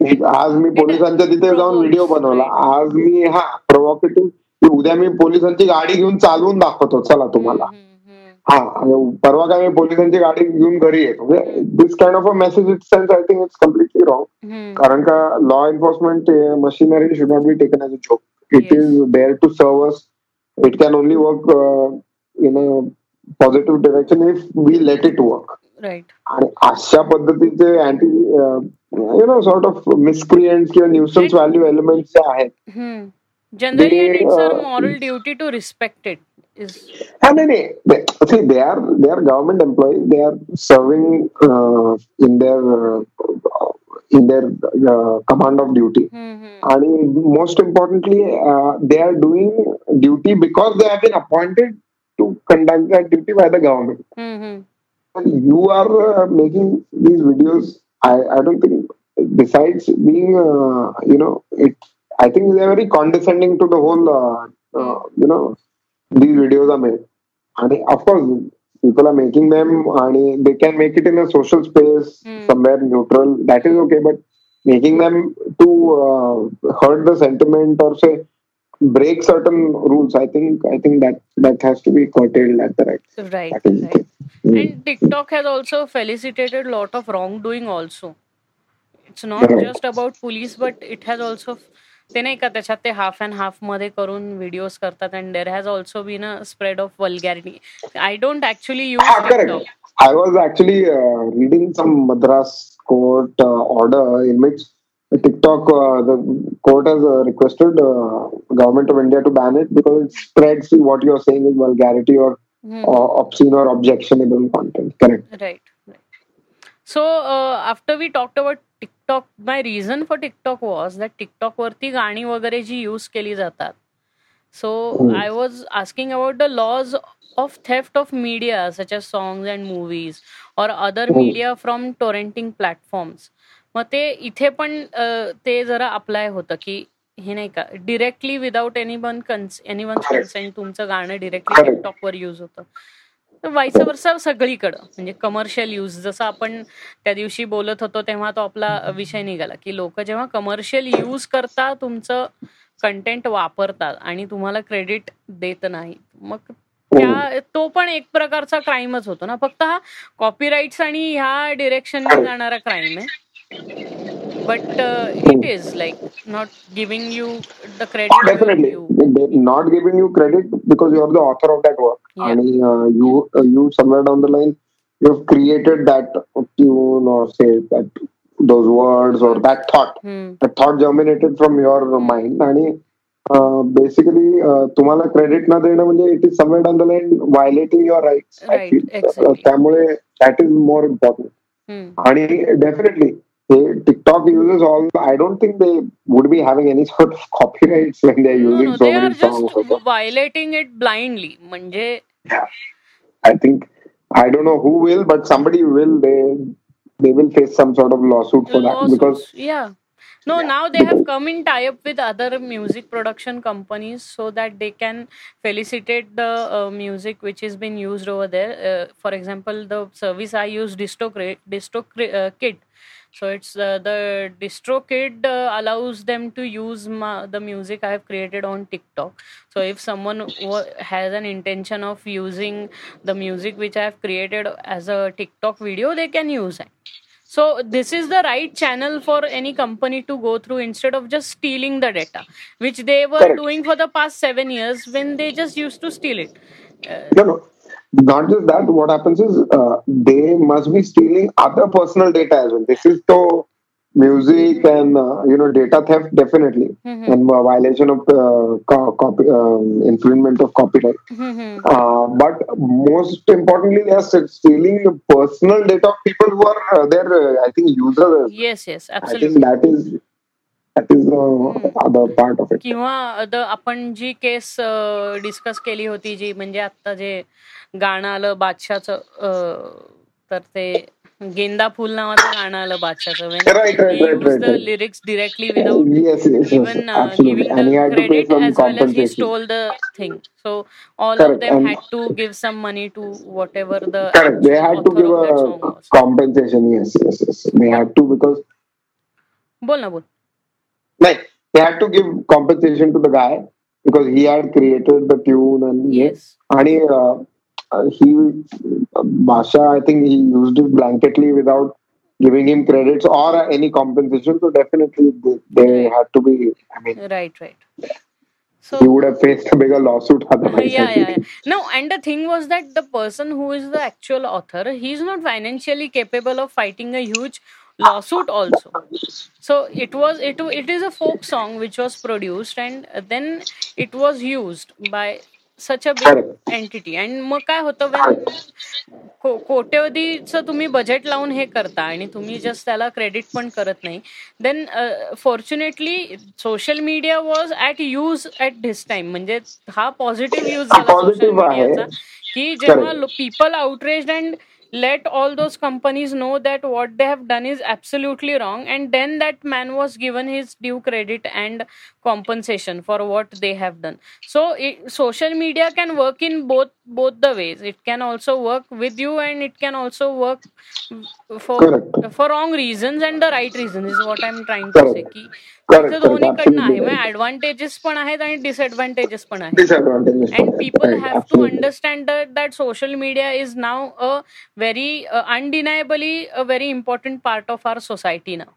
आज मी पोलिसांच्या तिथे जाऊन व्हिडिओ बनवला. आज मी हा प्रोव्होकेटिव्ह उद्या मी पोलिसांची गाडी घेऊन चालवून दाखवतो चला तुम्हाला. हा परवा काय मी पोलिसांची गाडी घेऊन घरी येतो this kind of a message it sense I think it's completely wrong. कारण का law enforcement machinery should not be taken as a joke it. Is there to serve us it can only work in a positive direction if we let it work right आणि अशा पद्धतीचे anti you know sort of miscreant किंवा nuisance value element जे आहेत generally it is moral duty to respect it हा नाही नाही they are they are government employees they are serving in there in their uh, command of duty. Mm-hmm. And most importantly, uh, they are doing duty because they have been appointed to conduct that duty by the government. Mm-hmm. You are uh, making these videos i i don't think besides being uh, you know it i think they are very condescending to the whole uh, uh, you know these videos are made and of course people are making them and they can make it in a social space Hmm. somewhere neutral that is okay but making them to uh, hurt the sentiment or say break certain rules i think i think that that has to be curtailed at the right Right. Right. thing. Hmm. And TikTok has also felicitated lot of wrongdoing also. It's not Right. just about police, but it has also ते नाही का त्याच्यात ते half and half मध्ये करून videos करतात and there has also been a spread of vulgarity I don't actually use Ah, correct. I was actually uh, reading some Madras court uh, order in which TikTok, uh, the court has uh, requested uh, government of India to ban it because it spreads what you're saying is vulgarity or, or Hmm. obscene or objectionable content. Correct. Right. right. So uh, after we TikTok my reason for TikTok was that TikTok वरती गाणी वगैरे जी use केली जातात so I was asking about the laws of theft of media such as songs and movies और other media from torrenting platforms मग ते इथे पण uh, ते जरा अप्लाय होतं की हे नाही का directly without any one cons any one. Consent तुमचं गाणं डिरेक्टली. टिकटॉकवर यूज होतं. वाईस वर्सा सगळीकडं. म्हणजे कमर्शियल यूज जसं आपण त्या दिवशी बोलत होतो तेव्हा तो आपला विषय निघाला की लोक जेव्हा कमर्शियल यूज करता तुमचं कंटेंट वापरतात आणि तुम्हाला क्रेडिट देत नाही. मग त्या तो पण एक प्रकारचा क्राईमच होतो ना. फक्त हा कॉपीराईट्स आणि ह्या डिरेक्शनने जाणारा क्राईम आहे. but uh, it is like not giving you the credit. Oh, definitely, you. not giving you credit because you are the author of that work, yeah. and uh, you uh, you somewhere down the line you have created that tune or say that those words or that thought. Hmm. That thought germinated from your hmm. mind, and basically तुम्हाला credit न देणं म्हणजे it is somewhere on the line violating your right त्यामुळे that is more important आणि definitely they, TikTok uses all. I don't think they would be having any *laughs* sort of copyrights when they're using no, so they many songs. They are just violating it blindly. Manje. Yeah, I think I don't know who will, but somebody will. They they will face some sort of lawsuit for Lawsuits, that because yeah. No, yeah. now they have come in tie up with other music production companies so that they can felicitate the uh, music which is being used over there. Uh, for example, the service I use, DistroKid. Disto, uh, Kit so it's uh, the DistroKid uh, allows them to use ma- the music I have created on TikTok. So if someone w- has an intention of using the music which I have created as a TikTok video, they can use it. So this is the right channel for any company to go through instead of just stealing the data, which they were Correct. doing for the past seven years when they just used to steal it. Uh, no, no. Not just that, what happens is uh, they must be stealing other personal data as well. This is so music and uh, you know data theft definitely Mhm. and uh, violation of uh, co- copy um, infringement of copyright. mhm. Uh, but most importantly, they are stealing the personal data of people who are uh, their uh, I think users. yes, yes, absolutely I think that is किंवा आपण जी case discuss केली होती जी म्हणजे आता जे गाणं आलं बादशाचं तर ते गेंदा फुल नावाचं गाणं आलं बादशाचं. Lyrics directly without even credit as well as he stole the thing so all of them had to give some money to whatever the to give बोल ना बोल. Like they had to give compensation to the guy because he had created the tune and Yes. and he, uh, uh, he Basha I think he used it blanketly without giving him credits or any compensation. So definitely they, they had to be. I mean, Right, right. So he would have faced a bigger lawsuit otherwise. Yeah, yeah, yeah. No, and the thing was that the person who is the actual author, he's not financially capable of fighting a huge lawsuit also. So it was it it is a folk song which was produced and then it was used by such a big Correct. entity and मग काय होतं कोट्यवधीचं तुम्ही budget लावून हे करता आणि तुम्ही just त्याला credit पण करत नाही then fortunately social media was at use at this time म्हणजे हा पॉझिटिव्ह यूज झाला सोशल. मीडियाचा की जेव्हा. People outrage and let all those companies know that what they have done is absolutely wrong and then that man was given his due credit and compensation for what they have done so it, social media can work in both both the ways it can also work with you and it can also work for Correct. for wrong reasons and the right reasons is what i'm trying to say Correct. Correct, इथं दोन्हीकडनं आहे absolutely मग right. Advantages पण आहेत आणि disadvantages पण आहेत Disadvantages. and people Right, have to absolutely. understand that that social media is now a very uh, undeniably a very important part of our society now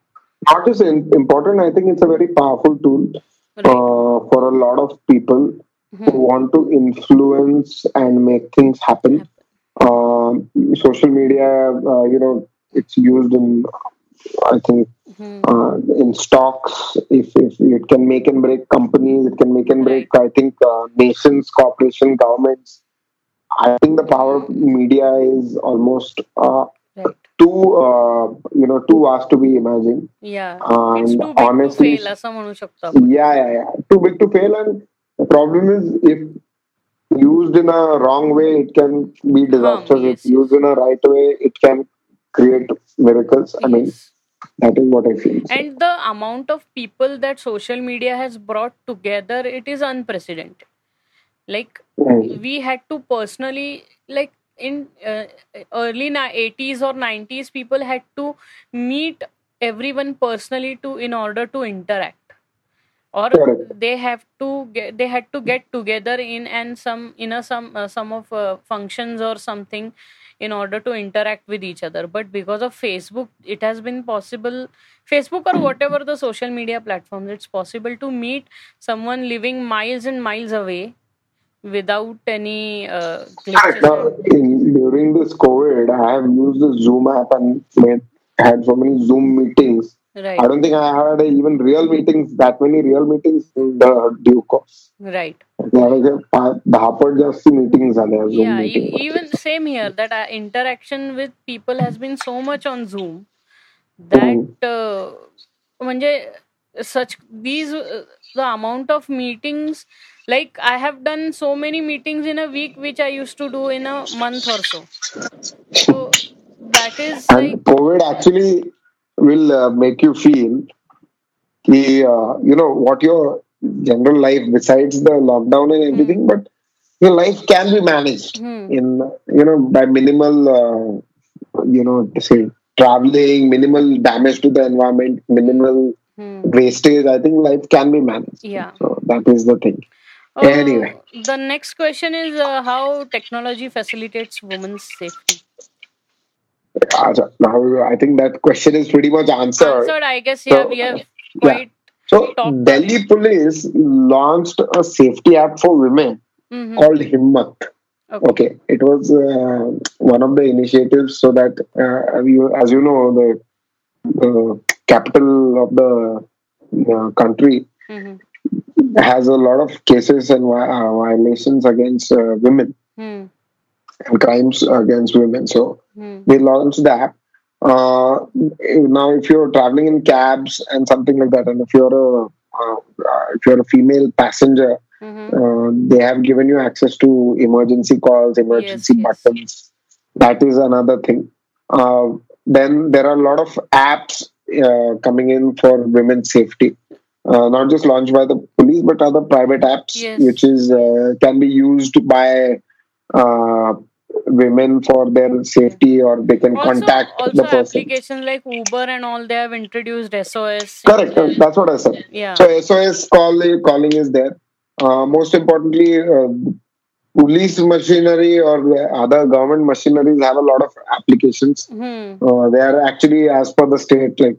not just in, important i think it's a very powerful tool Right. uh, for a lot of people who want to influence and make things happen um, social media uh, you know it's used in i think Hmm. uh, in stocks if, if it can make and break companies it can make and break i think uh, nations corporations governments i think the power of media is almost uh, right too uh, you know too vast to be imagined yeah And it's too big to honestly- fail असं म्हणू शकतो आपण yeah yeah yeah too big to fail and the problem is if used in a wrong way it can be disastrous yes, if used in a right way it can create miracles. I mean that is what i feel. And the amount of people that social media has brought together it is unprecedented. Like Mm. we had to personally like in uh, early na- 80s or 90s people had to meet everyone personally to in order to interact or they have to get they had to get together in and some in a some uh, some of uh, functions or something in order to interact with each other. But because of facebook it has been possible facebook or whatever the social media platforms it's possible to meet someone living miles and miles away without any uh, in, during this COVID, I have used the Zoom app and made, had so many Zoom meetings. right I don't think I had even real meetings, that many real meetings in the due course. right त्यावेळेस पा- दहा पट जास्त meetings झाल्या Zoom yeah e- meeting even same here that uh, interaction with people has been so much on zoom that uh, म्हणजे such these uh, the amount of meetings like i have done so many meetings in a week which i used to do in a month or so so that is like And COVID actually will uh, make you feel ki, uh, you know what your general life besides the lockdown and everything, but your life can be managed hmm, in you know by minimal uh, you know say traveling, minimal damage to the environment, minimal hmm, wastage. I think life can be managed. yeah So that is the thing. Uh, Anyway. the next question is uh, how technology facilitates women's safety now I think that question is pretty much answered. answered i guess yeah So, we have yeah. So Delhi police launched a safety app for women mhm, called Himmat. okay. Okay, it was uh, one of the initiatives so that, uh, you, as you know, the, the capital of the uh, country mhm, has a lot of cases and uh, violations against uh, women hmm, and crimes against women. So hmm, they launched the app. Uh, now, if you're traveling in cabs and something like that, and if you're a uh, uh, if you're a female passenger, mhm, uh, they have given you access to emergency calls, emergency yes. buttons. That is another thing. Uh, then there are a lot of apps uh, coming in for women's safety. Uh, not just launched by the police, but other private apps, Yes. which is uh, can be used by women for their safety, or they can also, contact also the person. applications like uber and all they have introduced sos Correct. uh, That's what I said. yeah So SOS call, calling is there. Uh, most importantly, uh, police machinery or the other government machineries have a lot of applications. hmm, Uh, they are actually as per the state, like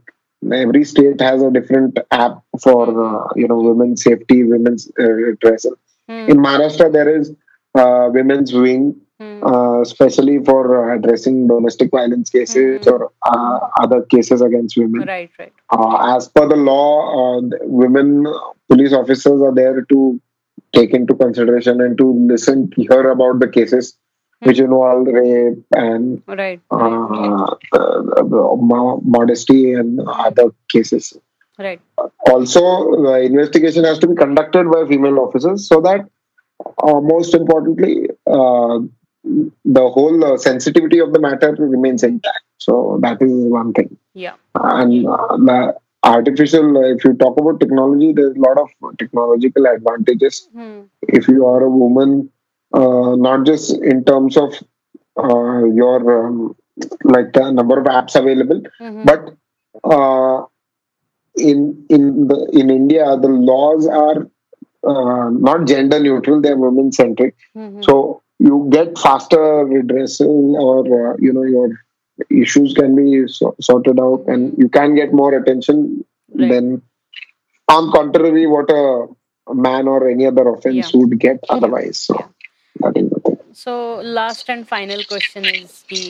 every state has a different app for uh, you know women's safety, women's uh, dress. hmm, In Maharashtra, there is uh, women's wing, hmm, uh, especially for uh, addressing domestic violence cases Mhm. or uh, other cases against women. right right Uh, as per the law, uh, women police officers are there to take into consideration and to listen, hear about the cases which involve rape and right uh, the, the mo- modesty and other cases. right Also, the investigation has to be conducted by female officers so that, uh, most importantly, uh, the whole uh, sensitivity of the matter remains intact. So that is one thing. Yeah. And uh, the artificial if you talk about technology there's a lot of technological advantages. Hmm, if you are a woman uh, not just in terms of uh, your um, like the number of apps available mhm, but uh, in in the in india the laws are uh, not gender neutral they're women centric. Mhm, so you get faster redressal or uh, you know your issues can be so- sorted out and you can get more attention Right. than on contrary what a, man or any other offense Yeah. would get otherwise. So Yeah. that is the thing. So last and final question is we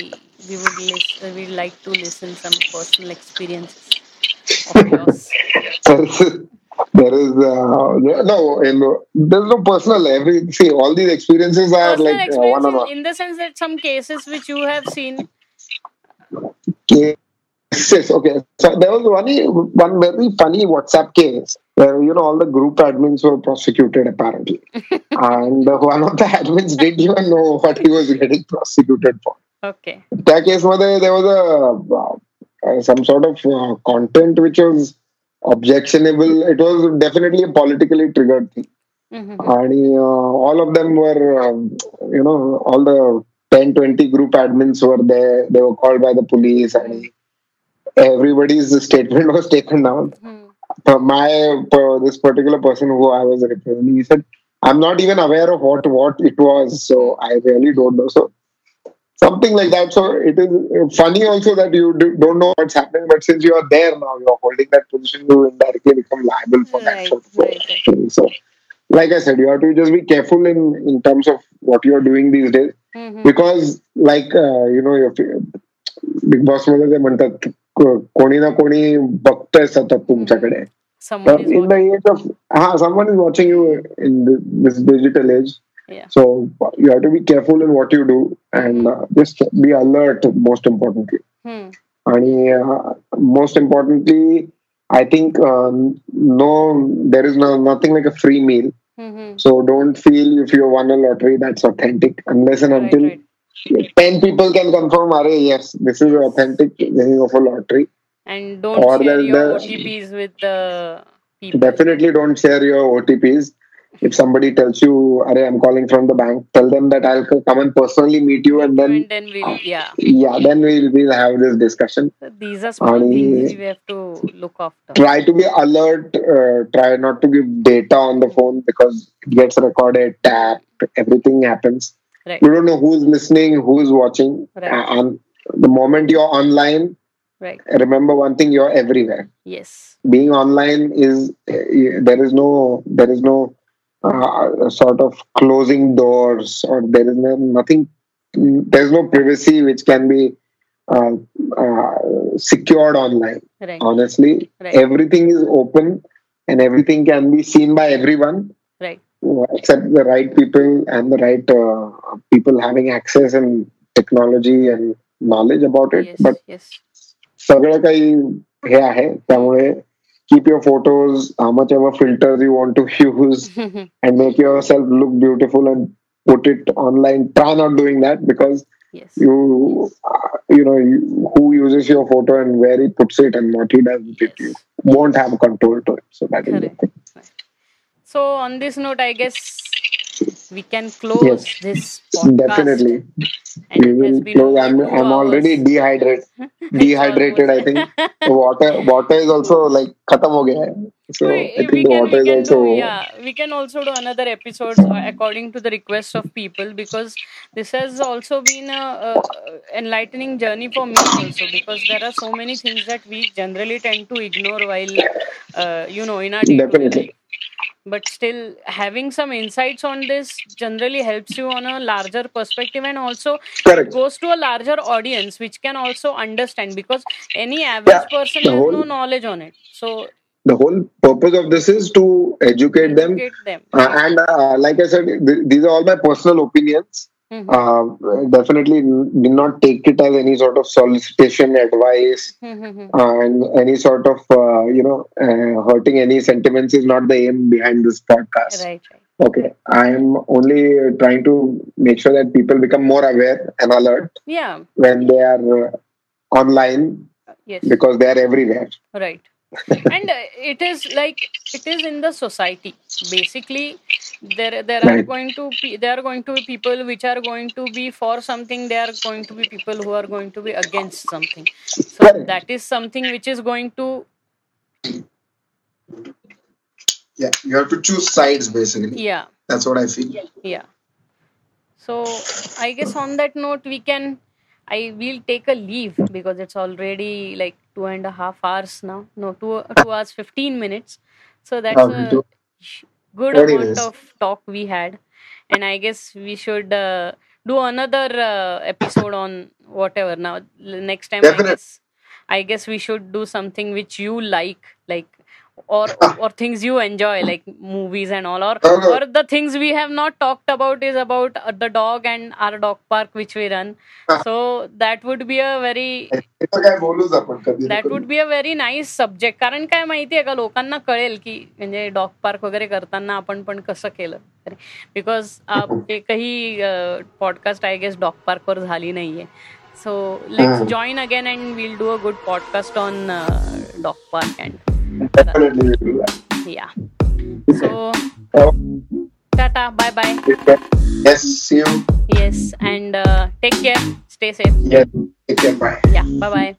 we would listen we like to listen some personal experiences of yours *laughs* there is uh, no in, there's no personal every see all these experiences are personal like experiences one on one. in the sense that some cases which you have seen. Cases okay. So there was one one very funny whatsapp case where you know all the group admins were prosecuted apparently. *laughs* And one of the admins didn't even know what he was getting prosecuted for. Okay. That case where there was a uh, some sort of uh, content which was objectionable. It was definitely a politically triggered thing. Mhm, आणि uh, all of them were um, you know all the 10 20 group admins were there they were called by the police and everybody's statement *laughs* was taken down mhm, so uh, my uh, this particular person who I was representing, he said, "I'm not even aware of what what it was, so I really don't know." So something like that. So it is funny also that you do, don't know what's happening, but since you are there now, you're holding that position, you indirectly become liable for that Right, sort of right, thing. So, like I said, you have to just be careful in in terms of what you're doing these days Mhm. because like uh, you know big Boss मध्ये ते म्हणतात की को- कोणी ना कोणी बघतोय सतत तुमच्याकडे Someone तर is in the watching. As of हा someone is watching you in this digital as Yeah. So you have to be careful in what you do and just be alert most importantly Hmm. आणि most importantly I think no there is nothing like a free meal Mhm. So don't feel if you won a lottery that's authentic unless and Right, until right. 10 people can confirm, Are, yes, this is authentic winning of a lottery. And don't Or share the- your the- OTPs with the people. Definitely don't share your OTPs. If somebody tells you, Are, I'm calling from the bank, tell them that I'll come and personally meet you and then, and then we'll yeah. yeah, then we'll, we'll have this discussion. So these are small Ani- things we have to look after. Try to be alert. Uh, try not to give data on the phone because it gets recorded, tapped, everything happens. Right. You don't know who's listening, who's watching. Right. And the moment you're online, Right. remember one thing you're everywhere Yes. being online is uh, there is no there is no uh, sort of closing doors or there is no, nothing there's no privacy which can be uh, uh, secured online Right. honestly Right. everything is open and everything can be seen by everyone Right. uh, except the right people and the right uh, people having access and technology and knowledge about it Yes. but yes. सगळं काही हे आहे त्यामुळे keep your photos, how much ever filters you want to use, *laughs* *laughs* and make yourself look beautiful and put it online. Try not doing that because yes. you uh, you know you, who uses your photo and where he puts it and what he does with yes. it. You won't have control to it. So that Correct. is the thing. So on this note, I guess we can close Yes. this podcast. definitely And we will close i'm, I'm already dehydrated *laughs* dehydrated i think water *laughs* water is also like khatam ho gaya hai. so we, i think we the can, water is also do yeah we can also do another episodes uh, according to the request of people because this has also been a, a enlightening journey for me also because there are so many things that we generally tend to ignore while uh, you know in our day to day life but still having some insights on this generally helps you on a larger perspective and also correct. goes to a larger audience which can also understand because any average Yeah, person has whole- no knowledge on it. So the whole purpose of this is to educate them. Them. Uh, and uh, like I said, th- these are all my personal opinions. Mhm. Uh, definitely do not take it as any sort of solicitation advice Mhm. uh, and any sort of uh, you know uh, hurting any sentiments is not the aim behind this podcast. right right Okay, I am only trying to make sure that people become more aware and alert yeah when they are uh, online yes because they are everywhere. right and uh, it is like it is in the society basically there there are going to be there are going to be people which are going to be for something there are going to be people who are going to be against something. So Correct. that is something which is going to Yeah, you have to choose sides basically. yeah. That's what I feel. yeah. So i guess on that note we can i will take a leave because it's already like two and a half hours now. No two two hours 15 minutes. So that's a good amount of talk we had. And i guess we should uh, do another uh, episode on whatever. Now next time I guess, I guess we should do something which you like like or or things you enjoy like movies and all or Okay. or the things we have not talked about is about uh, the dog and our dog park which we run so that would be a very कधी. Would be a very nice subject कारण काय माहितीये का लोकांना कळेल की म्हणजे dog park वगैरे करताना आपण पण कसं केलं बिकॉज़ एकही पॉडकास्ट आय गेस डॉग पार्कवर झाली नाहीये so let's. Join again and will do a good podcast on dog park and Definitely we do that. Yeah. So, tata, bye bye. Yes, see you. Yes, and uh, take care. Stay safe. Yes, take care. Bye. Yeah, bye bye.